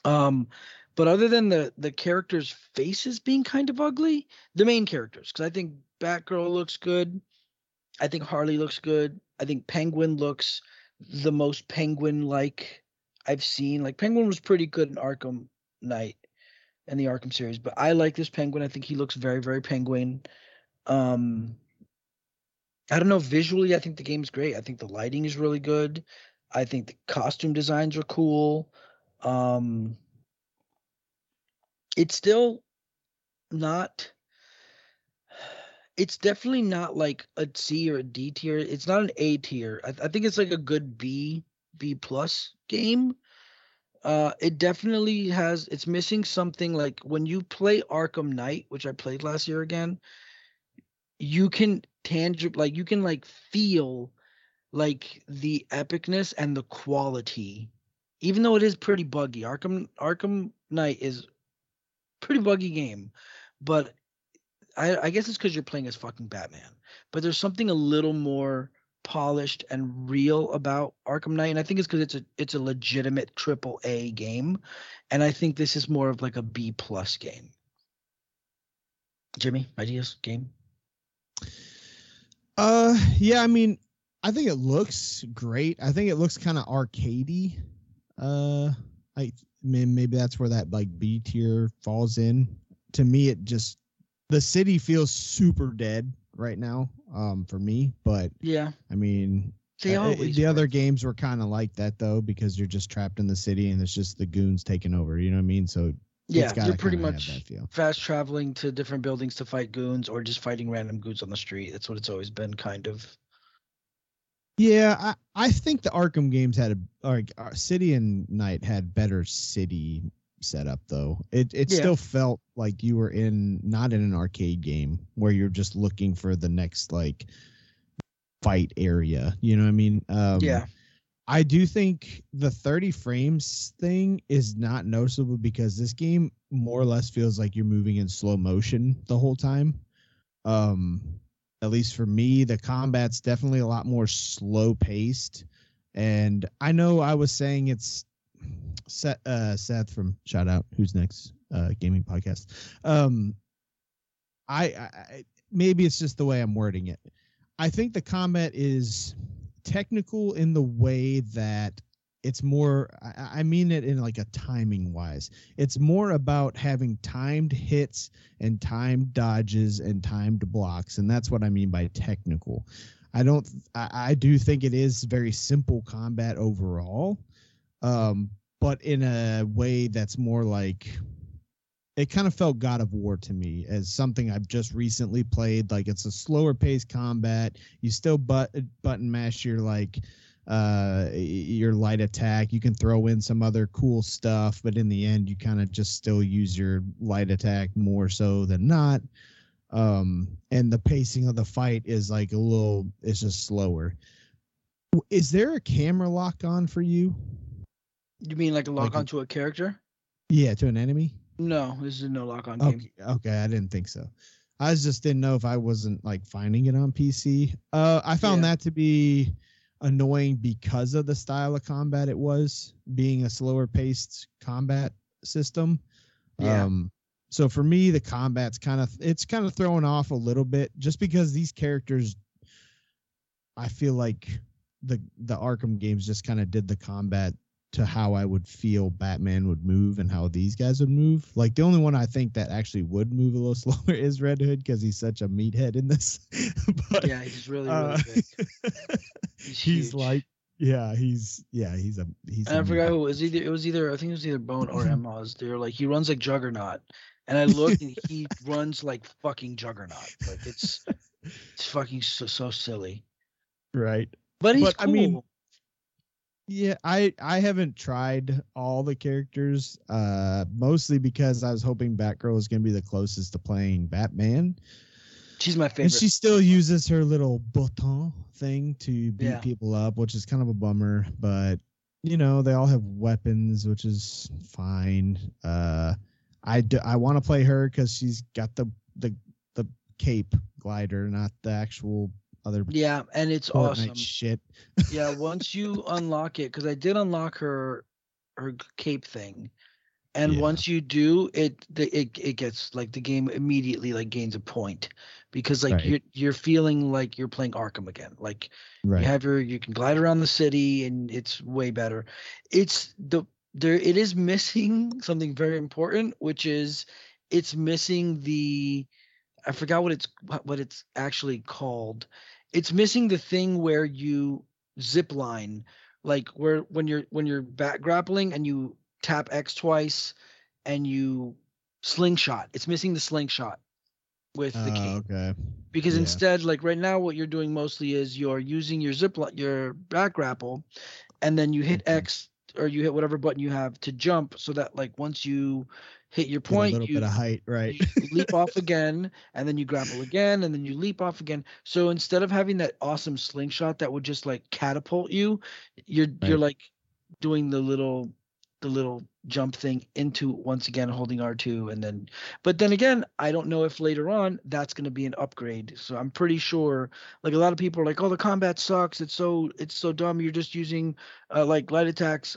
Um, but other than the the characters' faces being kind of ugly, the main characters, because I think Batgirl looks good, I think Harley looks good, I think Penguin looks the most Penguin-like I've seen. Like Penguin was pretty good in Arkham Knight and the Arkham series, but I like this Penguin. I think he looks very very Penguin. Um, I don't know. Visually, I think the game's great. I think the lighting is really good. I think the costume designs are cool. Um, it's still not. It's definitely not like a C or a D tier. It's not an A tier. I, I think it's like a good B, B plus game. Uh, it definitely has. It's missing something like when you play Arkham Knight, which I played last year again. You can tangible, like you can like feel, like the epicness and the quality, even though it is pretty buggy. Arkham Arkham Knight is pretty buggy game, but I, I guess it's because you're playing as fucking Batman. But there's something a little more polished and real about Arkham Knight, and I think it's because it's a it's a legitimate triple A game, and I think this is more of like a B plus game. Jimmy, ideas game. Uh, yeah. I mean, I think it looks great. I think it looks kind of arcadey. Uh, I mean, maybe that's where that like B tier falls in. To me, it just the city feels super dead right now. Um, for me, but Yeah, I mean, they uh, always the were. other games were kind of like that though, because you're just trapped in the city and it's just the goons taking over. You know what I mean? So Yeah, you're pretty much fast traveling to different buildings to fight goons or just fighting random goons on the street. That's what it's always been, kind of. Yeah, I, I think the Arkham games had a like uh, City and Knight had better city setup though. It it Yeah. still felt like you were in not in an arcade game where you're just looking for the next like fight area. You know what I mean? Um, yeah, I do think the 30 frames thing is not noticeable because this game more or less feels like you're moving in slow motion the whole time. Um, at least for me, the combat's definitely a lot more slow paced. And I know I was saying it's Seth, uh, Seth from Shout Out, who's next uh, gaming podcast. Um, I, I maybe it's just the way I'm wording it. I think the combat is technical in the way that it's more I, mean it in like a timing wise it's more about having timed hits and timed dodges and timed blocks and that's what i mean by technical i don't i, I do think it is very simple combat overall um but in a way that's more like it kind of felt God of War to me as something I've just recently played. Like it's a slower paced combat. You still but button mash your like uh your light attack. You can throw in some other cool stuff, but in the end you kind of just still use your light attack more so than not. Um and the pacing of the fight is like a little it's just slower. Is there a camera lock on for you? You mean like a lock Like- onto a character? Yeah, to an enemy? No, this is no lock on game. Okay, okay, I didn't think so. I just didn't know if I wasn't like finding it on PC. Uh, I found Yeah. that to be annoying because of the style of combat it was, being a slower paced combat system. Yeah. Um, so for me, the combat's kind of it's kind of throwing off a little bit, just because these characters, I feel like the the Arkham games just kind of did the combat to how I would feel Batman would move and how these guys would move. Like the only one I think that actually would move a little slower is Red Hood because he's such a meathead in this. but Yeah, he's really, really uh, big. He's, he's like, yeah, he's yeah, he's a he's. And a I forgot meathead. who it was either it was either I think it was either Bone or Emmons. They were like he runs like Juggernaut, and I look and he runs like fucking Juggernaut. Like it's it's fucking so so silly. right. But he's But, I mean, Yeah, I I haven't tried all the characters, uh, mostly because I was hoping Batgirl was gonna be the closest to playing Batman. she's my favorite. And she still uses her little button thing to beat Yeah. people up, which is kind of a bummer. But you know, they all have weapons, which is fine. Uh, I do, I want to play her because she's got the the the cape glider, not the actual other yeah, and it's Fortnite awesome. shit. yeah, once you unlock it, because I did unlock her her cape thing, and Yeah. once you do it, the, it it gets like the game immediately like gains a point because like Right. you're you're feeling like you're playing Arkham again. Like Right. you have your you can glide around the city and it's way better. It's the there it is missing something very important, which is it's missing the I forgot what it's what, it's actually called. It's missing the thing where you zip line, like where when you're when you're back grappling and you tap X twice and you slingshot. It's missing the slingshot with the Uh, cape okay. because yeah. instead like right now what you're doing mostly is you're using your zip line, your back grapple and then you hit Mhm. x or you hit whatever button you have to jump so that like once you hit your point, a little you, bit of height, right? you leap off again and then you grapple again and then you leap off again. So instead of having that awesome slingshot that would just like catapult you you're you're like doing the little the little jump thing into once again holding R2 and then but then again I don't know if later on that's going to be an upgrade. So I'm pretty sure like a lot of people are like oh the combat sucks. It's so it's so dumb. You're just using uh, like light attacks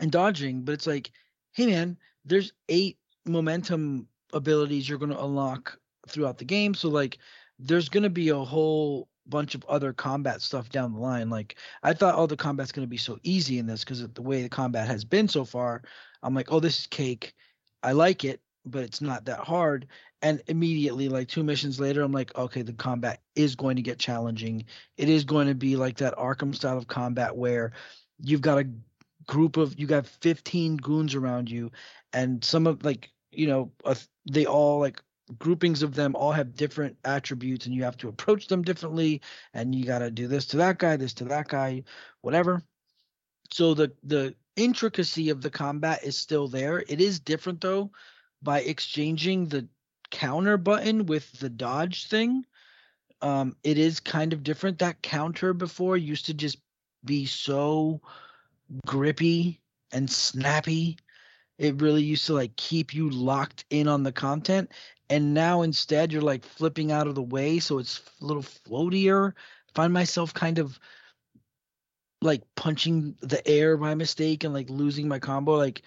and dodging. But it's like hey man there's eight momentum abilities you're going to unlock throughout the game. So like there's going to be a whole bunch of other combat stuff down the line. Like i thought oh the combat's going to be so easy in this because the way the combat has been so far. I'm like oh this is cake. I like it but it's not that hard. And immediately like two missions later i'm like okay the combat is going to get challenging. It is going to be like that arkham style of combat where you've got a group of you got 15 goons around you and some of like you know uh, they all like groupings of them all have different attributes and you have to approach them differently and you got to do this to that guy this to that guy whatever. So the the intricacy of the combat is still there. It is different though by exchanging the counter button with the dodge thing. Um it is kind of different. That counter before used to just be so grippy and snappy. It really used to like keep you locked in on the content. And now instead you're like flipping out of the way. So it's a little floatier. Find myself kind of like punching the air by mistake and like losing my combo like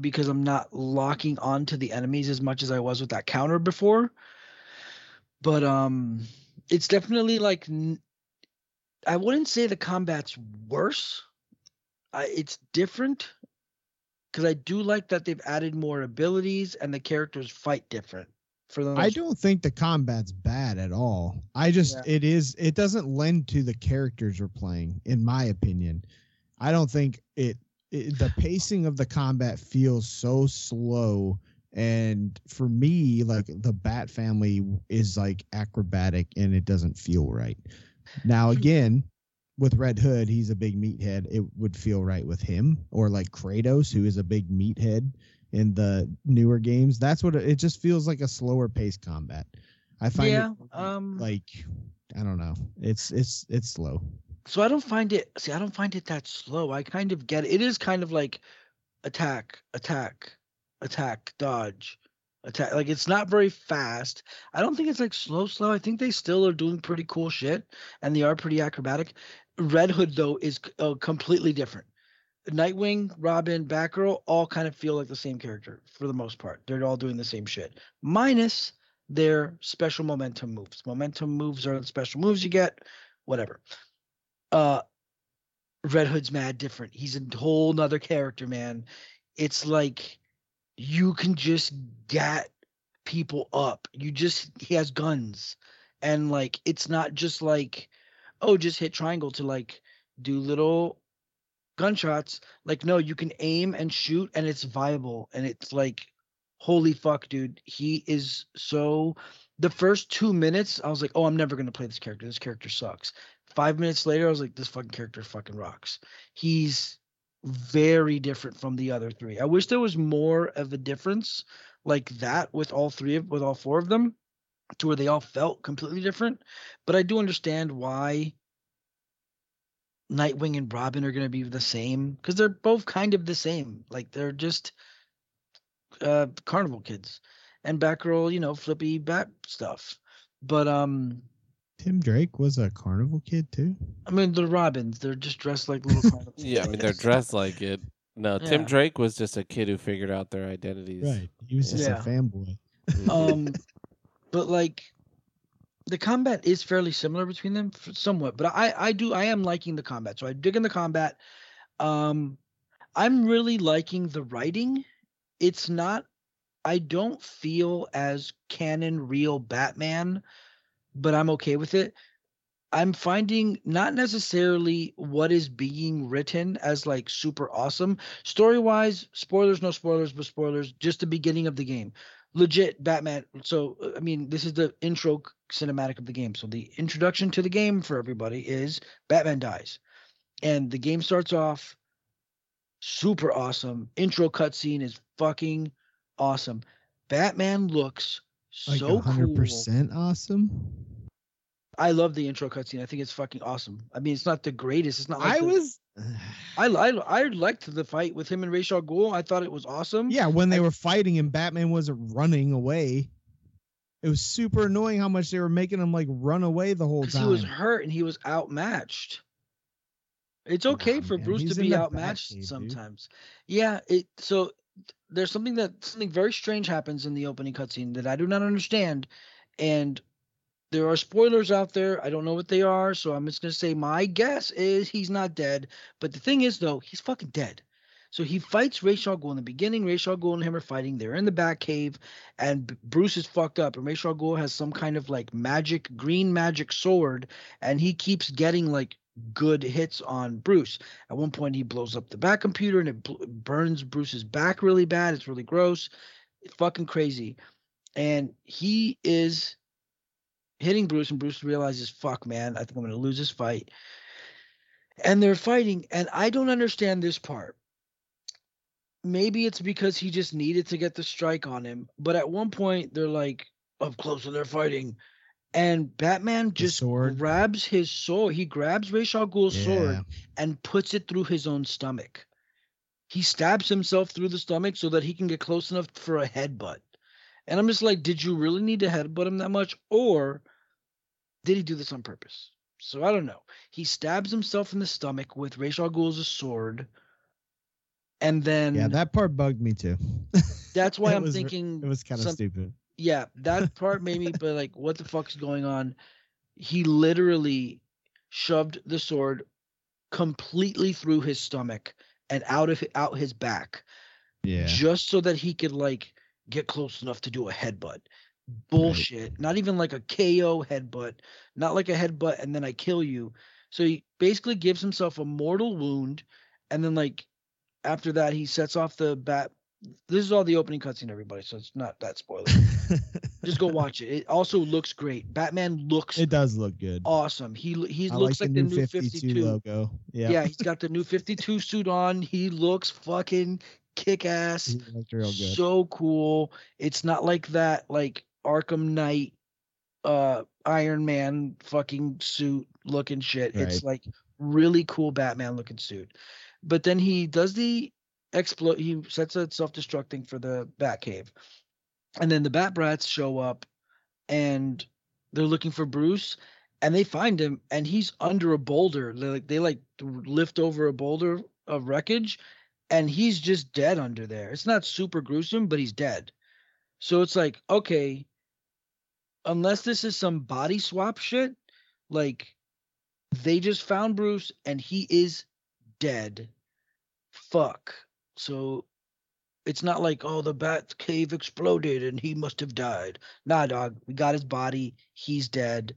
because I'm not locking onto the enemies as much as I was with that counter before. But um it's definitely like I wouldn't say the combat's worse. I, it's different because I do like that they've added more abilities and the characters fight different. For the I don't think the combat's bad at all. I just Yeah. it is it doesn't lend to the characters we're playing, in my opinion. I don't think it, it the pacing of the combat feels so slow. And for me, like the Bat family is like acrobatic and it doesn't feel right. Now again, with Red Hood, he's a big meathead. It would feel right with him, or like Kratos, who is a big meathead in the newer games. That's what it, it just feels like a slower paced combat. I find yeah. it Um. like I don't know. It's it's it's slow. so I don't find it. See, I don't find it that slow. I kind of get it. It is kind of like attack, attack, attack, dodge, attack. Like it's not very fast. I don't think it's like slow, slow. I think they still are doing pretty cool shit, and they are pretty acrobatic. Red Hood though is uh, completely different. Nightwing, Robin, Batgirl all kind of feel like the same character for the most part. They're all doing the same shit, minus their special momentum moves. Momentum moves are the special moves you get, whatever. Uh, Red Hood's mad different. He's a whole nother character, man. It's like you can just get people up. You just he has guns, and like it's not just like oh just hit triangle to like do little gunshots. Like no, you can aim and shoot, and it's viable, and it's like holy fuck, dude. He is so. The first two minutes, I was like, oh, I'm never gonna play this character. This character sucks. Five minutes later, I was like, this fucking character fucking rocks. He's very different from the other three. I wish there was more of a difference like that with all three of with all four of them to where they all felt completely different. But I do understand why Nightwing and Robin are going to be the same because they're both kind of the same. Like they're just uh carnival kids and Batgirl, you know, flippy bat stuff. But um Tim Drake was a carnival kid too. I mean the Robins, they're just dressed like little carnival Yeah, I mean they're dressed like it. No, Tim Drake was just a kid who figured out their identities. Right. He was just Yeah. a fanboy. Mhm. um but like the combat is fairly similar between them somewhat but i i do i am liking the combat so i dig in the combat. Um i'm really liking the writing. It's not i don't feel as canon real batman but i'm okay with it. I'm finding not necessarily what is being written as like super awesome. Story wise spoilers no spoilers but spoilers just the beginning of the game legit Batman. So I mean, this is the intro cinematic of the game. So the introduction to the game for everybody is Batman dies, and the game starts off super awesome. Intro cutscene is fucking awesome. Batman looks Like so hundred cool. percent awesome. I love the intro cutscene. I think it's fucking awesome. I mean, it's not the greatest. It's not. Like I the- was I, I I liked the fight with him and Ra's al Ghul. I thought it was awesome. Yeah, when they I- were fighting and Batman wasn't running away. It was super annoying how much they were making him like run away the whole time. he was hurt and he was outmatched. It's okay Nah, for man, Bruce he's to be outmatched Batcave, dude. sometimes. Yeah, it so there's something that something very strange happens in the opening cutscene that I do not understand, and there are spoilers out there. I don't know what they are, so I'm just gonna say my guess is he's not dead. But the thing is, though, he's fucking dead. So he fights al Ghul in the beginning. Al Ghul and him are fighting. They're in the Batcave, and Bruce is fucked up. And al Ghul has some kind of like magic, green magic sword, and he keeps getting like good hits on Bruce. At one point, he blows up the back computer and it bl- burns Bruce's back really bad. It's really gross. It's fucking crazy. And he is hitting Bruce, and Bruce realizes, fuck, man, I think I'm going to lose this fight. And they're fighting, and I don't understand this part. Maybe it's because he just needed to get the strike on him. But at one point, they're like up close and they're fighting. and Batman just grabs his sword. He grabs Ra's al Ghul's sword and puts it through his own stomach. He stabs himself through the stomach so that he can get close enough for a headbutt. And I'm just like, did you really need to headbutt him that much? Or did he do this on purpose? So I don't know. He stabs himself in the stomach with Ra's al Ghul's sword. And then Yeah, that part bugged me too. that's why I'm was- thinking It was kind of stupid. yeah, that part made me but like what the fuck's going on? He literally shoved the sword completely through his stomach and out of out his back Yeah. just so that he could like get close enough to do a headbutt. Bullshit. Not even like a KO headbutt, not like a headbutt and then I kill you. So he basically gives himself a mortal wound and then like after that he sets off the bat this is all the opening cutscene everybody so it's not that spoiler just go watch it. It also looks great. Batman looks it does look good. awesome. He he I looks like like, the the new new 52, 52. logo. Yeah. Yeah, he's got the new 52 suit on. He looks fucking kick ass. So cool. It's not like that like Arkham Knight uh Iron Man fucking suit looking shit. It's like really cool Batman looking suit. But then he does the explode he sets a self-destructing for the Batcave. And then the Bat Brats show up and they're looking for Bruce and they find him and he's under a boulder. They like they like lift over a boulder of wreckage and he's just dead under there. It's not super gruesome, but he's dead. So it's like, okay, unless this is some body swap shit, like they just found Bruce and he is dead. Fuck. So it's not like, oh, the bat cave exploded and he must have died. Nah, dog. We got his body. He's dead.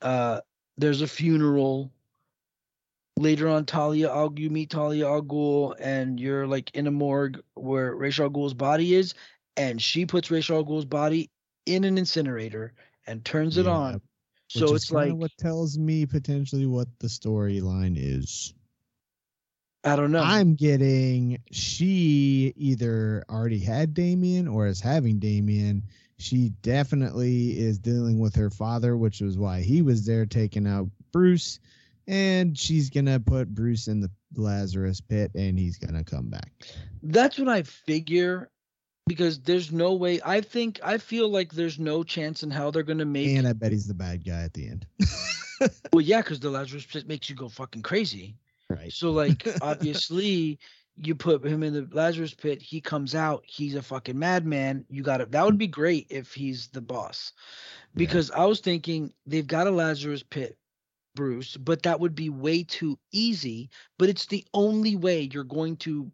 Uh there's a funeral. Later on, Talia Al you meet Talia Al Ghul, and you're like in a morgue where Ra's al Ghul's body is, and she puts Ra's al Ghul's body in an incinerator and turns it Yeah, on. Which So it's like what tells me potentially what the storyline is. I don't know. I'm getting she either already had Damian or is having Damian. She definitely is dealing with her father, which was why he was there taking out Bruce. And she's gonna put Bruce in the Lazarus pit and he's gonna come back. That's what I figure because there's no way. I think I feel like there's no chance in hell they're gonna make. And I bet he's the bad guy at the end. well, yeah, because the Lazarus pit makes you go fucking crazy. right. So like obviously you put him in the Lazarus pit, he comes out, he's a fucking madman. You got to That would be great if he's the boss. Yeah. Because I was thinking they've got a Lazarus pit Bruce, but that would be way too easy, but it's the only way you're going to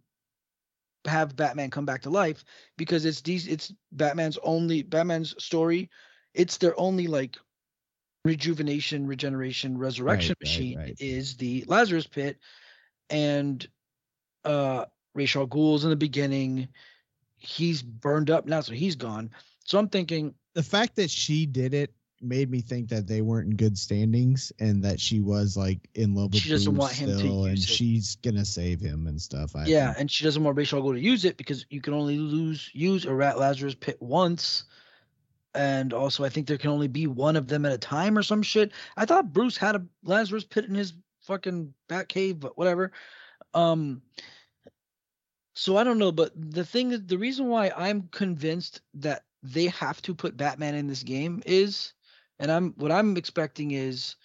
have Batman come back to life because it's these it's Batman's only Batman's story. It's their only like rejuvenation, regeneration, resurrection right, machine right. is the Lazarus pit and uh Ra's al Ghul's in the beginning. He's burned up now, so he's gone. So I'm thinking, the fact that she did it made me think that they weren't in good standings and that she was like in love with She doesn't Bruce want him to still and it. she's gonna save him and stuff. I yeah, think. and she doesn't want al Ghul to use it because you can only lose use a rat Lazarus pit once. And also, I think there can only be one of them at a time or some shit. I thought Bruce had a Lazarus pit in his fucking bat cave, but whatever. Um, so I don't know, but the thing is, the reason why I'm convinced that they have to put Batman in this game is, and I'm what I'm expecting is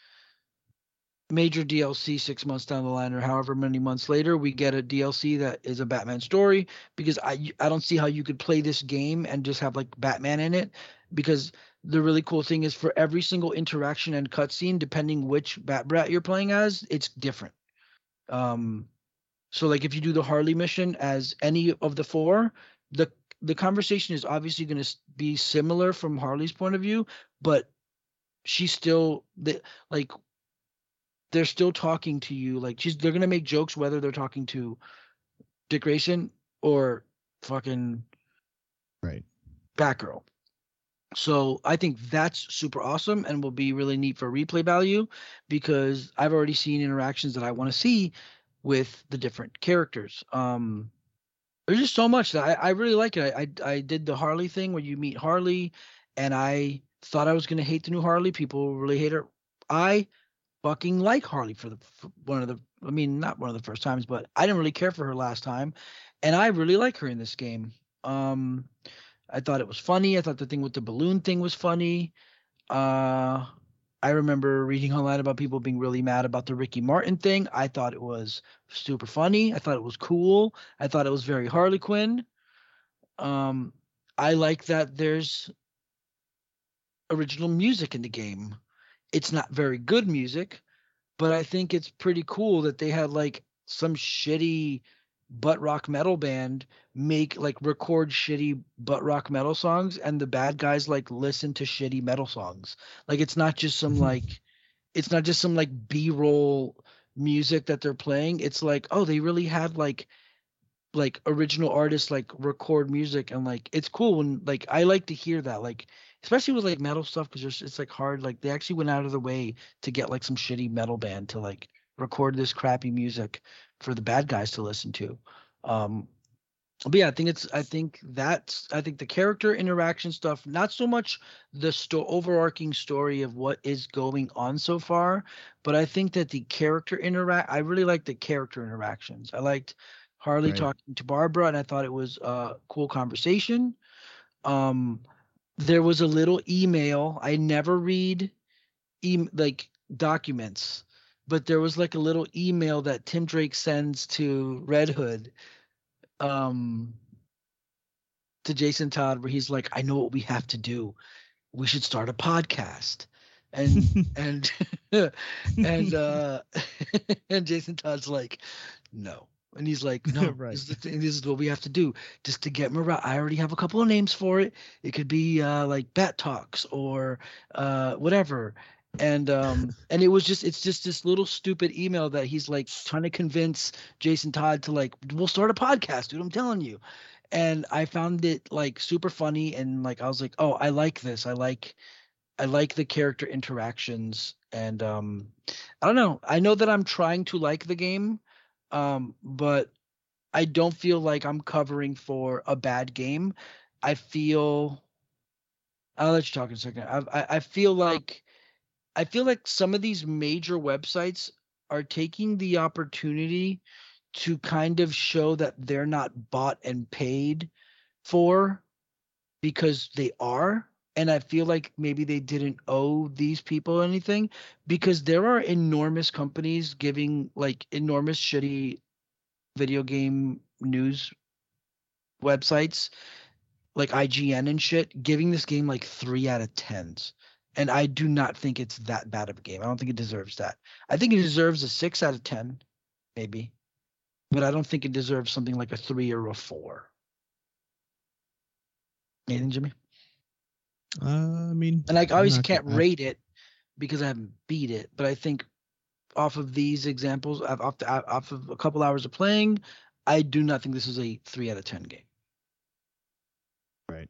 major DLC six months down the line or however many months later we get a DLC that is a Batman story because I I don't see how you could play this game and just have like Batman in it because the really cool thing is for every single interaction and cutscene depending which Bat Brat you're playing as it's different. Um so like if you do the Harley mission as any of the four the the conversation is obviously going to be similar from Harley's point of view but she's still the like they're still talking to you like she's they're gonna make jokes whether they're talking to Dick Grayson or fucking Right. Batgirl. So I think that's super awesome and will be really neat for replay value because I've already seen interactions that I want to see with the different characters. Um there's just so much that I, I really like it. I, I I did the Harley thing where you meet Harley and I thought I was gonna hate the new Harley. People really hate her. I fucking like Harley for the for one of the. I mean, not one of the first times, but I didn't really care for her last time, and I really like her in this game. Um, I thought it was funny. I thought the thing with the balloon thing was funny. Uh, I remember reading online about people being really mad about the Ricky Martin thing. I thought it was super funny. I thought it was cool. I thought it was very Harley Quinn. Um, I like that there's original music in the game. It's not very good music, but I think it's pretty cool that they had like some shitty butt rock metal band make like record shitty butt rock metal songs and the bad guys like listen to shitty metal songs. Like it's not just some mm-hmm. like it's not just some like B-roll music that they're playing. It's like, oh, they really had like like original artists like record music and like it's cool when like I like to hear that like especially with like metal stuff because it's like hard like they actually went out of the way to get like some shitty metal band to like record this crappy music for the bad guys to listen to. Um but yeah i think it's i think that's i think the character interaction stuff not so much the sto- overarching story of what is going on so far but i think that the character interact i really like the character interactions. I liked harley Right. talking to barbara and i thought it was a cool conversation. Um there was a little email i never read em- like documents but there was like a little email that tim drake sends to red hood um to Jason Todd where he's like, I know what we have to do. We should start a podcast. And and and uh and Jason Todd's like, no. And he's like, no, Right. this, is the thing, this is what we have to do just to get morale. I already have a couple of names for it. It could be uh, like Bat Talks or uh, whatever. And um, and it was just it's just this little stupid email that he's like trying to convince Jason Todd to like, we'll start a podcast, dude. I'm telling you. And I found it like super funny and like I was like, oh, I like this. I like I like the character interactions and um I don't know. I know that I'm trying to like the game, um, but I don't feel like I'm covering for a bad game. I feel I'll let you talk in a second. I I, I feel like I feel like some of these major websites are taking the opportunity to kind of show that they're not bought and paid for because they are and i feel like maybe they didn't owe these people anything because there are enormous companies giving like enormous shitty video game news websites like IGN and shit giving this game like 3 out of 10s and I do not think it's that bad of a game. I don't think it deserves that. I think it deserves a 6 out of 10 maybe. But I don't think it deserves something like a 3 or a 4. Anything, Jimmy? Uh, I mean, And I I'm obviously can't I- rate it because I haven't beat it, but I think off of these examples, off off, the, off of a couple hours of playing, I do not think this is a three out of ten game. Right.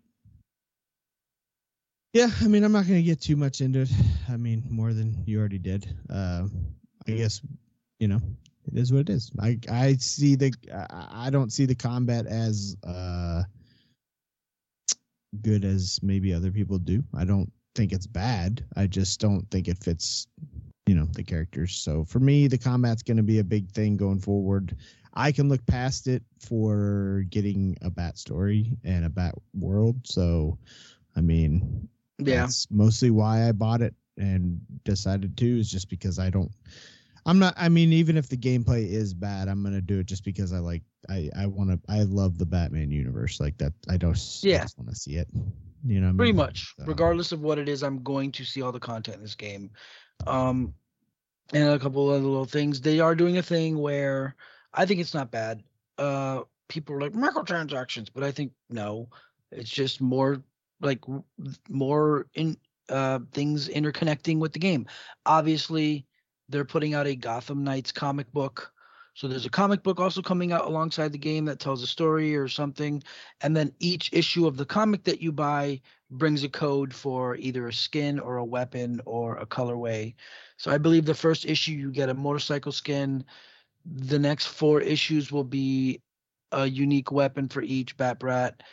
Yeah, I mean, I'm not going to get too much into it. I mean, more than you already did. Uh, I guess, you know, it is what it is. I I see the I don't see the combat as uh good as maybe other people do. I don't think it's bad. I just don't think it fits, you know, the characters. So for me, the combat's going to be a big thing going forward. I can look past it for getting a bat story and a bat world. So, I mean, Yeah, that's mostly why I bought it and decided to is just because I don't I'm not I mean even if the gameplay is bad I'm going to do it just because I like I I want to I love the Batman universe like that I don't I Yeah. just want to see it. You know what I pretty mean? much. So- Regardless of what it is, I'm going to see all the content in this game. Um, and a couple other little things. They are doing a thing where I think it's not bad. Uh, people are like microtransactions, but I think no, it's just more like more in uh things interconnecting with the game. Obviously, they're putting out a Gotham Knights comic book. So there's a comic book also coming out alongside the game that tells a story or something. And then each issue of the comic that you buy brings a code for either a skin or a weapon or a colorway. So I believe the first issue you get a motorcycle skin. The next four issues will be a unique weapon for each Bat Brat.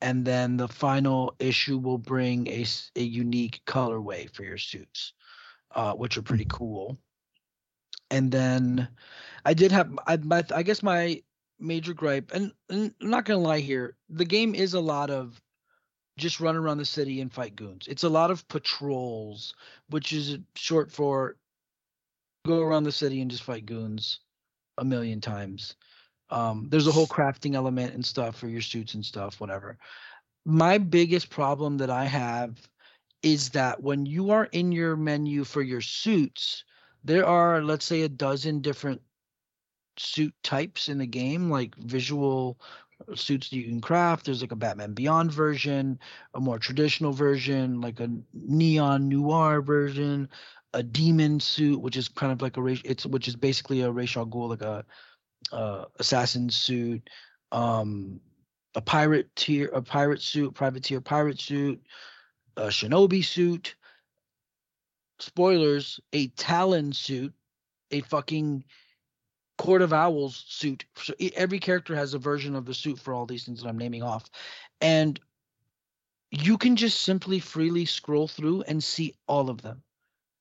and then the final issue will bring a, a unique colorway for your suits, uh, which are pretty cool. And then I did have I I guess my major gripe, and, and I'm not gonna lie here, the game is a lot of just run around the city and fight goons. It's a lot of patrols, which is short for go around the city and just fight goons a million times. Um, there's a whole crafting element and stuff for your suits and stuff, whatever. My biggest problem that I have is that when you are in your menu for your suits, there are, let's say, a dozen different suit types in the game, like visual suits that you can craft. There's like a Batman Beyond version, a more traditional version, like a neon noir version, a demon suit, which is kind of like a. It's which is basically a Ra's al Ghul, like a uh, assassin suit, um, a pirate tier, a pirate suit, privateer pirate suit, a shinobi suit. Spoilers: a Talon suit, a fucking Court of Owls suit. So every character has a version of the suit for all these things that I'm naming off, and you can just simply freely scroll through and see all of them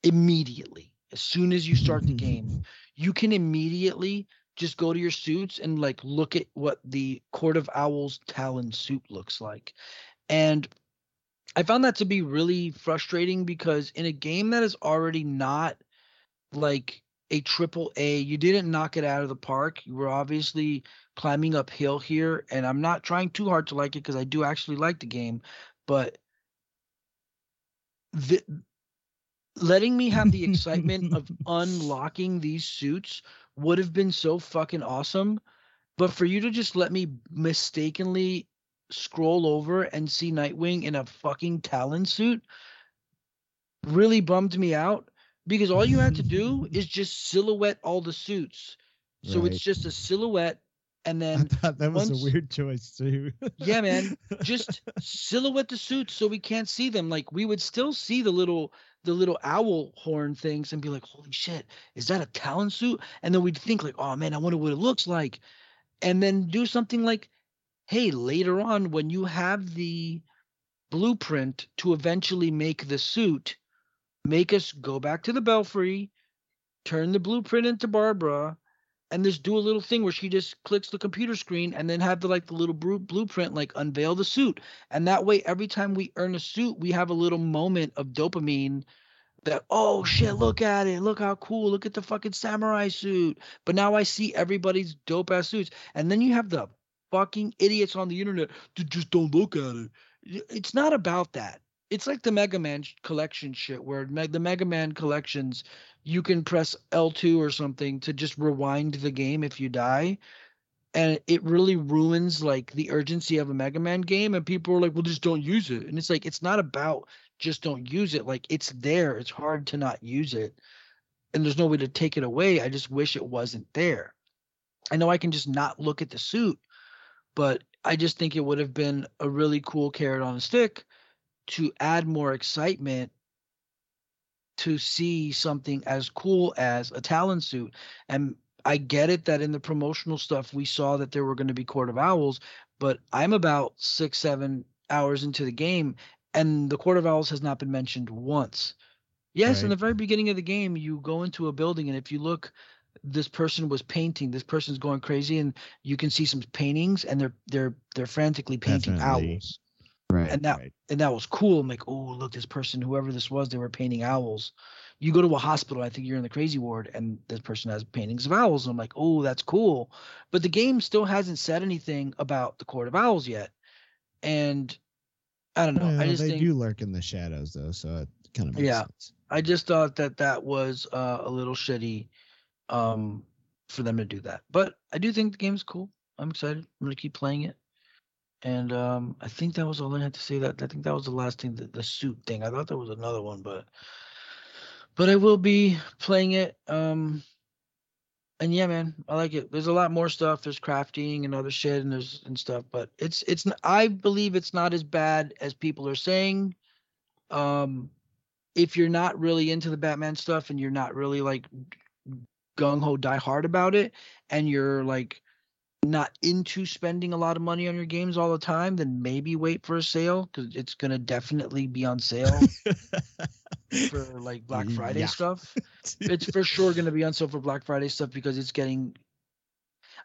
immediately as soon as you start the game you can immediately just go to your suits and like look at what the Court of Owls Talon suit looks like. And I found that to be really frustrating because in a game that is already not like a triple A, you didn't knock it out of the park. You were obviously climbing uphill here, and I'm not trying too hard to like it because I do actually like the game, but the letting me have the excitement of unlocking these suits would have been so fucking awesome. But for you to just let me mistakenly scroll over and see Nightwing in a fucking Talon suit really bummed me out because all you had to do is just silhouette all the suits. So Right. it's just a silhouette and then I then thought that was once- a weird choice too. Yeah, man. just silhouette the suits so we can't see them. Like we would still see the little the little owl horn things and be like, holy shit, is that a Talon suit? And then we'd think like, oh man, I wonder what it looks like. And then do something like, hey, later on when you have the blueprint to eventually make the suit, make us go back to the belfry, turn the blueprint into Barbara, and just do a little thing where she just clicks the computer screen and then have the like the little blueprint like unveil the suit. And that way every time we earn a suit we have a little moment of dopamine that oh shit look at it. Look how cool. Look at the fucking samurai suit. But now i see everybody's dope ass suits. And then you have the fucking idiots on the internet that just don't look at it it's not about that it's like the mega man collection shit where the mega man collections you can press L2 or something to just rewind the game if you die. And it really ruins like the urgency of a Mega Man game. And people are like, well, just don't use it. And it's like, it's not about just don't use it. Like it's there. It's hard to not use it. And there's no way to take it away. I just wish it wasn't there. I know I can just not look at the suit, but I just think it would have been a really cool carrot on a stick to add more excitement to see something as cool as a Talon suit. And I get it that in the promotional stuff we saw that there were going to be Court of Owls, but I'm about six, seven hours into the game, and the Court of Owls has not been mentioned once. Yes, in the very beginning of the game, you go into a building, and if you look, this person was painting. This person's going crazy, and you can see some paintings, and they're they're they're frantically painting Definitely. owls right. and that right. and that was cool. I'm like, oh, look, this person, whoever this was, they were painting owls. You go to a hospital, I think you're in the crazy ward, and this person has paintings of owls. And I'm like, oh, that's cool. But the game still hasn't said anything about the Court of Owls yet. And I don't know. I just they think do lurk in the shadows though, so it kind of makes Yeah. sense. I just thought that that was uh, a little shitty um, for them to do that. But I do think the game's cool. I'm excited. I'm gonna keep playing it. And um, I think that was all I had to say. That I think that was the last thing, the, the suit thing. I thought there was another one, but but I will be playing it. Um, and yeah, man, I like it. There's a lot more stuff. There's crafting and other shit, and there's and stuff. But it's it's. I believe it's not as bad as people are saying. Um, if you're not really into the Batman stuff and you're not really like gung ho die hard about it, and you're like not into spending a lot of money on your games all the time, then maybe wait for a sale because it's gonna definitely be on sale for like Black Friday Yeah. stuff. It's for sure gonna be on sale for Black Friday stuff because it's getting.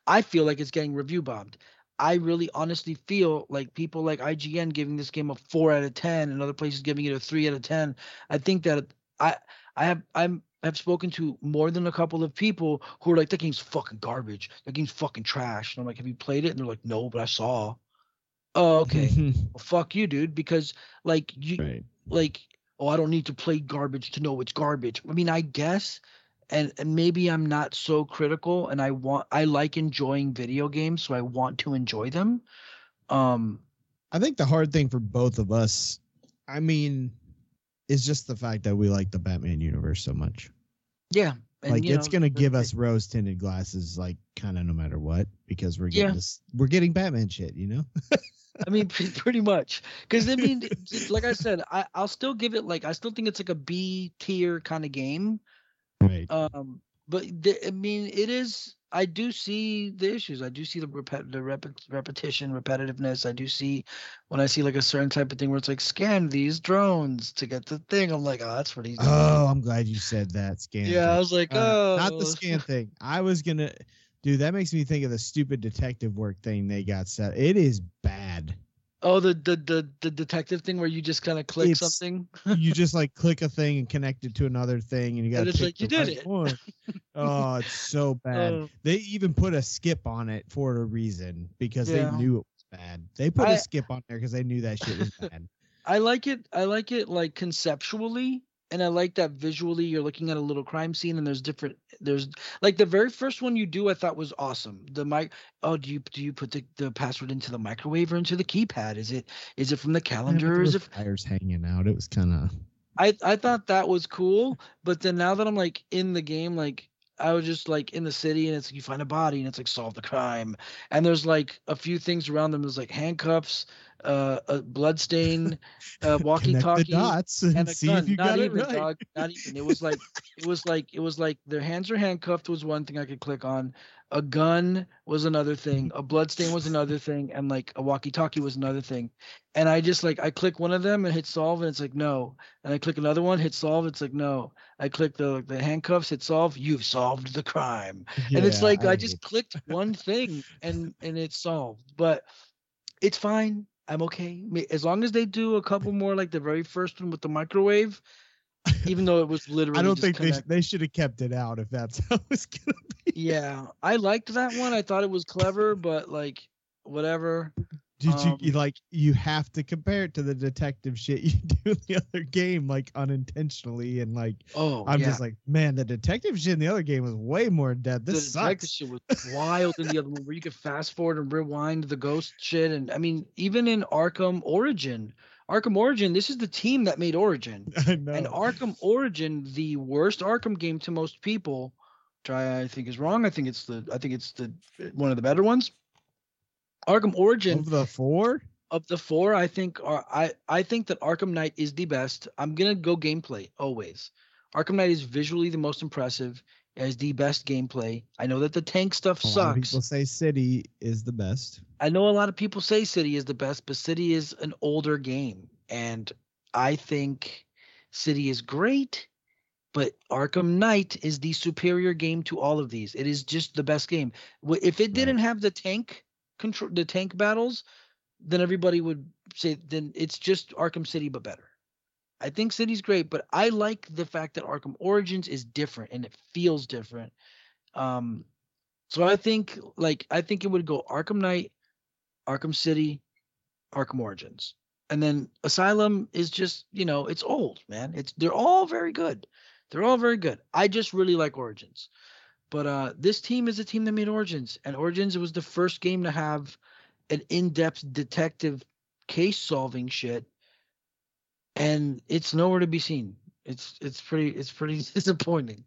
I feel like it's getting review bombed. I really honestly feel like people like IGN giving this game a four out of ten and other places giving it a three out of ten. I think that I I have I'm I've spoken to more than a couple of people who are like that game's fucking garbage. That game's fucking trash. And I'm like, have you played it? And they're like, no, but I saw. Oh, okay. well, fuck you, dude. Because like you right. like oh i don't need to play garbage to know it's garbage i mean i guess and, and maybe i'm not so critical and i want i like enjoying video games so i want to enjoy them um I think the hard thing for both of us, I mean, is just the fact that we like the Batman universe so much. yeah and, like it's know, gonna give us rose tinted glasses, like kind of no matter what, because we're Yeah. getting this, we're getting Batman shit, you know. i mean pretty much because i mean like i said I, i'll still give it like i still think it's like a b tier kind of game Right. um but the, i mean it is i do see the issues i do see the repet the repet, repetition repetitiveness i do see when i see like a certain type of thing where it's like scan these drones to get the thing i'm like oh that's what he's doing oh, I'm glad you said that. Scan. yeah i was like Uh, oh not the scan thing. I was gonna, dude. That makes me think of the stupid detective work thing they got set. It is bad. Oh the the the, the detective thing where you just kind of click It's- something you just like click a thing and connect it to another thing, and you got to it's like, you did right it. one. Oh, it's so bad. Oh. They even put a skip on it for a reason because Yeah. they knew it was bad. They put a I- skip on there because they knew that shit was bad. I like it. I like it like conceptually, and I like that visually. You're looking at a little crime scene, and there's different. There's like the very first one you do. I thought was awesome. The mic. Oh, do you do you put the, the password into the microwave or into the keypad? Is it is it from the Yeah, calendar? there Or is it? fires hanging out? It was kind of I I thought that was cool, but then now that I'm like in the game, like I was just like in the city, and it's like you find a body, and it's like solve the crime, and there's like a few things around them. There's like handcuffs, uh, a blood stain, uh, walkie-talkie. and, and a see gun. if you not got even, it right. dog. Not even. It was like it was like it was like their hands are handcuffed was one thing I could click on. A gun was another thing. A bloodstain was another thing, and like a walkie-talkie was another thing. And I just like I click one of them and hit solve, and it's like no. And I click another one, hit solve, it's like no. I click the the handcuffs, hit solve. You've solved the crime and it's like I, hate just clicked one thing and and it's solved. But it's fine. I'm okay. As long as they do a couple more like the very first one with the microwave, even though it was literally I don't think they, sh- they should have kept it out if that's how it's gonna be. Yeah, I liked that one. I thought it was clever, but like whatever. Did you, Um, you like you have to compare it to the detective shit you do in the other game, like unintentionally, and like Oh, I'm yeah. just like, man, the detective shit in the other game was way more in depth. the This detective shit was wild in the other one where you could fast forward and rewind the ghost shit. And I mean, even in Arkham Origin, Arkham Origin, this is the team that made Origin. I. And Arkham Origin, the worst Arkham game to most people, try I think is wrong. I think it's the I think it's the one of the better ones. Arkham Origin of the four, of the four, I think are I I think that Arkham Knight is the best. I'm gonna go gameplay always. Arkham Knight is visually the most impressive. Has the best gameplay. I know that the tank stuff a sucks. people say City is the best. I know a lot of people say City is the best, but City is an older game, and I think City is great, but Arkham Knight is the superior game to all of these. It is just the best game. If it didn't have the tank control, the tank battles, then everybody would say then it's just Arkham City but better. I think City's great, but I like the fact that Arkham Origins is different and it feels different. Um, so I think like I think it would go Arkham Knight, Arkham City, Arkham Origins. And then Asylum is just, you know, it's old, man. It's they're all very good. They're all very good. I just really like Origins. But uh this team is a team that made Origins. And Origins was the first game to have an in-depth detective case solving shit. And it's nowhere to be seen. It's it's pretty it's pretty disappointing.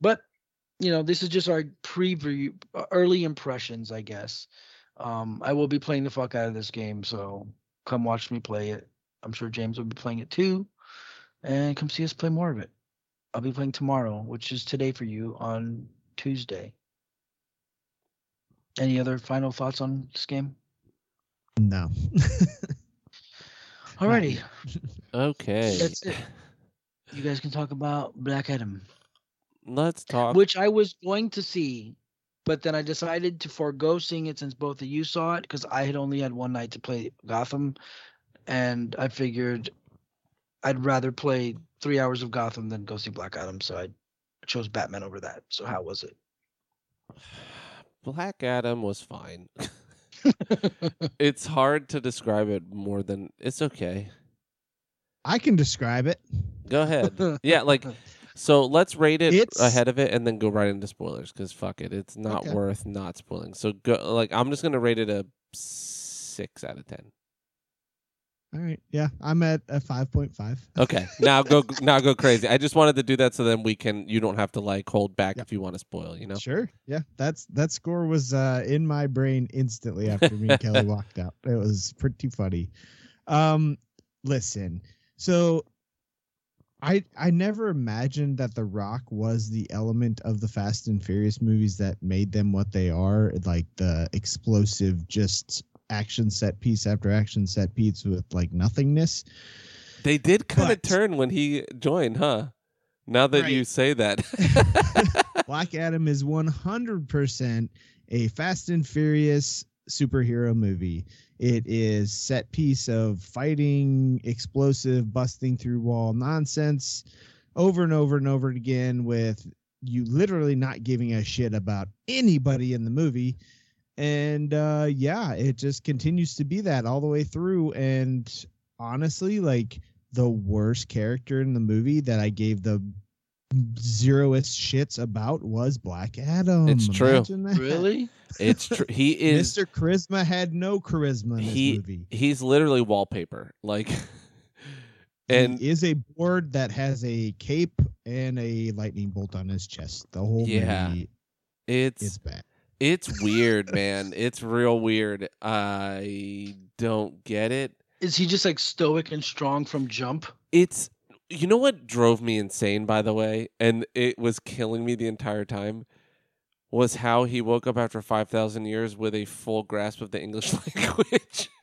But you know, this is just our preview, early impressions, I guess. Um, I will be playing the fuck out of this game, so come watch me play it. I'm sure James will be playing it too, and come see us play more of it. I'll be playing tomorrow, which is today for you on Tuesday. Any other final thoughts on this game? No. Alrighty, Okay. that's it. You guys can talk about Black Adam, Let's talk. which I was going to see, but then I decided to forego seeing it since both of you saw it because I had only had one night to play Gotham, and I figured I'd rather play three hours of Gotham than go see Black Adam, so I chose Batman over that. So how was it? Black Adam was fine. it's hard to describe it more than it's okay. I can describe it. Go ahead. Yeah, like so. Let's rate it It's- ahead of it, and then go right into spoilers. Because fuck it, it's not Okay. worth not spoiling. So go. Like I'm just gonna rate it a six out of ten. All right. Yeah, I'm at a 5.5. Okay, now go now go crazy. I just wanted to do that so then we can. You don't have to like hold back Yep. if you want to spoil. You know. Sure. Yeah, that's that score was uh, in my brain instantly after me and Kelly walked out. It was pretty funny. Um, listen, so I I never imagined that The Rock was the element of the Fast and Furious movies that made them what they are, like the explosive, just action set piece after action set piece with like nothingness. They did kind of turn when he joined, huh? Now that you say that. Black Adam is 100% a Fast and Furious superhero movie. It is set piece of fighting, explosive, busting through wall nonsense over and over and over again with you literally not giving a shit about anybody in the movie. And uh yeah, it just continues to be that all the way through and honestly like the worst character in the movie that I gave the zeroest shits about was Black Adam. It's true. That. really? it's true. He is. Mr. Charisma had no charisma in this He- movie. He's literally wallpaper. Like, and he is a board that has a cape and a lightning bolt on his chest. The whole Yeah. movie it's is bad. It's weird, man. It's real weird. I don't get it. Is he just like stoic and strong from jump? It's you know what drove me insane, by the way, and it was killing me the entire time. Was how he woke up after five thousand years with a full grasp of the English language.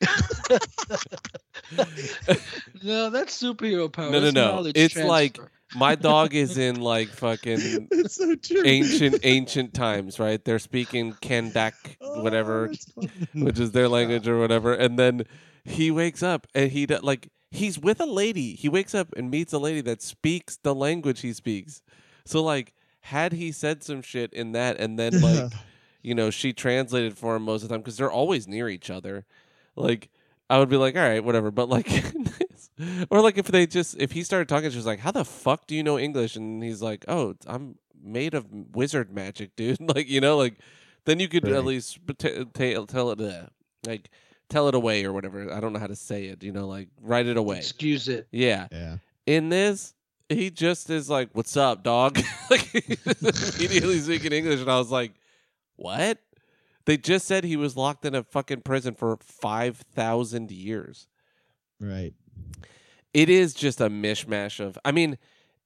no, that's superhero power. No, no, no. knowledge It's like-. My dog is in like fucking so true. ancient ancient times, right? They're speaking Kahndaq, Oh, whatever, that's funny. which is their language or whatever. And then he wakes up and he like he's with a lady. He wakes up and meets a lady that speaks the language he speaks. So like, had he said some shit in that, and then like, you know, she translated for him most of the time because they're always near each other. Like, I would be like, all right, whatever. But like, or like if they just if he started talking, she was like, how the fuck do you know English? And he's like, oh, I'm made of wizard magic, dude. like, you know, like then you could at least t- t- tell it, uh, like tell it away or whatever. I don't know how to say it. You know, like write it away. excuse it. Yeah. yeah. In this, he just is like, "What's up, dog?" like immediately speaking English, and I was like, "What?" They just said he was locked in a fucking prison for five thousand years. Right. It is just a mishmash of. I mean,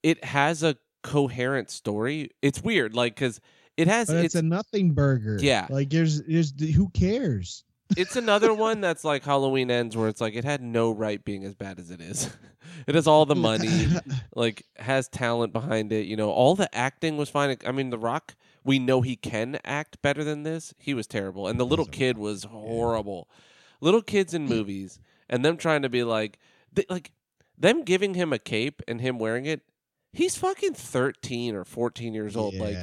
it has a coherent story. It's weird, like because it has. It's, It's a nothing burger. Yeah. Like there's there's who cares? it's another one that's like Halloween ends, where it's like it had no right being as bad as it is. it has all the money. like has talent behind it. You know, all the acting was fine. I mean, The Rock, we know he can act better than this. He was terrible, and the little kid was horrible. Little kids in movies, and them trying to be like, they, like them giving him a cape and him wearing it. He's fucking thirteen or fourteen years old. Like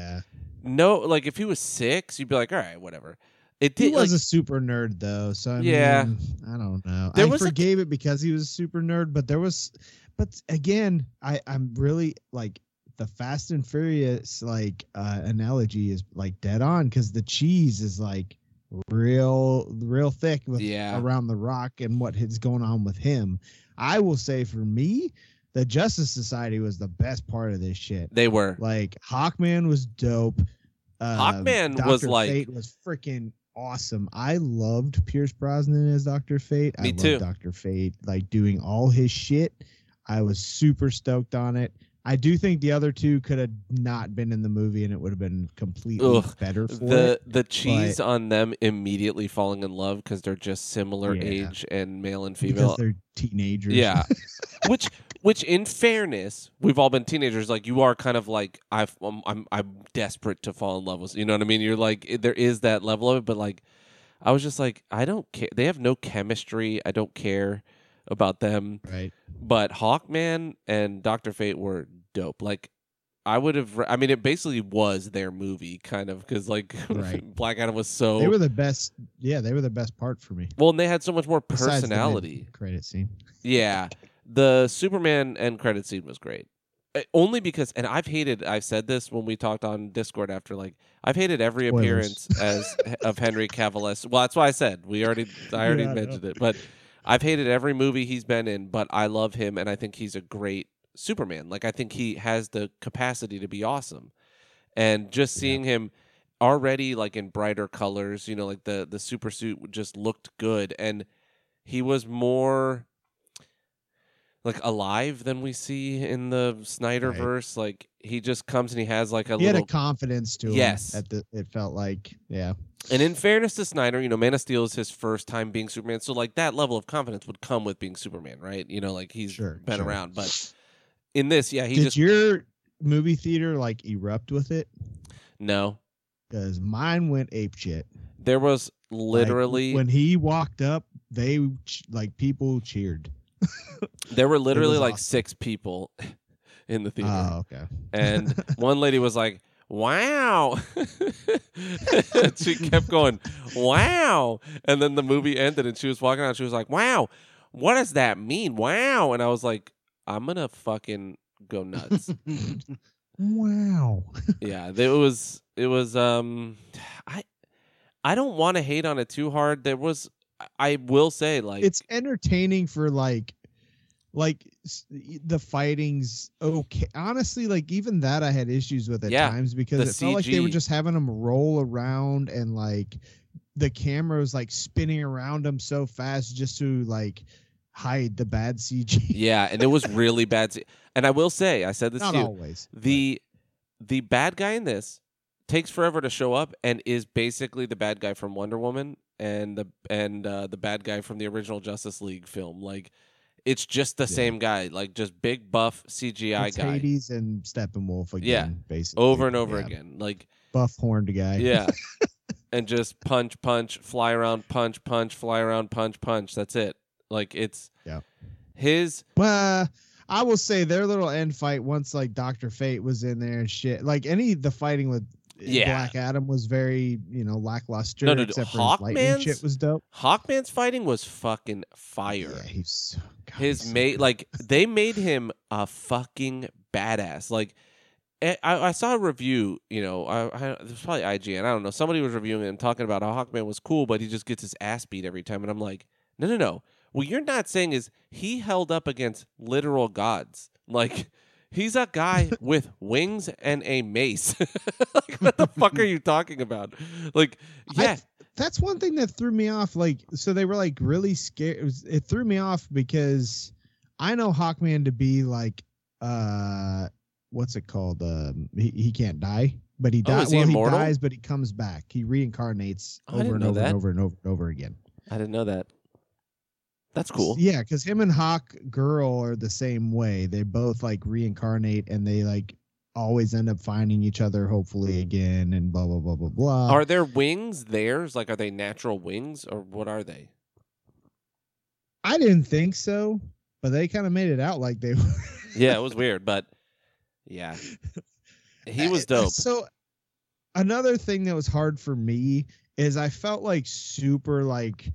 no, like if he was six, you'd be like, all right, whatever. It he was like, a super nerd though, so I Yeah. mean, I don't know. There I was a- forgave it because he was a super nerd, but there was, but again, I I'm really like the Fast and Furious like uh, analogy is like dead on because the cheese is like real real thick with Yeah. around the rock and what is going on with him. I will say for me, the Justice Society was the best part of this shit. they were. Like Hawkman was dope. Uh, Hawkman was Dr. like- Fate was freaking awesome. I loved Pierce Brosnan as Doctor Fate. Me I too. loved Doctor Fate, like doing all his shit. I was super stoked on it. I do think the other two could have not been in the movie, and it would have been completely Ugh, better for the it. the cheese on them immediately falling in love because they're just similar Yeah. age and male and Because female. they're teenagers. Yeah, which which in fairness, we've all been teenagers. Like you are kind of like I've, I'm I'm I'm desperate to fall in love with. You know what I mean? You're like there is that level of it, but like I was just like I don't care. They have no chemistry. I don't care about them. right. But Hawkman and Doctor Fate were dope. Like I would have. I mean, it basically was their movie, kind of, because like Right. Black Adam was so They were the best. Yeah, they were the best part for me. well, and they had so much more personality. mid-credit scene. Yeah, the Superman end credit scene was great. Uh, Only because, and I've hated. I've said this when we talked on Discord after. Like, I've hated every Spoilers. appearance as of Henry Cavill. Well, that's why I said we already. I already Yeah, I mentioned it, but I've hated every movie he's been in. But I love him, and I think he's a great Superman. Like, I think he has the capacity to be awesome, and just Yeah. seeing him already like in brighter colors, you know, like the the super suit just looked good, and he was more like alive than we see in the Snyderverse. Like he just comes and he has like a He had little. a confidence to him. Yes. It felt like, yeah. and in fairness to Snyder, you know, Man of Steel is his first time being Superman, so like that level of confidence would come with being Superman, right? You know, like he's Sure, been sure. around, but in this, yeah, he Did just your movie theater like erupt with it? no. Because mine went ape shit. There was Like, literally when he walked up, they like people cheered. there were literally like awesome. six people in the theater. Oh, okay. and one lady was like, "Wow!" she kept going, "Wow!" And then the movie ended, and she was walking out. She was like, "Wow, what does that mean? Wow!" And I was like, "I'm gonna fucking go nuts." Wow. yeah, it was. It was. Um, I, I don't want to hate on it too hard. There was. I will say, like, it's entertaining for like like the fighting's okay honestly like even that i had issues with at Yeah, times because it felt like they were just having them roll around and like the camera was like spinning around them so fast just to like hide the bad cg yeah, and it was really bad. And I will say, I said this not to you. always the the bad guy in this takes forever to show up and is basically the bad guy from Wonder Woman and the and uh, the bad guy from the original Justice League film. Like it's just the Yeah. same guy, like just big buff CGI it's guy Hades and Steppenwolf again Yeah, basically over and over Yeah. again. Like buff horned guy yeah. and just punch punch fly around punch punch fly around punch punch. That's it. Like it's Yeah. his Well, I will say their little end fight once like Doctor Fate was in there and shit. Like any the fighting with Yeah. Black Adam was very you know lackluster. No, no, no, except Hawkman's- shit was dope. Hawkman's fighting was fucking fire. Yeah, he's God, his so mate like they made him a fucking badass like eh, I, I saw a review you know I, I it was probably ign i don't know somebody was reviewing it and talking about how hawkman was cool but he just gets his ass beat every time and i'm like no no no what you're not saying is he held up against literal gods like he's a guy with wings and a mace like what the fuck are you talking about like I- yeah that's one thing that threw me off. Like, so they were like really scared. It, was, it threw me off because I know Hawkman to be like, uh, what's it called? Um, he, he can't die, but he Oh, dies. is he well, he dies, but he comes back. He reincarnates Oh, I didn't over and over and over and over and over again. i didn't know that that's cool Yeah, because him and Hawk Girl are the same way. They both like reincarnate and they like always end up finding each other, hopefully again, and blah blah blah blah blah. Are their wings theirs? Like, are they natural wings, or what are they? I didn't think so, but they kind of made it out like they were. Yeah, it was weird, but yeah, he was dope. So another thing that was hard for me is I felt like super like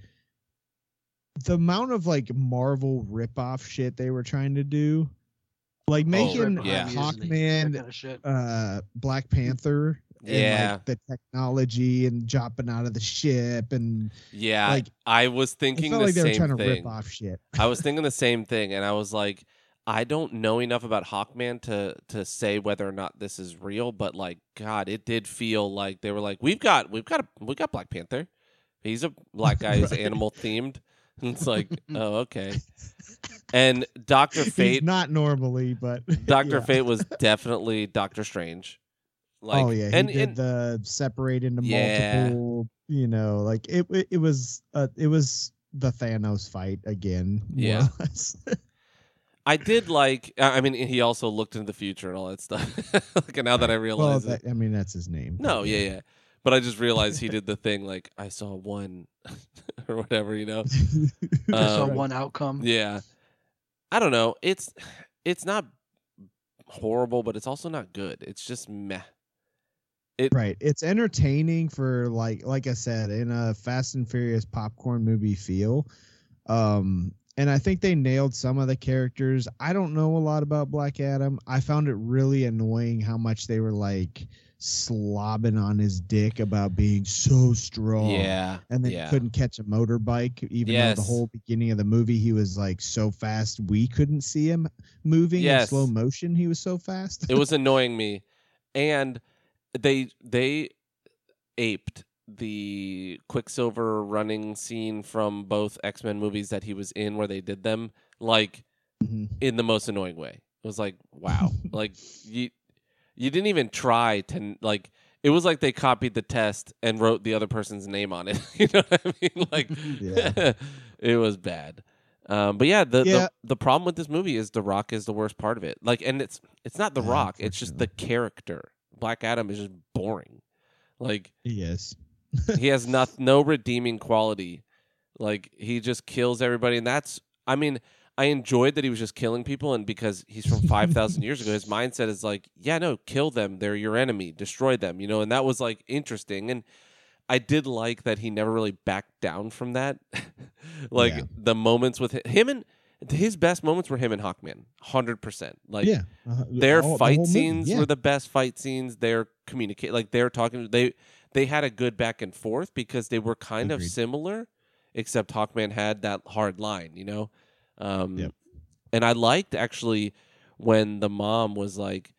the amount of like Marvel ripoff shit they were trying to do. Like making Oh, yeah. Hawkman kind of uh Black Panther and Yeah, like the technology and jumping out of the ship and yeah. like, I was thinking the like they were same trying to thing. rip off shit. I was thinking the same thing, and I was like, I don't know enough about Hawkman to to say whether or not this is real, but like, God, it did feel like they were like, we've got, we've got, a, we got Black Panther. He's a black guy. He's Right. animal themed. it's like, oh, okay. And Doctor He's Fate, not normally, but Doctor yeah. Fate was definitely Doctor Strange. Like, oh yeah, he and, did and the separate into Yeah. multiple. You know, like it. It, it was. Uh, it was the Thanos fight again. Yeah. I did like. I mean, he also looked into the future and all that stuff. like now that I well, realize it. that, I mean that's his name. No, yeah, yeah. But I just realized he did the thing like I saw one or whatever, you know. I Um, one outcome. Yeah. I don't know. It's it's not horrible, but it's also not good. It's just meh. It, right. It's entertaining for like like I said in a Fast and Furious popcorn movie feel. Um and I think they nailed some of the characters. I don't know a lot about Black Adam. I found it really annoying how much they were like slobbing on his dick about being so strong. Yeah. and then yeah. couldn't catch a motorbike even though the whole beginning of the movie he was like so fast we couldn't see him moving in slow motion he was so fast it was annoying me. And they they aped the Quicksilver running scene from both X-Men movies that he was in where they did them like Mhm. in the most annoying way. It was like, wow. like you you didn't even try to like it was like they copied the test and wrote the other person's name on it. you know what I mean? Like Yeah. it was bad. Um, but yeah, the, Yeah. the the problem with this movie is The Rock is the worst part of it. Like, and it's it's not The Yeah, Rock; it's just the character. Black Adam is just boring. Like yes he has not no redeeming quality. Like he just kills everybody, and that's I mean I enjoyed that he was just killing people, and because he's from five thousand years ago, his mindset is like, yeah, no, kill them. They're your enemy. Destroy them. You know, and that was like interesting, and I did like that he never really backed down from that. like Yeah. the moments with hi- him and his best moments were him and Hawkman, hundred percent. Like yeah uh, their all- fight movie, scenes yeah. were the best fight scenes. Their communicate like they're talking they they had a good back and forth because they were kind of similar, except Hawkman had that hard line, you know. Um, Yep. And I liked actually when the mom was like,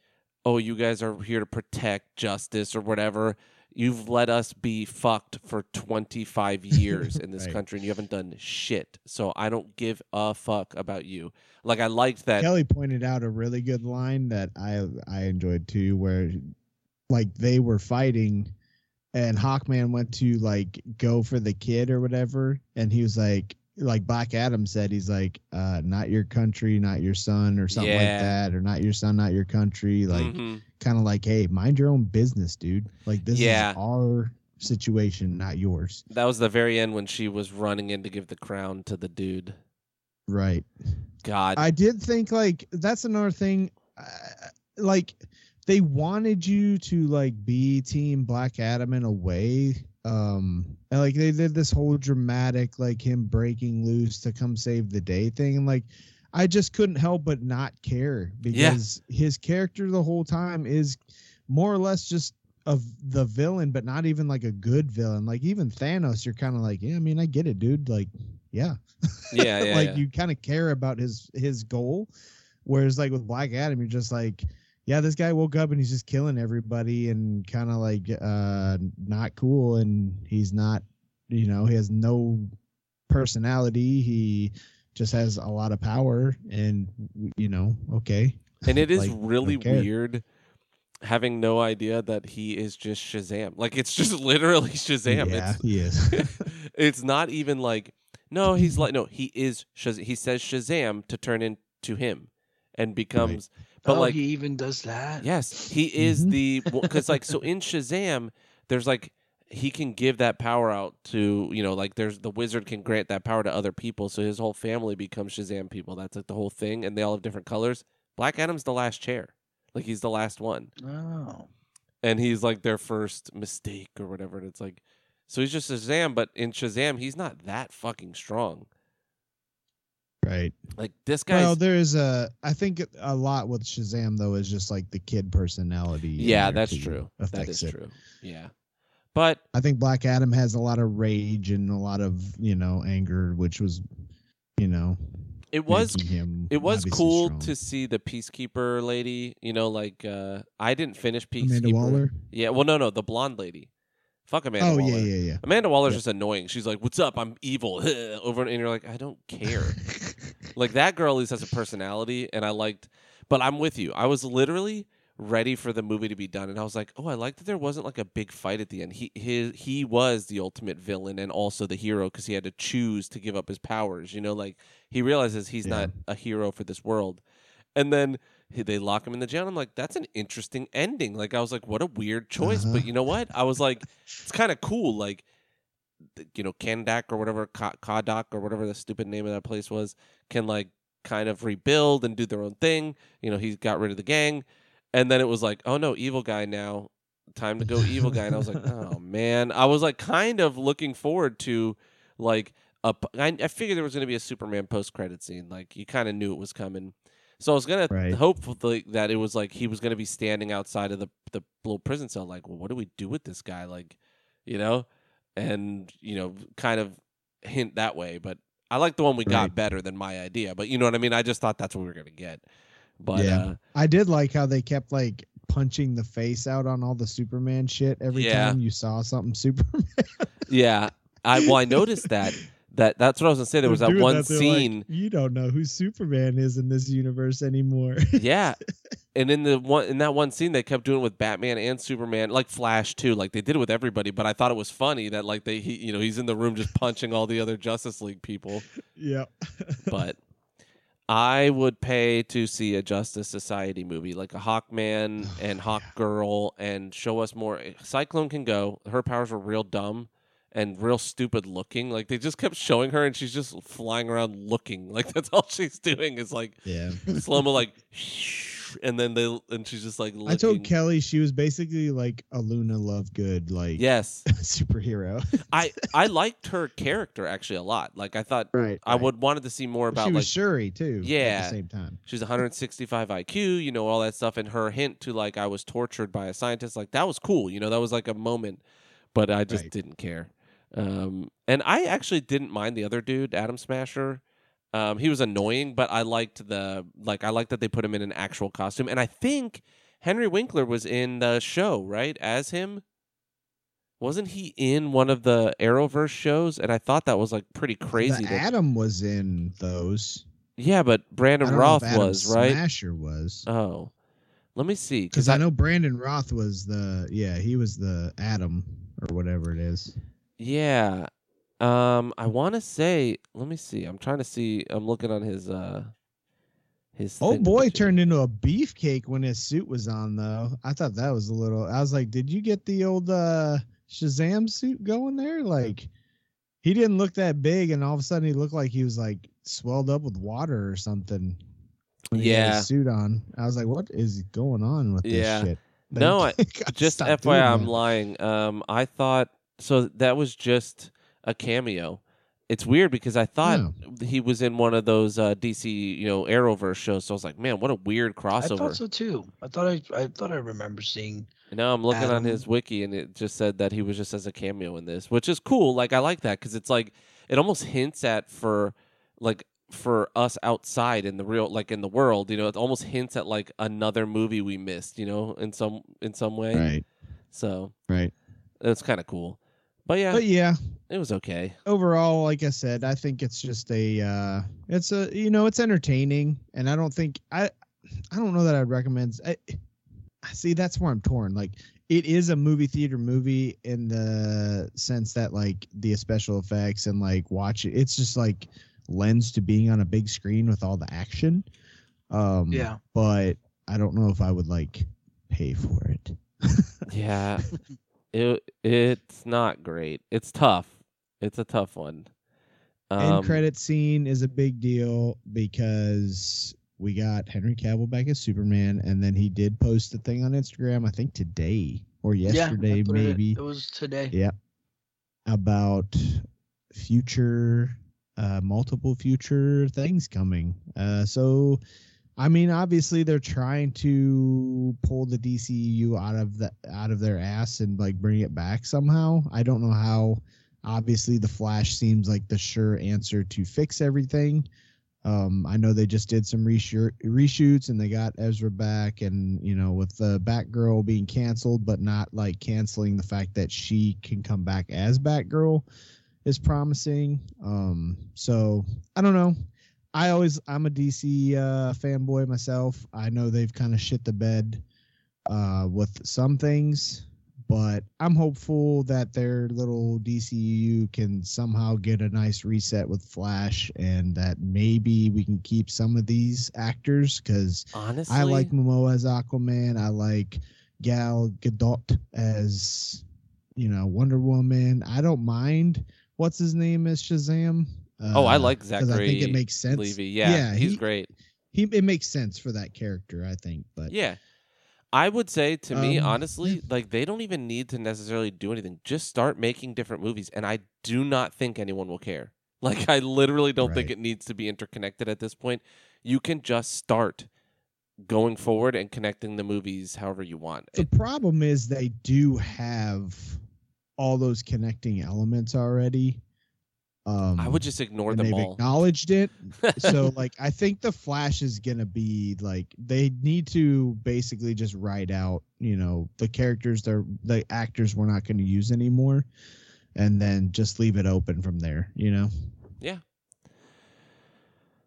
"Oh, you guys are here to protect justice or whatever." You've let us be fucked for 25 years in this Right. country and you haven't done shit. So I don't give a fuck about you. Like I liked that kelly pointed out a really good line that i i enjoyed too where like they were fighting and hawkman went to like go for the kid or whatever and he was like like black adam said he's like uh not your country not your son or something Yeah. like that or not your son not your country like Mhm. kind of like hey mind your own business dude like this Yeah. is our situation not yours That was the very end when she was running in to give the crown to the dude. right God. I did think like that's another thing. Uh, like they wanted you to like be Team Black Adam in a way. Um, and, like they did this whole dramatic like him breaking loose to come save the day thing, and like I just couldn't help but not care because his character the whole time is more or less just of the villain, but not even like a good villain. Like even Thanos, you're kind of like, yeah, I mean, I get it, dude. Like, yeah, yeah, yeah. like yeah. you kind of care about his his goal whereas like with black adam you're just like yeah this guy woke up and he's just killing everybody and kind of like uh not cool and he's not you know he has no personality he just has a lot of power and you know okay and it is like, really weird having no idea that he is just Shazam. Like it's just literally Shazam. yeah It's he is it's not even like no, he's like no, he is Shazam. He says Shazam to turn into him and becomes but oh, like he even does that. Yes, he is Mhm. the because like so in Shazam, there's like he can give that power out to you know like there's the wizard can grant that power to other people, so his whole family becomes Shazam people. That's like the whole thing, and they all have different colors. Black Adam's the last chair, like he's the last one, Oh. and he's like their first mistake or whatever. And it's like so he's just Shazam, but in Shazam he's not that fucking strong. Right Like this guy. well there's a i think a lot with shazam though is just like the kid personality yeah, that's true. That is it. true. Yeah, but I think Black Adam has a lot of rage and a lot of you know anger, which was, you know, it was it was cool strong. to see the peacekeeper lady you know like uh i didn't finish peacekeeper Amanda Waller. yeah well no no the blonde lady Fuck Amanda oh Waller. yeah, yeah, yeah. Amanda Waller's Yeah. just annoying. She's like, "What's up? I'm evil." Over and you're like, "I don't care." like that girl at least has a personality, and I liked. But I'm with you. I was literally ready for the movie to be done, and I was like, "Oh, I like that there wasn't like a big fight at the end." He his, he was the ultimate villain and also the hero because he had to choose to give up his powers. You know, like he realizes he's Yeah. not a hero for this world, and then. They lock him in the jail. I'm like, that's an interesting ending. Like, I was like, what a weird choice. Uh-huh. But you know what? I was like, it's kind of cool. Like, you know, Kahndaq or whatever, Ka- Kadak or whatever the stupid name of that place was, can like kind of rebuild and do their own thing. You know, he got rid of the gang, and then it was like, oh no, evil guy now, time to go evil guy. And I was like, oh man, I was like kind of looking forward to like a. I, I figured there was going to be a Superman post credit scene. Like you kind of knew it was coming. So I was gonna Right. hopefully that it was like he was gonna be standing outside of the the little prison cell, like, well, what do we do with this guy, like, you know, and you know, kind of hint that way. But I like the one we got Right. better than my idea. But you know what I mean? I just thought that's what we were gonna get. But Yeah. uh, I did like how they kept like punching the face out on all the Superman shit every Yeah. time you saw something Superman. yeah, I well, I noticed that that that's what I was gonna say. There was that one like, scene. you don't know who Superman is in this universe anymore. yeah. And in the one in that one scene, they kept doing it with Batman and Superman, like Flash too. Like they did it with everybody. But I thought it was funny that like they, he, you know, he's in the room just punching all the other Justice League people. yeah. But I would pay to see a Justice Society movie, like a Hawkman Oh, and Hawk Girl, and show us more. Cyclone can go. Her powers were real dumb and real stupid looking. Like they just kept showing her, and she's just flying around looking. Like that's all she's doing is like yeah. slow mo, like, and then they and she's just like. Looking. I told Kelly she was basically like a Luna Lovegood like Yes, superhero. I I liked her character actually a lot. Like I thought right. I would wanted to see more about she like was Shuri too. At Yeah. the same time. she's 165 IQ, you know, all that stuff, and her hint to like I was tortured by a scientist, like that was cool, you know, that was like a moment, but I just Right. didn't care. Um, and I actually didn't mind the other dude, Atom Smasher. Um, he was annoying, but I liked the like I liked that they put him in an actual costume, and I think Henry Winkler was in the show, right, as him. Wasn't he in one of the Arrowverse shows? And I thought that was like pretty crazy. That- Adam was in those. yeah, but Brandon don't know if Roth Adam was right. Smasher was. Oh, let me see. Because I know Brandon Routh was the yeah he was the Adam or whatever it is. Yeah, um, I want to say. Let me see. I'm trying to see. I'm looking on his uh, his. Oh boy, picture. turned into a beefcake when his suit was on though. I thought that was a little. I was like, did you get the old uh Shazam suit going there? Like, he didn't look that big, and all of a sudden he looked like he was like swelled up with water or something. When he had Yeah. his suit on. I was like, what is going on with Yeah. this shit? No, I, just FYI, I'm lying. Um, I thought so. That was just a cameo. It's weird because I thought he was in one of those uh, DC, you know, Arrowverse shows. So I was like, man, what a weird crossover. I thought so too. I thought I I thought I remember seeing. And now I'm looking on his wiki, and it just said that he was just as a cameo in this, which is cool. Like I like that because it's like it almost hints at for like for us outside in the real like in the world. You know, it almost hints at like another movie we missed. You know, in some in some way. Right, So right. it's kind of cool. But yeah, But yeah, it was okay. overall, like I said, I think it's just a uh it's a you know, it's entertaining and I don't think I I don't know that I'd recommend I, see that's where I'm torn. Like it is a movie theater movie in the sense that like the special effects and like watch it it's just like lends to being on a big screen with all the action. Um Yeah. but I don't know if I would like pay for it. Yeah, it it's not great. It's tough. It's a tough one. Um, End credit scene is a big deal because we got Henry Cavill back as Superman, and then he did post a thing on Instagram, I think today or yesterday, yeah, that's it- maybe, It, was today. Yeah. about future, uh, multiple future things coming. Uh, so, I mean, obviously they're trying to pull the DCU out of the out of their ass and like bring it back somehow. I don't know how. Obviously, the Flash seems like the sure answer to fix everything. Um, I know they just did some reshoot, reshoots and they got Ezra back, and you know, with the Batgirl being canceled, but not like canceling the fact that she can come back as Batgirl is promising. Um, so I don't know. I always I'm a DC uh, fanboy myself. I know they've kind of shit the bed uh, with some things, but I'm hopeful that their little DCU can somehow get a nice reset with Flash, and that maybe we can keep some of these actors because Honestly, I like Momoa as Aquaman. I like Gal Gadot as you know Wonder Woman. I don't mind what's his name as Shazam. Oh, I like like Zachary. I think it makes sense. Levi. Yeah, Yeah, he's he- great. He it makes sense for that character, I think. But Yeah. I would say to me, Um, honestly, like they don't even need to necessarily do anything. Just start making different movies, and I do not think anyone will care. Like I literally don't think it needs to be interconnected at this point. You can just start going forward and connecting the movies however you want. the It- problem is they do have all those connecting elements already. Um, I would just ignore them they've all. acknowledged it. so like I think the Flash is gonna be like they need to basically just write out, you know, the characters they're the actors we're not gonna use anymore and then just leave it open from there, you know? Yeah.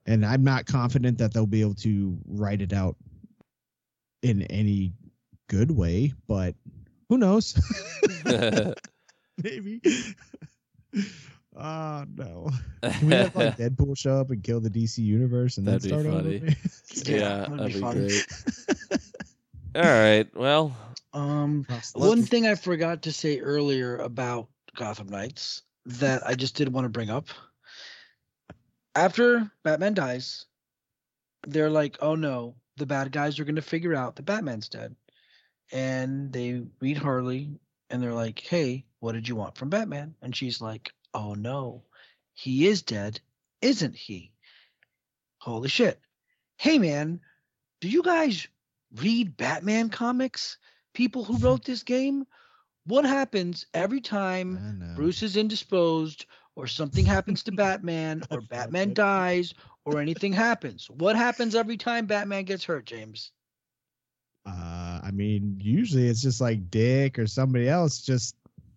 And I'm not confident that they'll be able to write it out in any good way, but who knows? Maybe. Oh no. Can we have like Deadpool show up and kill the DC universe and That'd be then start funny. over? yeah, that'd that'd be be great. All right. Well, Um, one street. thing I forgot to say earlier about Gotham Knights that I just did want to bring up. After Batman dies, they're like, "Oh no, the bad guys are going to figure out that Batman's dead," and they meet Harley, and they're like, "Hey, what did you want from Batman?" And she's like, "Oh no, he is dead, isn't he?" Holy shit! Hey man, do you guys read Batman comics? People who wrote this game? What happens every time Bruce is indisposed or something happens to Batman or Batman dies or anything happens? What happens every time Batman gets hurt, James? Uh, I mean, usually it's just like Dick or somebody else just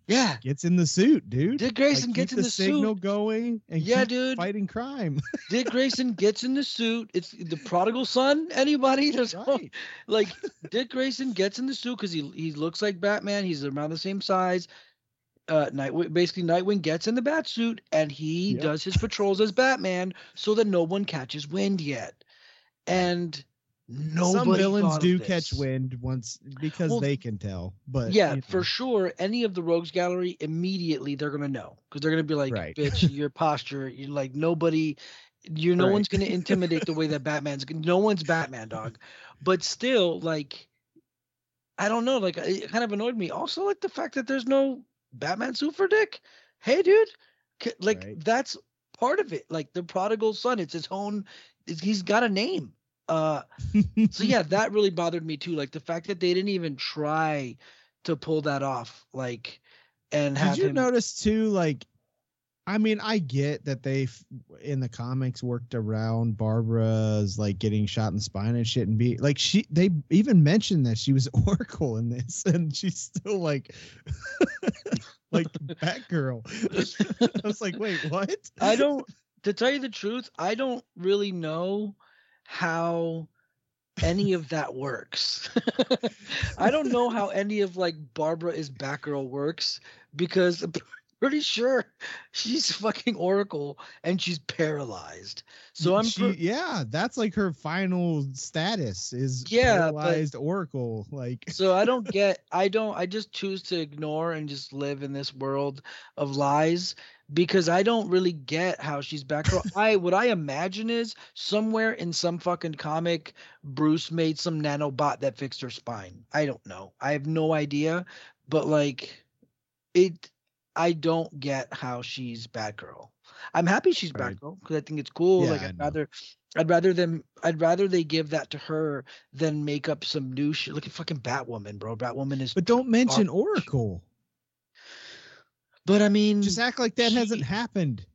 Yeah. gets in the suit, dude. Dick Grayson Like, gets in the, the signal suit. going and Yeah, dude. fighting crime. Dick Grayson gets in the suit. It's the prodigal son. Anybody? There's no- right. like Dick Grayson gets in the suit because he he looks like Batman. He's around the same size. Uh, Nightwing basically Nightwing gets in the bat suit and he Yep. does his patrols as Batman so that no one catches wind yet. And nobody Some villains do catch wind once because Well, they can tell. But Yeah, you for sure. Any of the rogues gallery immediately they're gonna know because they're gonna be like, Right. "Bitch, your posture. You're like nobody. You're no Right. one's gonna intimidate the way that Batman's. No one's Batman, dog. But still, like, I don't know. Like, it kind of annoyed me. Also, like the fact that there's no Batman for Dick. Hey, dude, like Right. that's part of it. Like the prodigal son. It's his own. it's- He's got a name. Uh, so yeah, that really bothered me too. Like the fact that they didn't even try to pull that off. Like, and have Did you him. notice too? Like, I mean, I get that they in the comics worked around Barbara's like getting shot in the spine and shit, and be like she. They even mentioned that she was Oracle in this, and she's still like, like Batgirl. I was like, wait, what? I don't. To tell you the truth, I don't really know how any of that works. I don't know how any of like Barbara is Batgirl works because pretty sure she's fucking Oracle and she's paralyzed. So I'm She, per- yeah, that's like her final status is Yeah, but- paralyzed Oracle. Like, so I don't get I don't I just choose to ignore and just live in this world of lies because I don't really get how she's back. I what I imagine is somewhere in some fucking comic Bruce made some nanobot that fixed her spine. I don't know. I have no idea, but like it I don't get how she's Batgirl. I'm happy she's Right. Batgirl because I think it's cool. Yeah, like I'd rather I'd rather them I'd rather they give that to her than make up some new shit. Look at fucking Batwoman, bro. Batwoman is but don't mention garbage. Oracle. but I mean Just act like that hasn't happened.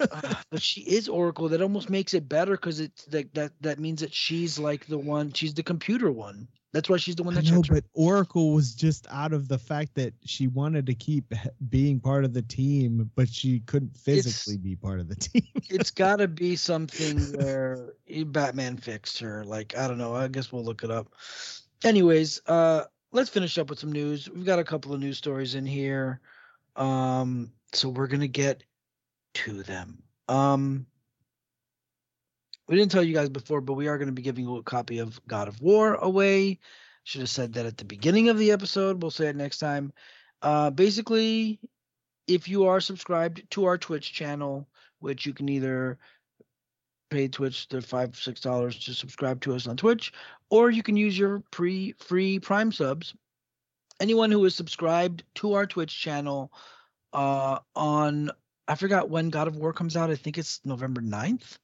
Uh, but she is Oracle. That almost makes it better because it's like that. That means that she's like the one. She's the computer one. That's why she's the one that her- but Oracle was just out of the fact that she wanted to keep being part of the team, but she couldn't physically be part of the team. it's got to be something where Batman fixed her. Like I don't know. I guess we'll look it up. Anyways, uh, let's finish up with some news. We've got a couple of news stories in here, um, so we're gonna get to them. Um, we didn't tell you guys before, but we are going to be giving a copy of God of War away. Should have said that at the beginning of the episode. We'll say it next time. Uh, basically, if you are subscribed to our Twitch channel, which you can either pay Twitch the five six dollars to subscribe to us on Twitch, or you can use your pre free Prime subs. Anyone who is subscribed to our Twitch channel uh, on I forgot when God of War comes out. I think it's November 9th.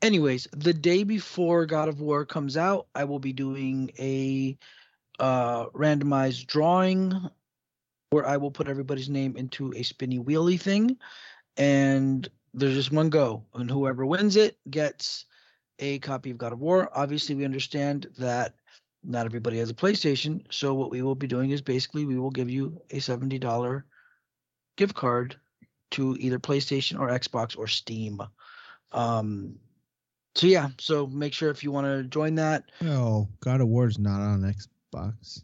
Anyways, the day before God of War comes out, I will be doing a uh, randomized drawing where I will put everybody's name into a spinny wheelie thing, and there's just one go, and whoever wins it gets a copy of God of War. Obviously, we understand that not everybody has a PlayStation, so what we will be doing is basically we will give you a seventy dollar gift card to either PlayStation or Xbox or Steam. Um, so yeah, so make sure if you want to join that. Oh, God of War's not on Xbox.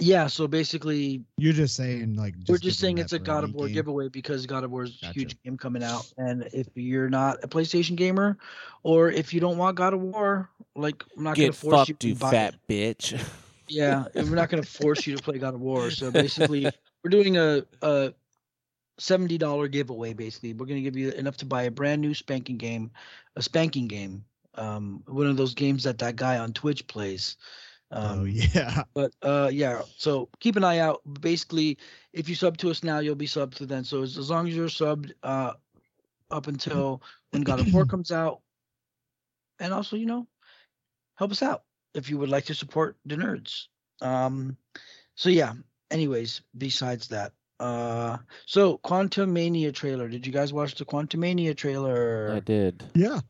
Yeah, so basically You're just saying like we're just just saying it's a God of War game. giveaway because God of War is a Gotcha. huge game coming out, and if you're not a PlayStation gamer, or if you don't want God of War, like I'm not Get gonna force fucked, you you to buy fat it. bitch. Yeah, and we're not gonna force you to play God of War. So basically, we're doing a a seventy dollar giveaway. Basically, we're gonna give you enough to buy a brand new spanking game, a spanking game, um, one of those games that that guy on Twitch plays. Um, oh yeah. but uh yeah so keep an eye out basically if you sub to us now you'll be subbed to then so as, as long as you're subbed uh up until when god of war comes out and also you know help us out if you would like to support the nerds um so yeah anyways besides that uh so Quantumania trailer did you guys watch the Quantumania trailer I did. Yeah.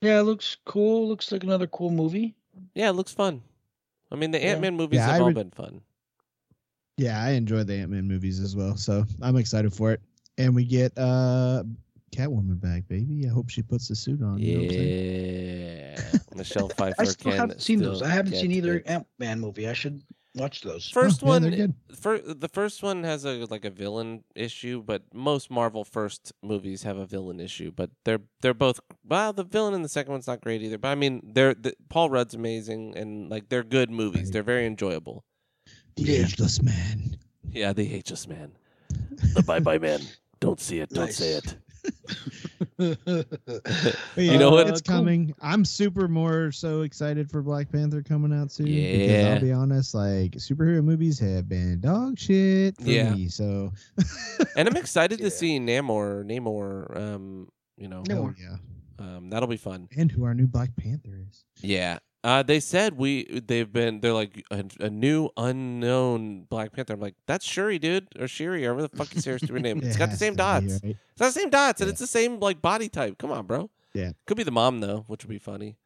yeah it looks cool looks like another cool movie Yeah, it looks fun. I mean, the Yeah. Ant Man movies Yeah, have I all re- been fun. Yeah, I enjoy the Ant Man movies as well, so I'm excited for it. And we get uh Catwoman back, baby. I hope she puts the suit on. you know what I'm? Yeah, Michelle Pfeiffer. i still can haven't seen those i haven't seen either ant-man movie i should watch those First Oh, yeah, one, fir- the first one has a like a villain issue, but most Marvel first movies have a villain issue. But they're they're both well, the villain in the second one's not great either. But I mean, they're the, Paul Rudd's amazing, and like they're good movies. Right. They're very enjoyable. The Yeah. ageless man. Yeah, the ageless man, the bye bye man. Don't see it. Don't say it. But You yeah, know what? It's Uh, cool. coming. I'm super more so excited for Black Panther coming out soon. Because Yeah. I'll be honest, like superhero movies have been dog shit for Yeah. me. So And I'm excited Yeah. to see Namor. Namor. Um, you know, Namor. oh, yeah. um, that'll be fun. And who our new Black Panther is. Yeah. Uh, they said we they've been they're like a, a new unknown Black Panther. I'm like that's Shuri, dude, or Shuri, or whatever the fuck is her stupid name. It's It got the same to be, dots. right? It's got the same dots, and it's the same like body type. Come on, bro. Yeah. Could be the mom though, which would be funny.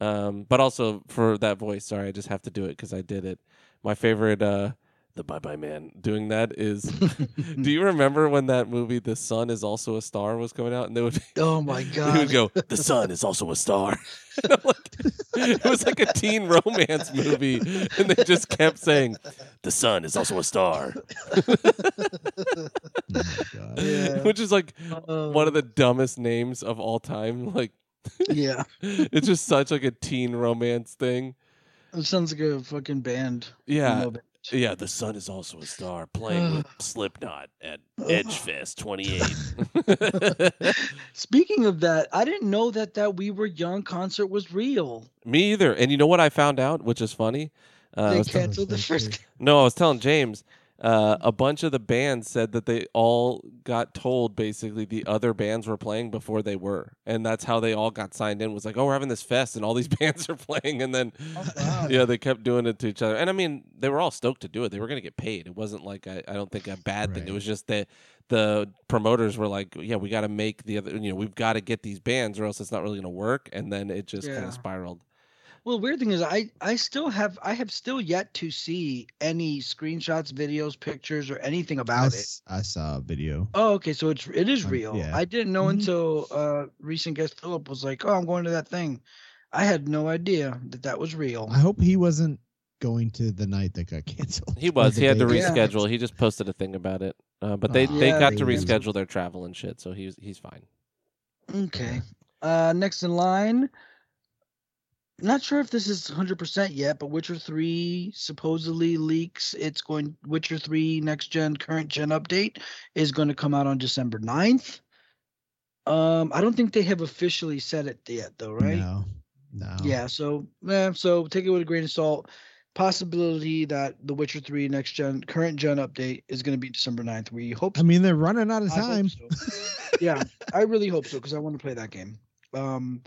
Um, but also for that voice, sorry, I just have to do it because I did it. My favorite, uh, the Bye Bye Man doing that is. do you remember when that movie, The Sun is Also a Star, was coming out, and they would oh my god! he god would go, "The sun is also a star." Like, it was like a teen romance movie, and they just kept saying, "The sun is also a star," Oh my God. Yeah. which is like one of the um. dumbest names of all time. Like, yeah it's just such like a teen romance thing. it sounds like a fucking band Yeah, emo band. Yeah. The sun is also a star, playing with Slipknot at Edgefest 28. speaking of that i didn't know that that we were young concert was real Me either. And you know what I found out, which is funny. Uh, they canceled the first. No, I was telling James. Uh, a bunch of the bands said that they all got told basically the other bands were playing before they were, and that's how they all got signed in. Was like, oh, we're having this fest, and all these bands are playing, and then Oh, wow. yeah, they kept doing it to each other. And I mean, they were all stoked to do it. They were going to get paid. It wasn't like I, I don't think a bad thing. It was just that the promoters were like, yeah, we got to make the other, you know, we've got to get these bands, or else it's not really going to work. And then it just kind of spiraled. Well, weird thing is, I I still have I have still yet to see any screenshots, videos, pictures, or anything I, about it. I saw a video. Oh, okay, so it's it is Um, real. yeah. I didn't know Mhm. until uh recent guest Philip was like, "Oh, I'm going to that thing." I had no idea that that was real. I hope he wasn't going to the night that got canceled. He was. He had to day Yeah. reschedule. He just posted a thing about it. Uh, but they, Oh, they Yeah, got to they- reschedule their travel and shit, so he's he's fine. Okay. Uh, next in line. Not sure if this is 100% yet, but Witcher 3 supposedly leaks. It's going Witcher 3 next gen, current gen update is going to come out on December 9th. Um, I don't think they have officially said it yet, though, right? No, no. Yeah, so eh, so take it with a grain of salt. Possibility that the Witcher 3 next gen, current gen update is going to be December 9th. We hope I mean, they're running out of I time. so. yeah, I really hope so because I want to play that game. Um,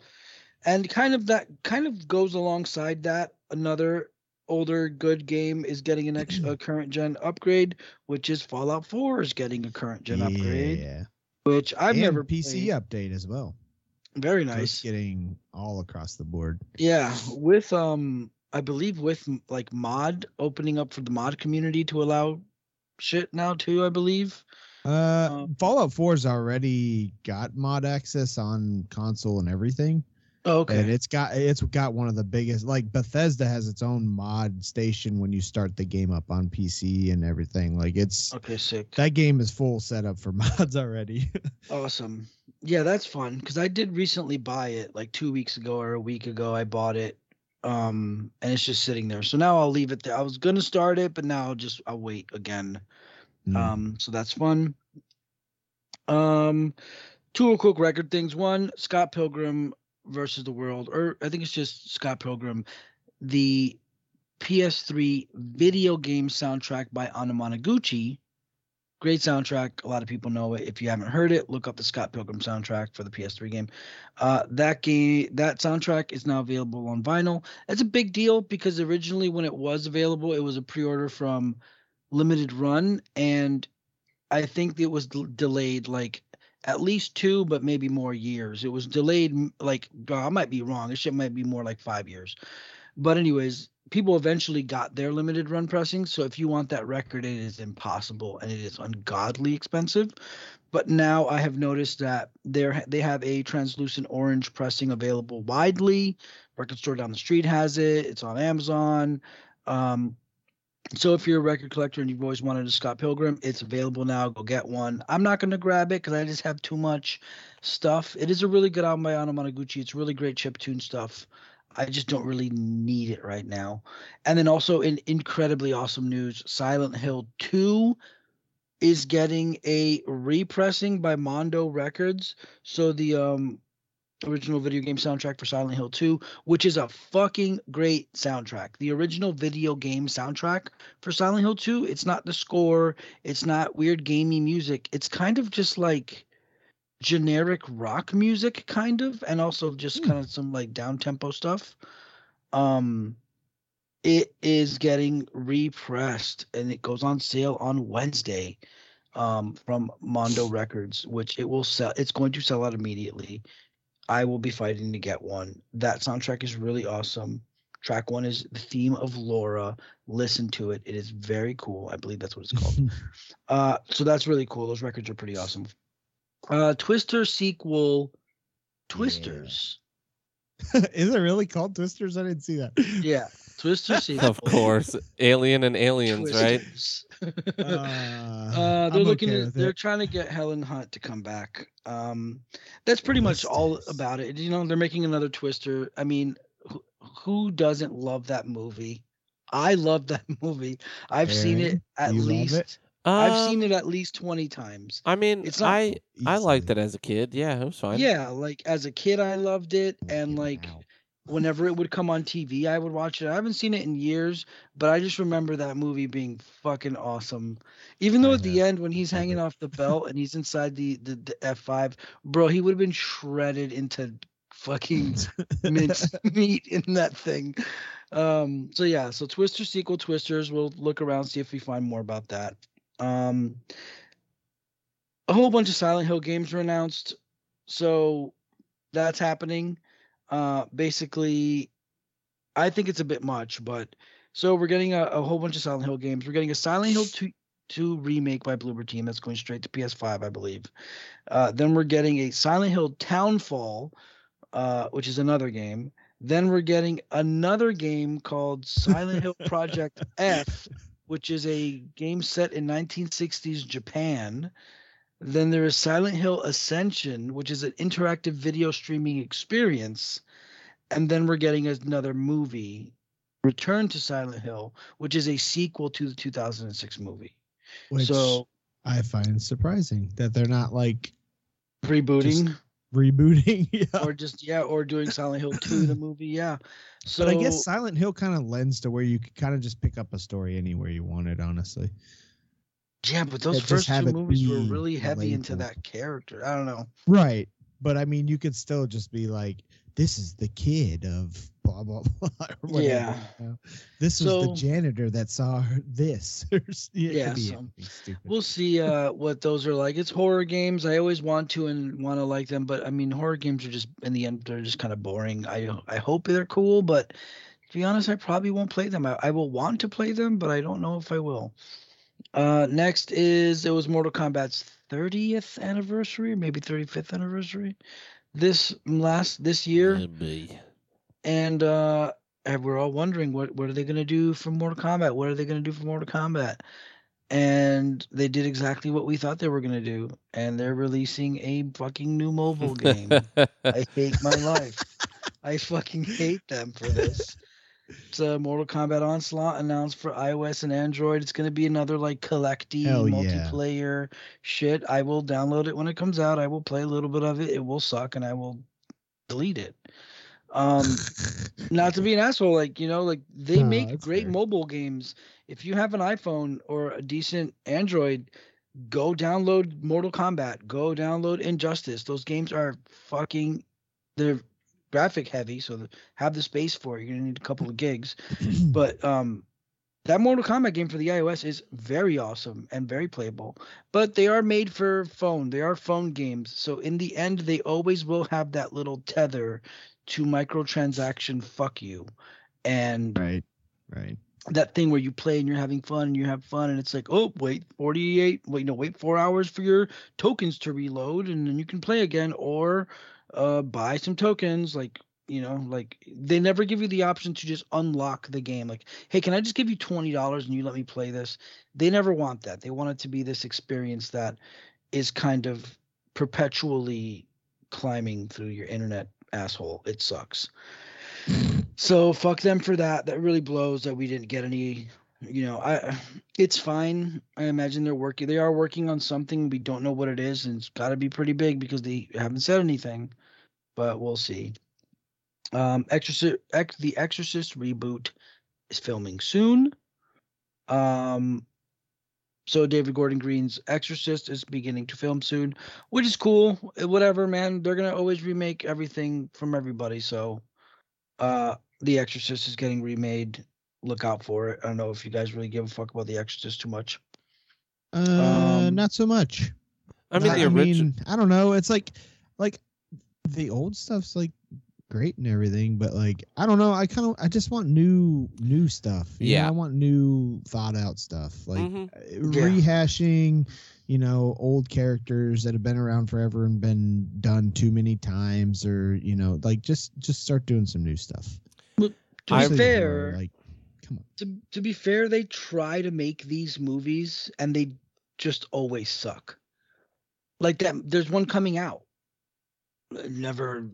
and kind of that kind of goes alongside that. Another older good game is getting an ex- a current gen upgrade, which is Fallout 4 is getting a current gen upgrade, Yeah. which I've and never PC played. update as well. Very nice. getting all across the board. Yeah, with um, I believe with like mod opening up for the mod community to allow shit now too. I believe. Uh, Um, Fallout 4's already got mod access on console and everything, Oh, okay. and it's got it's got one of the biggest. Like Bethesda has its own mod station when you start the game up on PC and everything. Like it's okay, sick. that game is full setup for mods already. Awesome. Yeah, that's fun because I did recently buy it like two weeks ago or a week ago. I bought it, um, and it's just sitting there. So now I'll leave it there. I was gonna start it, but now I'll just I'll wait again. Mm. Um, so that's fun. Um, two real quick record things. One, Scott Pilgrim versus the World, or I think it's just Scott Pilgrim, the PS3 video game soundtrack by Anamanaguchi. Great soundtrack. A lot of people know it. If you haven't heard it, look up the Scott Pilgrim soundtrack for the PS3 game. Uh, that game, that soundtrack is now available on vinyl. That's a big deal because originally, when it was available, it was a pre-order from Limited Run, and I think it was delayed like at least two, but maybe more years. It was delayed like God, I might be wrong. This shit might be more like five years. But anyways, people eventually got their limited run pressing. So if you want that record, it is impossible and it is ungodly expensive. But now I have noticed that they they have a translucent orange pressing available widely. Record store down the street has it. It's on Amazon. Um, so if you're a record collector and you've always wanted a Scott Pilgrim, it's available now. Go get one. I'm not going to grab it because I just have too much stuff. It is a really good album by Anamanaguchi. It's really great chip tune stuff. I just don't really need it right now. And then also in incredibly awesome news, Silent Hill 2 is getting a repressing by Mondo Records. So the um original video game soundtrack for Silent Hill 2, which is a fucking great soundtrack. The original video game soundtrack for Silent Hill 2, it's not the score, it's not weird gamey music. It's kind of just like generic rock music kind of and also just Hmm. kind of some like down tempo stuff. Um it is getting repressed and it goes on sale on Wednesday um from Mondo Records, which it will sell it's going to sell out immediately. I will be fighting to get one. That soundtrack is really awesome. Track one is the theme of Laura. Listen to it. It is very cool. I believe that's what it's called. uh, so that's really cool. Those records are pretty awesome. Uh, Twister sequel, Twisters. is it really called Twisters? I didn't see that. Yeah, Twister sequel. Of course, Alien and Aliens, right? Twisters. Uh, Uh, they're I'm looking okay at they're it. trying to get Helen Hunt to come back. Um, that's pretty much all about it. You know, they're making another Twister. I mean, who, who doesn't love that movie? I love that movie. I've seen it at you love least. it? I've seen Um, it at least twenty times. I mean, It's not- I I liked it as a kid. Yeah, it was fine. Yeah, like as a kid, I loved it, and like Wow. Whenever it would come on TV, I would watch it. I haven't seen it in years, but I just remember that movie being fucking awesome. Even though at the end when he's hanging off the belt and he's inside the the, the F5, bro, he would have been shredded into fucking minced meat in that thing. Um, so yeah, so Twister sequel Twisters. We'll look around see if we find more about that. Um, a whole bunch of Silent Hill games were announced, so that's happening. Uh, basically, I think it's a bit much, but so we're getting a, a whole bunch of Silent Hill games. We're getting a Silent Hill 2, 2 remake by Bloober Team that's going straight to PS5, I believe. Uh, then we're getting a Silent Hill Townfall, uh, which is another game. Then we're getting another game called Silent Hill Project F, which is a game set in 1960s Japan. Then there is Silent Hill Ascension, which is an interactive video streaming experience. And then we're getting another movie, Return to Silent Hill, which is a sequel to the 2006 movie. Which so I find surprising that they're not like rebooting rebooting. yeah. or just yeah, or doing Silent Hill 2 the movie, yeah. So but I guess Silent Hill kind of lends to where you could kind of just pick up a story anywhere you wanted, honestly. Yeah, but those first two movies were really heavy into that character. I don't know. Right. But I mean, you could still just be like, this is the kid of blah, blah, blah. or whatever, Yeah. you know? This was the janitor that saw this. Or s- it could Yeah, so. We'll see uh, what those are like. It's horror games. I always want to and want to like them, but I mean, horror games are just in the end they're just kind of boring. I I hope they're cool, but to be honest, I probably won't play them. I, I will want to play them, but I don't know if I will. Uh, next is it was Mortal Kombat's 30th anniversary, maybe 35th anniversary, this last this year Could be. and uh and we're all wondering what what are they going to do for Mortal Kombat? What are they going to do for Mortal Kombat? And they did exactly what we thought they were going to do, and they're releasing a fucking new mobile game. I hate my life. I fucking hate them for this. It's a Mortal Kombat Onslaught announced for iOS and Android. It's going to be another like collecty Hell yeah. multiplayer shit. I will download it when it comes out. I will play a little bit of it. It will suck, and I will delete it. Um, not to be an asshole, like you know, like they make great mobile games. If you have an iPhone or a decent Android, go download Mortal Kombat. Go download Injustice. Those games are fucking. They're graphic heavy, so have the space for it. You're gonna need a couple of gigs. But um, that Mortal Kombat game for the iOS is very awesome and very playable. But they are made for phone. They are phone games. So in the end, they always will have that little tether to microtransaction fuck you. And right. Right. that thing where you play and you're having fun and you have fun and it's like, oh wait, 48, wait, no, wait four hours for your tokens to reload and then you can play again or uh buy some tokens like you know like they never give you the option to just unlock the game. Like hey can i just give you $20 and you let me play this? They never want that. They want it to be this experience that is kind of perpetually climbing through your internet asshole. It sucks. So fuck them for that. That really blows that we didn't get any you know i it's fine. I imagine they're working they are working on something. We don't know what it is and it's got to be pretty big because they haven't said anything but we'll see um exorcist Ex, the exorcist reboot is filming soon um so david gordon green's exorcist is beginning to film soon which is cool eh, whatever man they're gonna always remake everything from everybody so uh the exorcist is getting remade look out for it i don't know if you guys really give a fuck about the exorcist too much Uh, Um, not so much. I mean, I, the I original. mean, I don't know. It's like, like the old stuff's like great and everything, but like I don't know. I kind of I just want new new stuff. you know? Yeah. I want new thought out stuff. Like Mhm. uh, Yeah. rehashing, you know, old characters that have been around forever and been done too many times, or you know, like just just start doing some new stuff. to I- be fair like, come on. to, to be fair they try to make these movies and they just always suck like that there's one coming out It never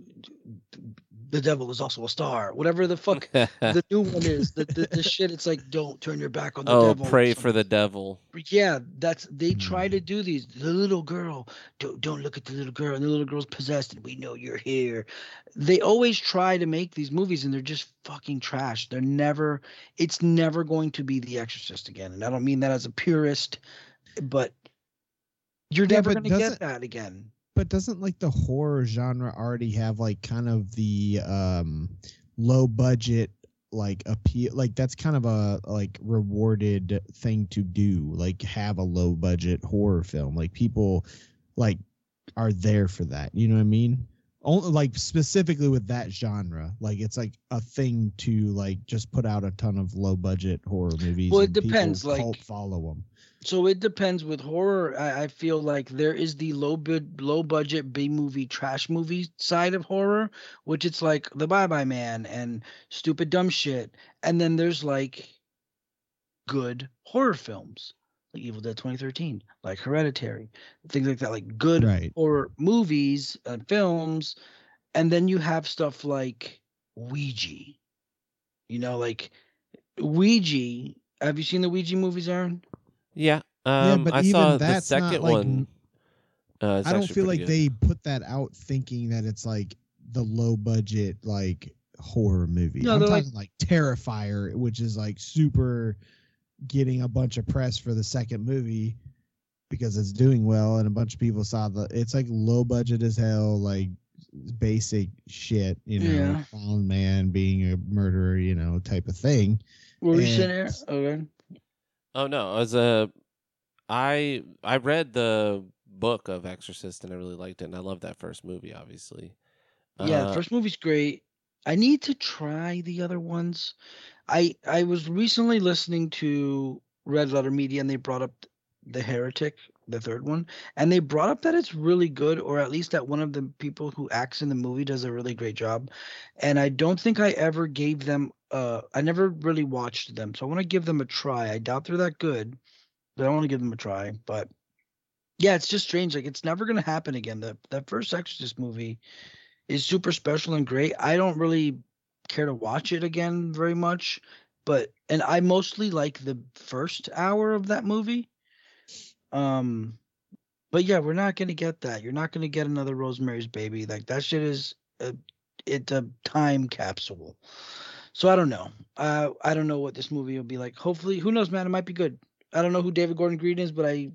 the devil is also a star. Whatever the fuck the new one is, the, the the shit. It's like don't turn your back on the oh, devil. pray for the devil. Yeah, that's they try Hmm. to do these. The little girl, don't don't look at the little girl, and the little girl's possessed, and we know you're here. They always try to make these movies, and they're just fucking trash. They're never. It's never going to be The Exorcist again, and I don't mean that as a purist, but you're Yeah, never but going to get that again. But doesn't like the horror genre already have like kind of the um low budget like appeal like that's kind of a like rewarded thing to do like have a low budget horror film. Like people like are there for that. You know what i mean? Only like specifically with that genre. Like it's like a thing to like just put out a ton of low budget horror movies Well, it and depends, like- cult follow them So it depends with horror. I, I feel like there is the low bid, low budget B movie, trash movie side of horror, which it's like The Bye Bye Man and stupid dumb shit, and then there's like good horror films like Evil Dead 2013, like Hereditary, things like that, like good right horror movies and films, and then you have stuff like Ouija. You know, like Ouija. Have you seen the Ouija movies, Aaron? Yeah. Um, but I even saw the that's not, second like, one. Uh, I don't actually feel like good. they put that out thinking that it's like the low budget like horror movie. No, I'm talking like, Terrifier, which is like super getting a bunch of press for the second movie because it's doing well and a bunch of people saw the it's like low budget as hell, like basic shit, you know, Yeah. found man being a murderer, you know, type of thing. Were you And- saying, Aaron? Okay. Oh no, as a, I I read the book of Exorcist and I really liked it and I love that first movie. Obviously. Yeah, Uh, first movie's great. I need to try the other ones. I I was recently listening to Red Letter Media and they brought up The Heretic, the third one, and they brought up that it's really good, or at least that one of the people who acts in the movie does a really great job. And I don't think I ever gave them uh I never really watched them, so I want to give them a try. I doubt they're that good, but I want to give them a try. But yeah, it's just strange. Like it's never gonna happen again. The that first Exorcist movie is super special and great. I don't really care to watch it again very much, but and I mostly like the first hour of that movie. Um but yeah, we're not going to get that. You're not going to get another Rosemary's Baby. Like that shit is a, it's a time capsule. So I don't know. Uh, I don't know what this movie will be like. Hopefully, who knows, man? It might be good. I don't know who David Gordon Green is, but I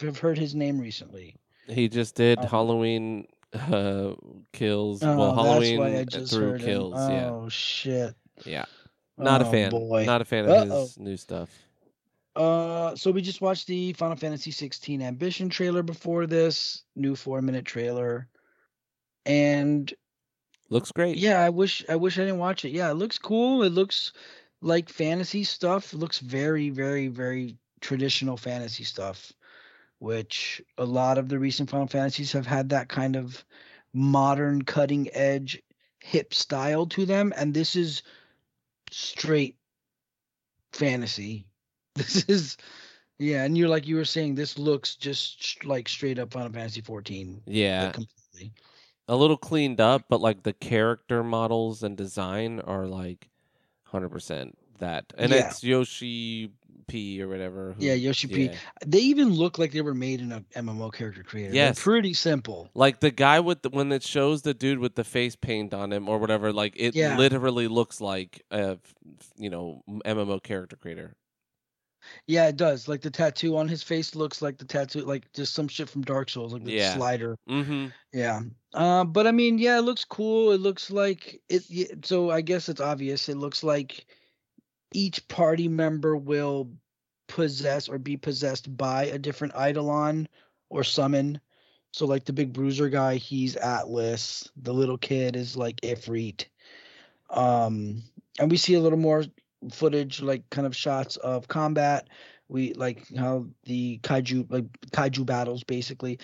have heard his name recently. He just did Oh. Halloween uh, kills. Oh, well, Halloween that's why I just through kills. Yeah, Oh shit. yeah. Not a Oh, fan. boy. Not a fan of Uh-oh. his new stuff. Uh, so we just watched the Final Fantasy 16 Ambition trailer before this new four minute trailer, and Looks great. yeah, I wish I wish I didn't watch it. Yeah, it looks cool. It looks like fantasy stuff. It looks very, very, very traditional fantasy stuff, which a lot of the recent Final Fantasies have had that kind of modern, cutting edge, hip style to them, and this is straight fantasy. This is yeah, and you're like you were saying, this looks just sh- like straight up Final Fantasy 14. Yeah, completely. a little cleaned up, but like the character models and design are like hundred percent that, and Yeah. it's Yoshi P or whatever. who- Yeah, Yoshi P. yeah. They even look like they were made in a MMO character creator. They're pretty simple. Like the guy with the, when it shows the dude with the face paint on him or whatever, like it Yeah. literally looks like a you know MMO character creator. Yeah, it does. Like the tattoo on his face looks like the tattoo, like just some shit from Dark Souls, like the Yeah. slider. Mm-hmm. Yeah. Uh, but I mean, yeah, it looks cool. It looks like it. So I guess it's obvious. It looks like each party member will possess or be possessed by a different eidolon or summon. So like the big bruiser guy, he's Atlas. The little kid is like Ifrit. Um, and we see a little more footage, like kind of shots of combat. We like how the kaiju like kaiju battles basically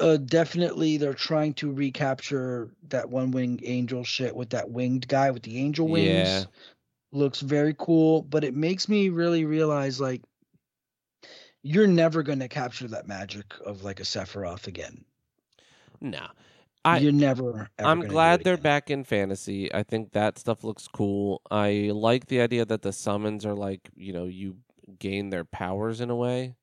uh, definitely they're trying to recapture that one winged angel shit with that winged guy with the angel wings. Yeah. Looks very cool, but it makes me really realize like you're never gonna capture that magic of like a Sephiroth again. No, I- you're never. Ever I'm glad they're back in fantasy. I think that stuff looks cool. I like the idea that the summons are like, you know, you gain their powers in a way.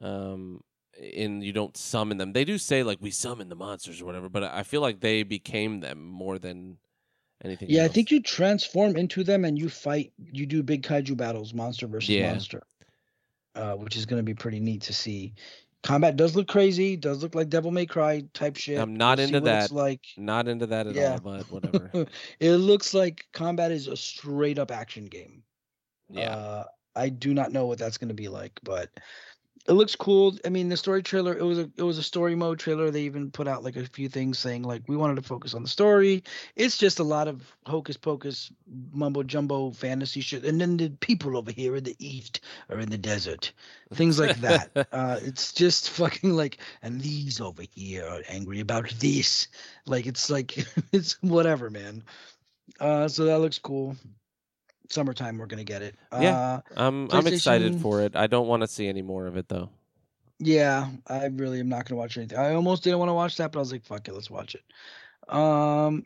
Um and you don't summon them. They do say like we summon the monsters or whatever, but I feel like they became them more than anything Yeah, I think you transform into them and you fight. You do big kaiju battles, monster versus Yeah. monster, uh, which is going to be pretty neat to see. Combat does look crazy. Does look like Devil May Cry type shit. I'm not We'll into that. Like not into that at Yeah. all, but whatever. it looks like combat is a straight up action game. yeah. Uh, I do not know what that's going to be like, but it looks cool. I mean, the story trailer it was a it was a story mode trailer. They even put out like a few things saying like we wanted to focus on the story. It's just a lot of hocus pocus mumbo jumbo fantasy shit. And then the people over here in the east are in the desert, things like that. uh, it's just fucking like, and these over here are angry about this. Like it's like it's whatever, man. Uh, so that looks cool. Summertime, we're gonna get it. Yeah. Uh, I'm I'm excited for it. I don't want to see any more of it though. Yeah, I really am not gonna watch anything. I almost didn't want to watch that, but I was like, fuck it, let's watch it. Um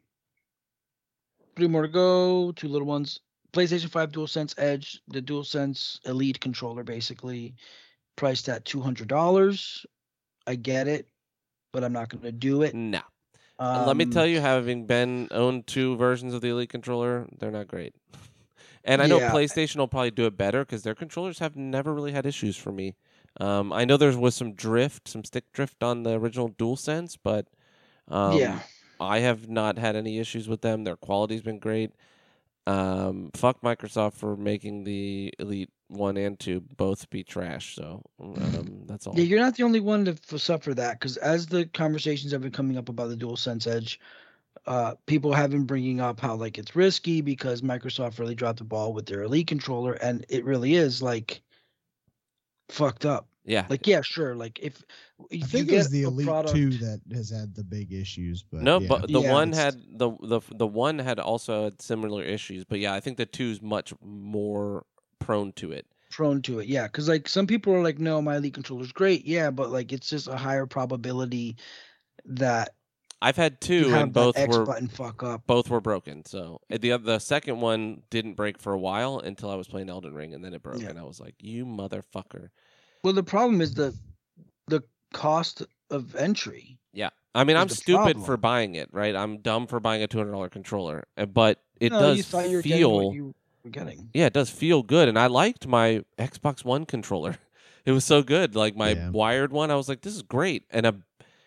three more to go, two little ones. PlayStation 5 DualSense Edge, the DualSense Elite controller basically priced at two hundred dollars. I get it, but I'm not gonna do it. No. Um, Let me tell you, having been owned two versions of the Elite controller, they're not great. And I know Yeah. PlayStation will probably do it better because their controllers have never really had issues for me. Um, I know there was some drift, some stick drift on the original DualSense, but um, Yeah. I have not had any issues with them. Their quality's been great. Um, fuck Microsoft for making the Elite One and Two both be trash. So um, that's all. Yeah, you're not the only one to f- suffer that because as the conversations have been coming up about the DualSense Edge, uh, people have been bringing up how like it's risky because Microsoft really dropped the ball with their Elite controller, and it really is like fucked up. yeah, Like, yeah, sure. Like if, if I think you it was the Elite product, Two that has had the big issues, but no, yeah. but the Yeah, one it's- had the the the one had also had similar issues. But yeah, I think the two's much more prone to it. prone to it. Yeah, because like some people are like, no, my Elite controller's great. Yeah, but like it's just a higher probability that I've had two, have and both X were button fuck up. both were broken. So uh, the the second one didn't break for a while until I was playing Elden Ring, and then it broke, Yeah. and I was like, "You motherfucker!" Well, the problem is the the cost of entry. Yeah, I mean, I'm the stupid for buying it, right? I'm dumb for buying a two hundred dollar controller, uh, but it no, you does thought you were getting feel what you were getting. yeah, it does feel good, and I liked my Xbox One controller. It was so good, like my Yeah. wired one. I was like, "This is great," and a,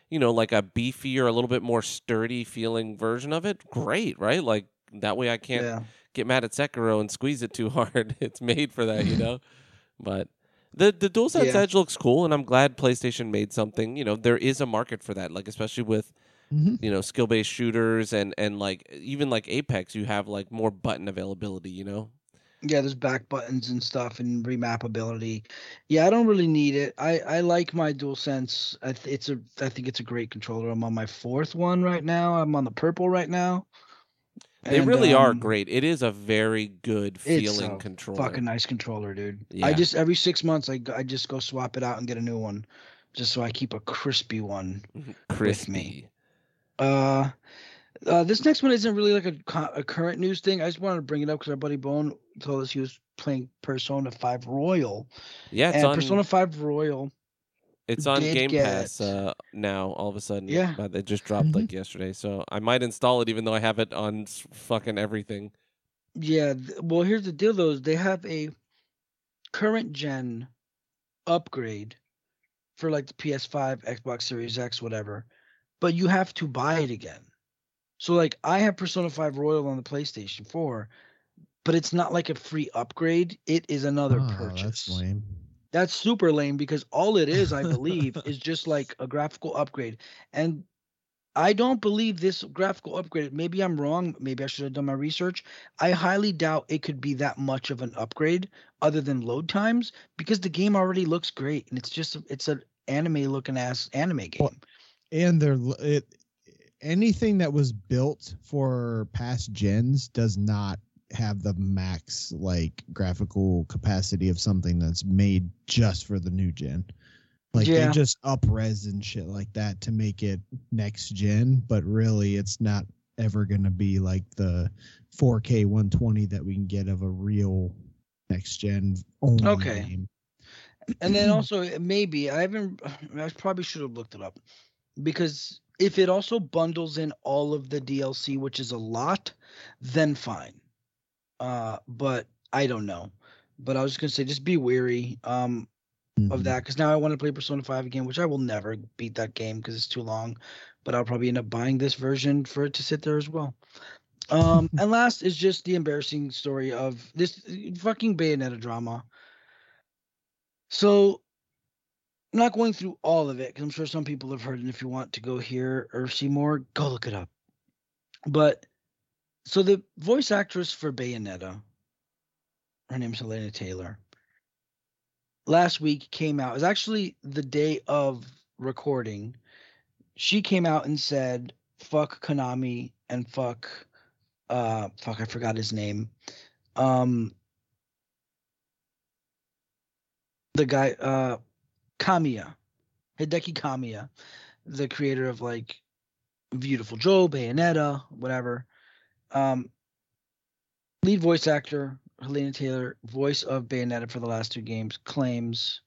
you know, like a beefier, a little bit more sturdy feeling version of it. Great, right? Like that way, I can't Yeah. get mad at Sekiro and squeeze it too hard. it's made for that, you know. but the the DualSense Yeah. Edge looks cool, and I'm glad PlayStation made something. You know, there is a market for that, like especially with Mhm. you know skill based shooters and and like even like Apex, you have like more button availability. You know. Yeah, there's back buttons and stuff and remappability. Yeah, I don't really need it. I I like my DualSense. I th- it's a I think it's a great controller. I'm on my fourth one right now. I'm on the purple right now. They And, really are um, great. It is a very good It's feeling a controller. Fucking nice controller, dude. Yeah. I just every six months I I just go swap it out and get a new one, just so I keep a crispy one. crispy. me. Uh, uh, this next one isn't really like a, a current news thing. I just wanted to bring it up because our buddy Bone told us he was playing Persona 5 Royal. Yeah, it's and on. Persona 5 Royal, it's on Game get- Pass uh, now. All of a sudden, Yeah. but it just dropped Mhm. like yesterday. So I might install it, even though I have it on fucking everything. yeah. th- Well, here's the deal though: is they have a current gen upgrade for like the PS5, Xbox Series X, whatever, but you have to buy it again. So like I have Persona 5 Royal on the PlayStation 4, but it's not like a free upgrade. It is another Oh, purchase. That's lame. That's super lame because all it is, I believe, is just like a graphical upgrade. And I don't believe this graphical upgrade. Maybe I'm wrong. Maybe I should have done my research. I highly doubt it could be that much of an upgrade other than load times because the game already looks great and it's just it's an anime looking ass anime game. Well, and they're it anything that was built for past gens does not have the max like graphical capacity of something that's made just for the new gen. Like Yeah. they just up res and shit like that to make it next gen, but really it's not ever gonna be like the 4K 120 that we can get of a real next gen only Okay. game. And then also maybe I haven't. I probably should have looked it up because if it also bundles in all of the DLC, which is a lot, then fine. Uh, but I don't know. But I was just gonna say, just be wary um, of Mhm. that because now I want to play Persona Five again, which I will never beat that game because it's too long. But I'll probably end up buying this version for it to sit there as well. Um, and last is just the embarrassing story of this fucking Bayonetta drama. So, I'm not going through all of it because I'm sure some people have heard, and if you want to go hear or see more, go look it up. But so the voice actress for Bayonetta, her name's Helena Taylor. Last week came out. It was actually the day of recording. She came out and said, "Fuck Konami and fuck, uh, fuck I forgot his name, um, the guy, uh, Kamiya, Hideki Kamiya, the creator of like Beautiful Joe, Bayonetta, whatever. Um, lead voice actor Helena Taylor, voice of Bayonetta for the last two games, claims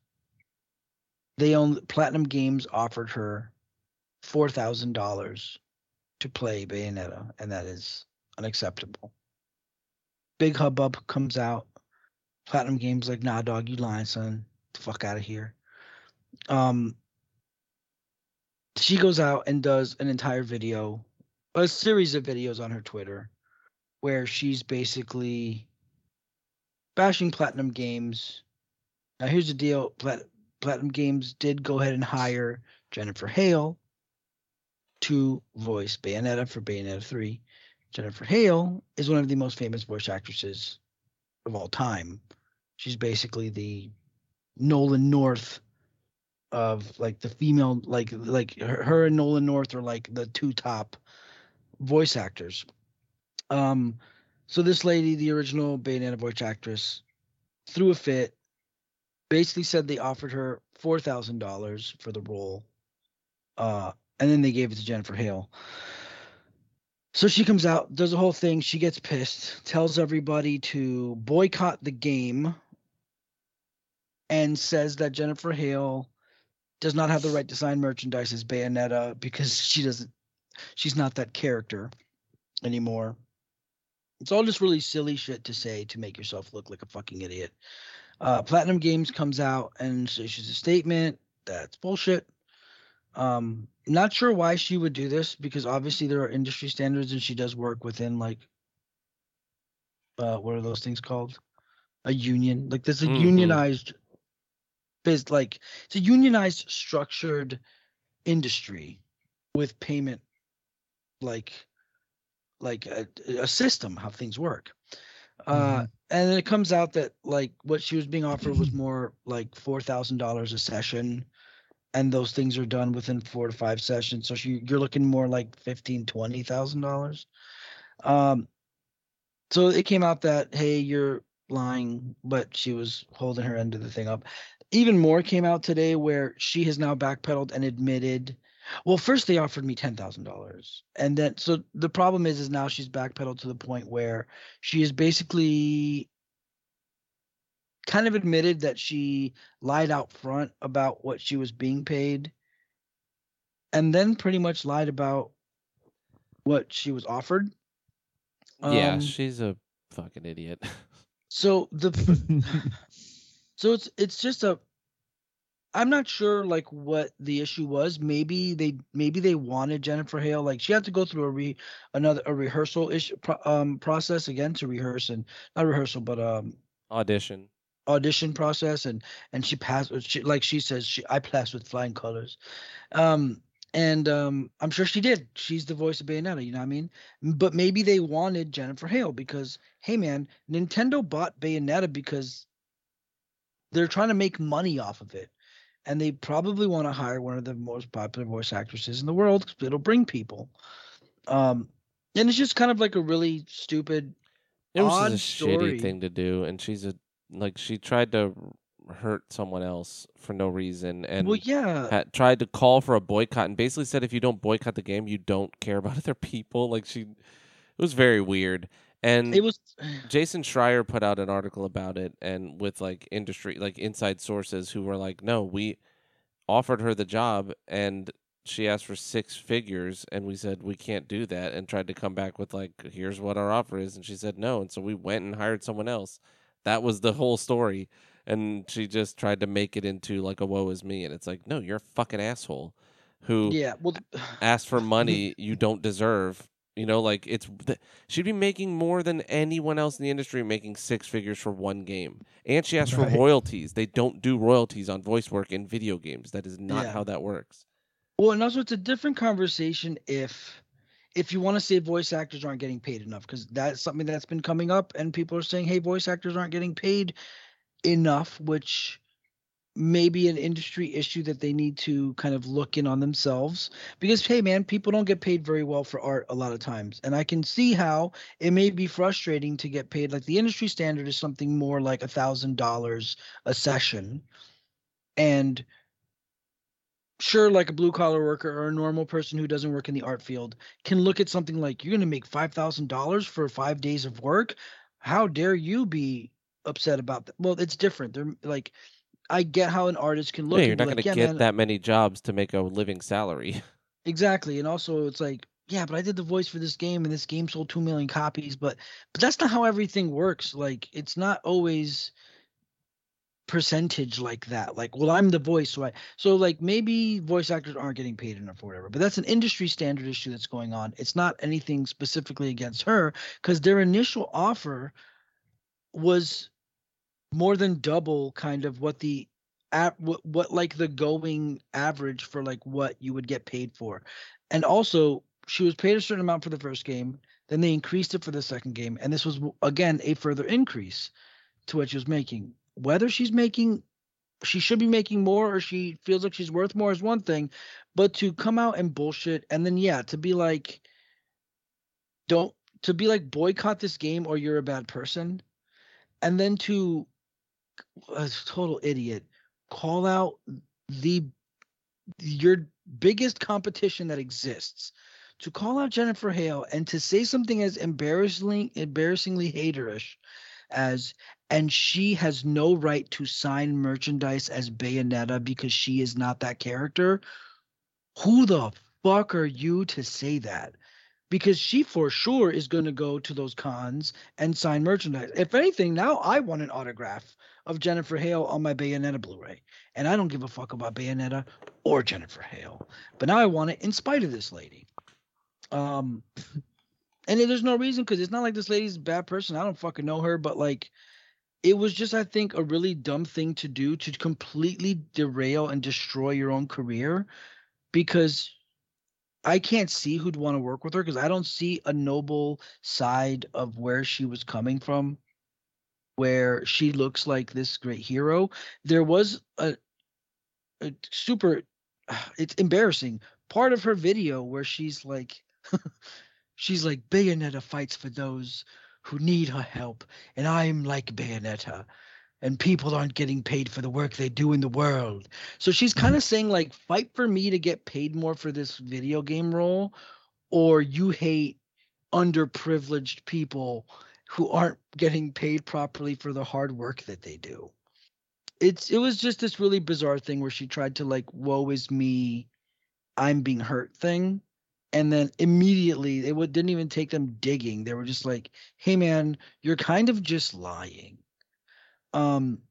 they own Platinum Games offered her four thousand dollars to play Bayonetta, and that is unacceptable. Big hubbub comes out. Platinum Games like, nah, dog, you lying, son. The fuck out of here. Um, she goes out and does an entire video, a series of videos on her Twitter, where she's basically bashing Platinum Games. Now, here's the deal: Plat- Platinum Games did go ahead and hire Jennifer Hale to voice Bayonetta for Bayonetta 3. Jennifer Hale is one of the most famous voice actresses of all time. She's basically the Nolan North of like the female like like her, and Nolan North are like the two top voice actors. Um so this lady, the original Bayonetta voice actress, threw a fit, basically said they offered her four thousand dollars for the role. Uh and then they gave it to Jennifer Hale. So she comes out, does a whole thing. She gets pissed, tells everybody to boycott the game, and says that Jennifer Hale does not have the right to sign merchandise as Bayonetta because she doesn't, she's not that character anymore. It's all just really silly shit to say to make yourself look like a fucking idiot. Uh, Platinum Games comes out and issues a statement that's bullshit. Um, not sure why she would do this because obviously there are industry standards and she does work within like uh what are those things called? A union. Like there's a Mhm. unionized biz like it's a unionized structured industry with payment like like a, a system how things work. Uh and then it comes out that like what she was being offered was more like four thousand dollars a session and those things are done within four to five sessions. So she, you're looking more like fifteen, twenty thousand dollars. Um, so it came out that hey, you're lying, but she was holding her end of the thing up. Even more came out today where she has now backpedaled and admitted. Well, first they offered me ten thousand dollars, and then so the problem is, is now she's backpedaled to the point where she is basically kind of admitted that she lied out front about what she was being paid and then pretty much lied about what she was offered. yeah, Um, she's a fucking idiot. so the so it's it's just a I'm not sure like what the issue was. Maybe they maybe they wanted Jennifer Hale like she had to go through a re another a rehearsal issue um process again to rehearse and not rehearsal but um Audition. audition process and and she passed she like she says she I passed with flying colors um and um I'm sure she did she's the voice of Bayonetta you know what I mean but maybe they wanted Jennifer Hale because hey man Nintendo bought Bayonetta because they're trying to make money off of it and they probably want to hire one of the most popular voice actresses in the world because it'll bring people um and it's just kind of like a really stupid It was odd a story. shitty thing to do, and she's a like she tried to hurt someone else for no reason and well, yeah, had tried to call for a boycott and basically said if you don't boycott the game, you don't care about other people. Like she, it was very weird. And it was. Jason Schreier put out an article about it, and with like industry, like inside sources who were like, no, we offered her the job and she asked for six figures and we said we can't do that and tried to come back with like here's what our offer is and she said no and so we went and hired someone else that was the whole story and she just tried to make it into like a woe is me and it's like no you're a fucking asshole who Yeah, well, asked for money you don't deserve you know like it's she'd be making more than anyone else in the industry making six figures for one game and she asked Right. for royalties they don't do royalties on voice work in video games that is not Yeah. how that works Well, and also it's a different conversation if if you want to say voice actors aren't getting paid enough because that's something that's been coming up and people are saying hey voice actors aren't getting paid enough which may be an industry issue that they need to kind of look in on themselves. Because hey man people don't get paid very well for art a lot of times. And i can see how it may be frustrating to get paid. Like the industry standard is something more like a thousand dollars a session. And sure like a blue collar worker or a normal person who doesn't work in the art field can look at something like you're going to make $5000 for five days of work? How dare you be upset about that well it's different. They're like i get how an artist can look yeah, you're not like, going to yeah, get man, that many jobs to make a living salary Exactly. And also it's like, yeah, but I did the voice for this game and this game sold 2 million copies, but but that's not how everything works. Like it's not always percentage like that. Like, well, I'm the voice, so I so like maybe voice actors aren't getting paid enough or whatever. But that's an industry standard issue that's going on. It's not anything specifically against her cuz their initial offer was more than double kind of what the at what, what like the going average for like what you would get paid for. And also she was paid a certain amount for the first game then they increased it for the second game and this was again a further increase to what she was making. Whether she's making she should be making more or she feels like she's worth more is one thing but to come out and bullshit and then yeah to be like don't to be like boycott this game or you're a bad person and then to a total idiot call out the your biggest competition that exists to call out Jennifer Hale and to say something as embarrassingly embarrassingly haterish as and she has no right to sign merchandise as Bayonetta because she is not that character. Who the fuck are you to say that? Because she for sure is going to go to those cons and sign merchandise. If anything, now I want an autograph of Jennifer Hale on my Bayonetta Blu-ray. And I don't give a fuck about Bayonetta or Jennifer Hale. But now I want it in spite of this lady. Um and there's no reason because it's not like this lady's a bad person. I don't fucking know her, but like it was just I think a really dumb thing to do to completely derail and destroy your own career because I can't see who'd want to work with her because I don't see a noble side of where she was coming from where she looks like this great hero. There was a, a super, it's embarrassing part of her video where she's like, she's like, Bayonetta fights for those who need her help, and I'm like Bayonetta. And people aren't getting paid for the work they do in the world. So she's kind of mm-hmm. saying, like, fight for me to get paid more for this video game role, or you hate underprivileged people who aren't getting paid properly for the hard work that they do. It's it was just this really bizarre thing where she tried to like woe is me, I'm being hurt thing. And then immediately it would, didn't even take them digging. They were just like, "Hey man, you're kind of just lying." Um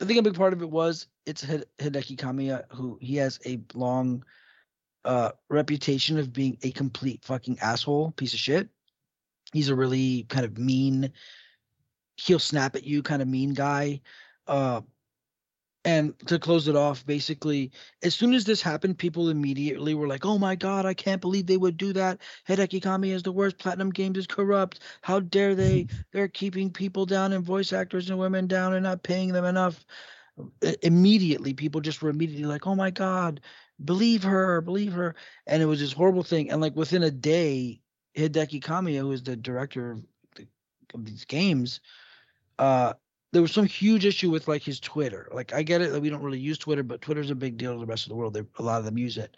I think a big part of it was it's Hideki Kamiya who he has a long uh reputation of being a complete fucking asshole piece of shit. He's a really kind of mean he'll snap at you kind of mean guy. Uh and to close it off basically as soon as this happened people immediately were like oh my god i can't believe they would do that. Hideki Kamiya's the worst. Platinum games is corrupt. How dare they? They're keeping people down and voice actors and women down and not paying them enough. Immediately people just were immediately like oh my god believe her believe her. And it was this horrible thing. And like within a day Hideki Kamiya, who is the director of, the, of these games, uh, there was some huge issue with like his Twitter. Like I get it that we don't really use Twitter, but Twitter's a big deal to the rest of the world. They, a lot of them use it,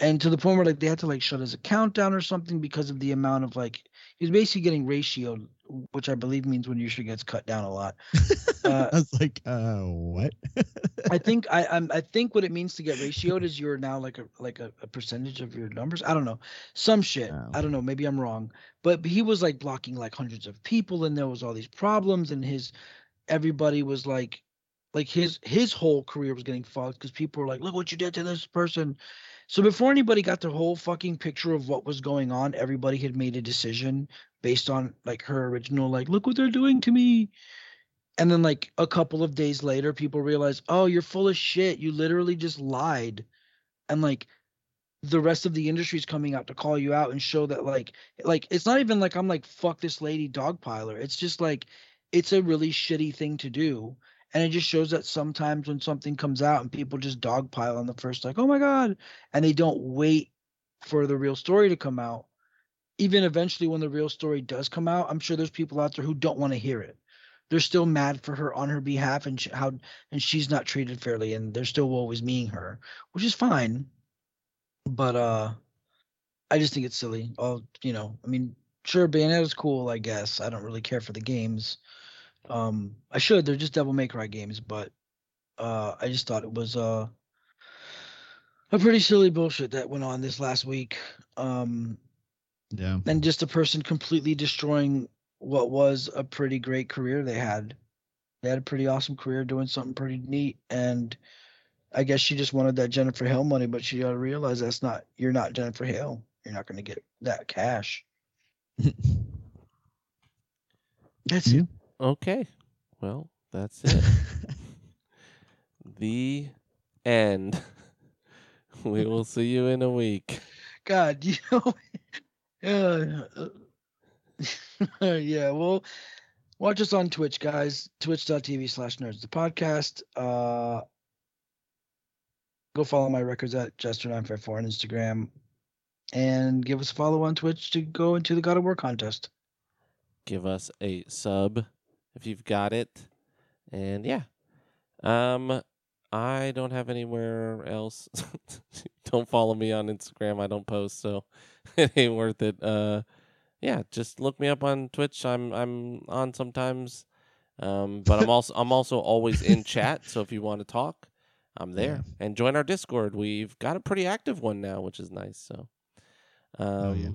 and to the point where like they had to like shut his account down or something because of the amount of like he was basically getting ratioed, which I believe means when usually gets cut down a lot. Uh, I was like, uh, what? I think I I'm, I think what it means to get ratioed is you're now like a like a, a percentage of your numbers. I don't know, some shit. Oh. I don't know. Maybe I'm wrong, but he was like blocking like hundreds of people, and there was all these problems, and his everybody was like, like his his whole career was getting fucked because people were like, look what you did to this person. So before anybody got the whole fucking picture of what was going on, everybody had made a decision based on like her original like, look what they're doing to me. And then like a couple of days later people realize oh you're full of shit. You literally just lied. And like the rest of the industry's coming out to call you out and show that like like it's not even like i'm like fuck this lady dogpiler it's just like it's a really shitty thing to do and it just shows that sometimes when something comes out and people just dogpile on the first like oh my god and they don't wait for the real story to come out even eventually when the real story does come out i'm sure there's people out there who don't want to hear it. They're still mad for her on her behalf and sh- how and she's not treated fairly and they're still always meaning her which is fine but uh i just think it's silly. Oh you know i mean sure bayonetta's cool i guess. I don't really care for the games um i should they're just devil may cry games but uh i just thought it was uh a pretty silly bullshit that went on this last week um yeah. and just a person completely destroying what was a pretty great career they had. They had a pretty awesome career doing something pretty neat, and I guess she just wanted that Jennifer Hale money, but she got to realize that's not you're not Jennifer Hale. You're not going to get that cash. That's Yeah. it. Okay. Well, that's it. the end. we will see you in a week. God, you know, yeah, uh, yeah. Well, watch us on Twitch, guys. Twitch.tv slash nerds the podcast. Uh, go follow my records at Jester954 on Instagram, and give us a follow on Twitch to go into the God of War contest. Give us a sub if you've got it. And yeah. Um I don't have anywhere else. don't follow me on Instagram. I don't post, so it ain't worth it. Uh yeah, just look me up on Twitch. I'm I'm on sometimes. Um but I'm also I'm also always in chat, so if you want to talk, I'm there. And join our Discord. We've got a pretty active one now, which is nice. So um Oh, yeah.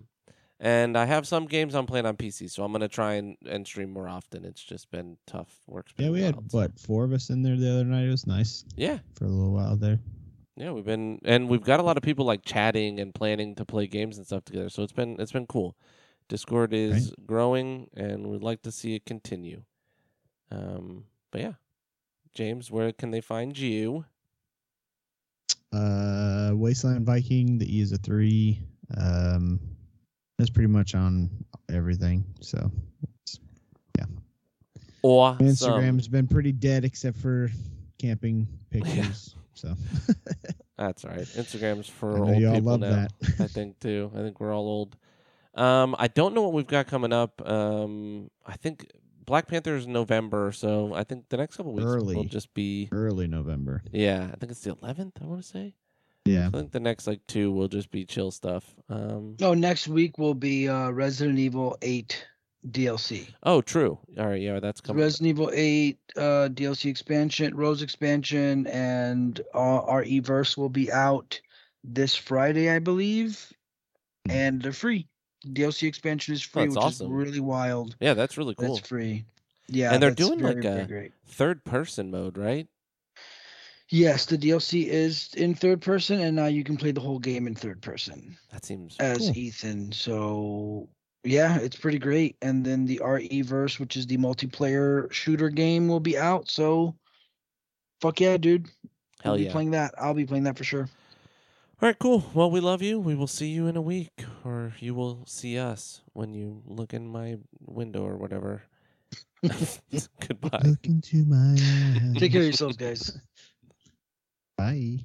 And I have some games I'm playing on PC, so I'm gonna try and, and stream more often. It's just been tough. Work's been Yeah, we had wild, what four of us in there the other night. It was nice Yeah, for a little while there. yeah, we've been and we've got a lot of people like chatting and planning to play games and stuff together. So it's been it's been cool. Discord is growing, and we'd like to see it continue. Um, but yeah, James, where can they find you? Uh, Wasteland Viking. The E is a three. Um, that's pretty much on everything. So yeah. my Instagram's been pretty dead except for camping pictures. So That's right. Instagram's for old people love now. that. I think too. I think we're all old. Um, I don't know what we've got coming up. Um, I think Black Panther is November, so I think the next couple weeks will just be. Early November. Yeah, I think it's the 11th. I want to say. Yeah. I think the next like two will just be chill stuff. Um, Oh, next week will be uh, Resident Evil 8 DLC. oh, true. All right, yeah, that's coming. Resident Evil 8 uh, DLC expansion, Rose expansion, and uh, RE Verse will be out this Friday, I believe, and they're free. DLC expansion is free, that's which awesome. is really wild. yeah, that's really cool. That's free. Yeah, And they're doing, very, like, a- great. Third person mode, right? Yes, the DLC is in third person, and now you can play the whole game in third person That seems as Cool. Ethan. So yeah, it's pretty great. And then the RE verse, which is the multiplayer shooter game, will be out. So fuck yeah, dude. hell we'll yeah. be playing that. I'll be playing that for sure. All right, cool. Well, we love you. We will see you in a week, or you will see us when you look in my window or whatever. Goodbye. Look into my eyes. Take care of yourselves, guys. Bye.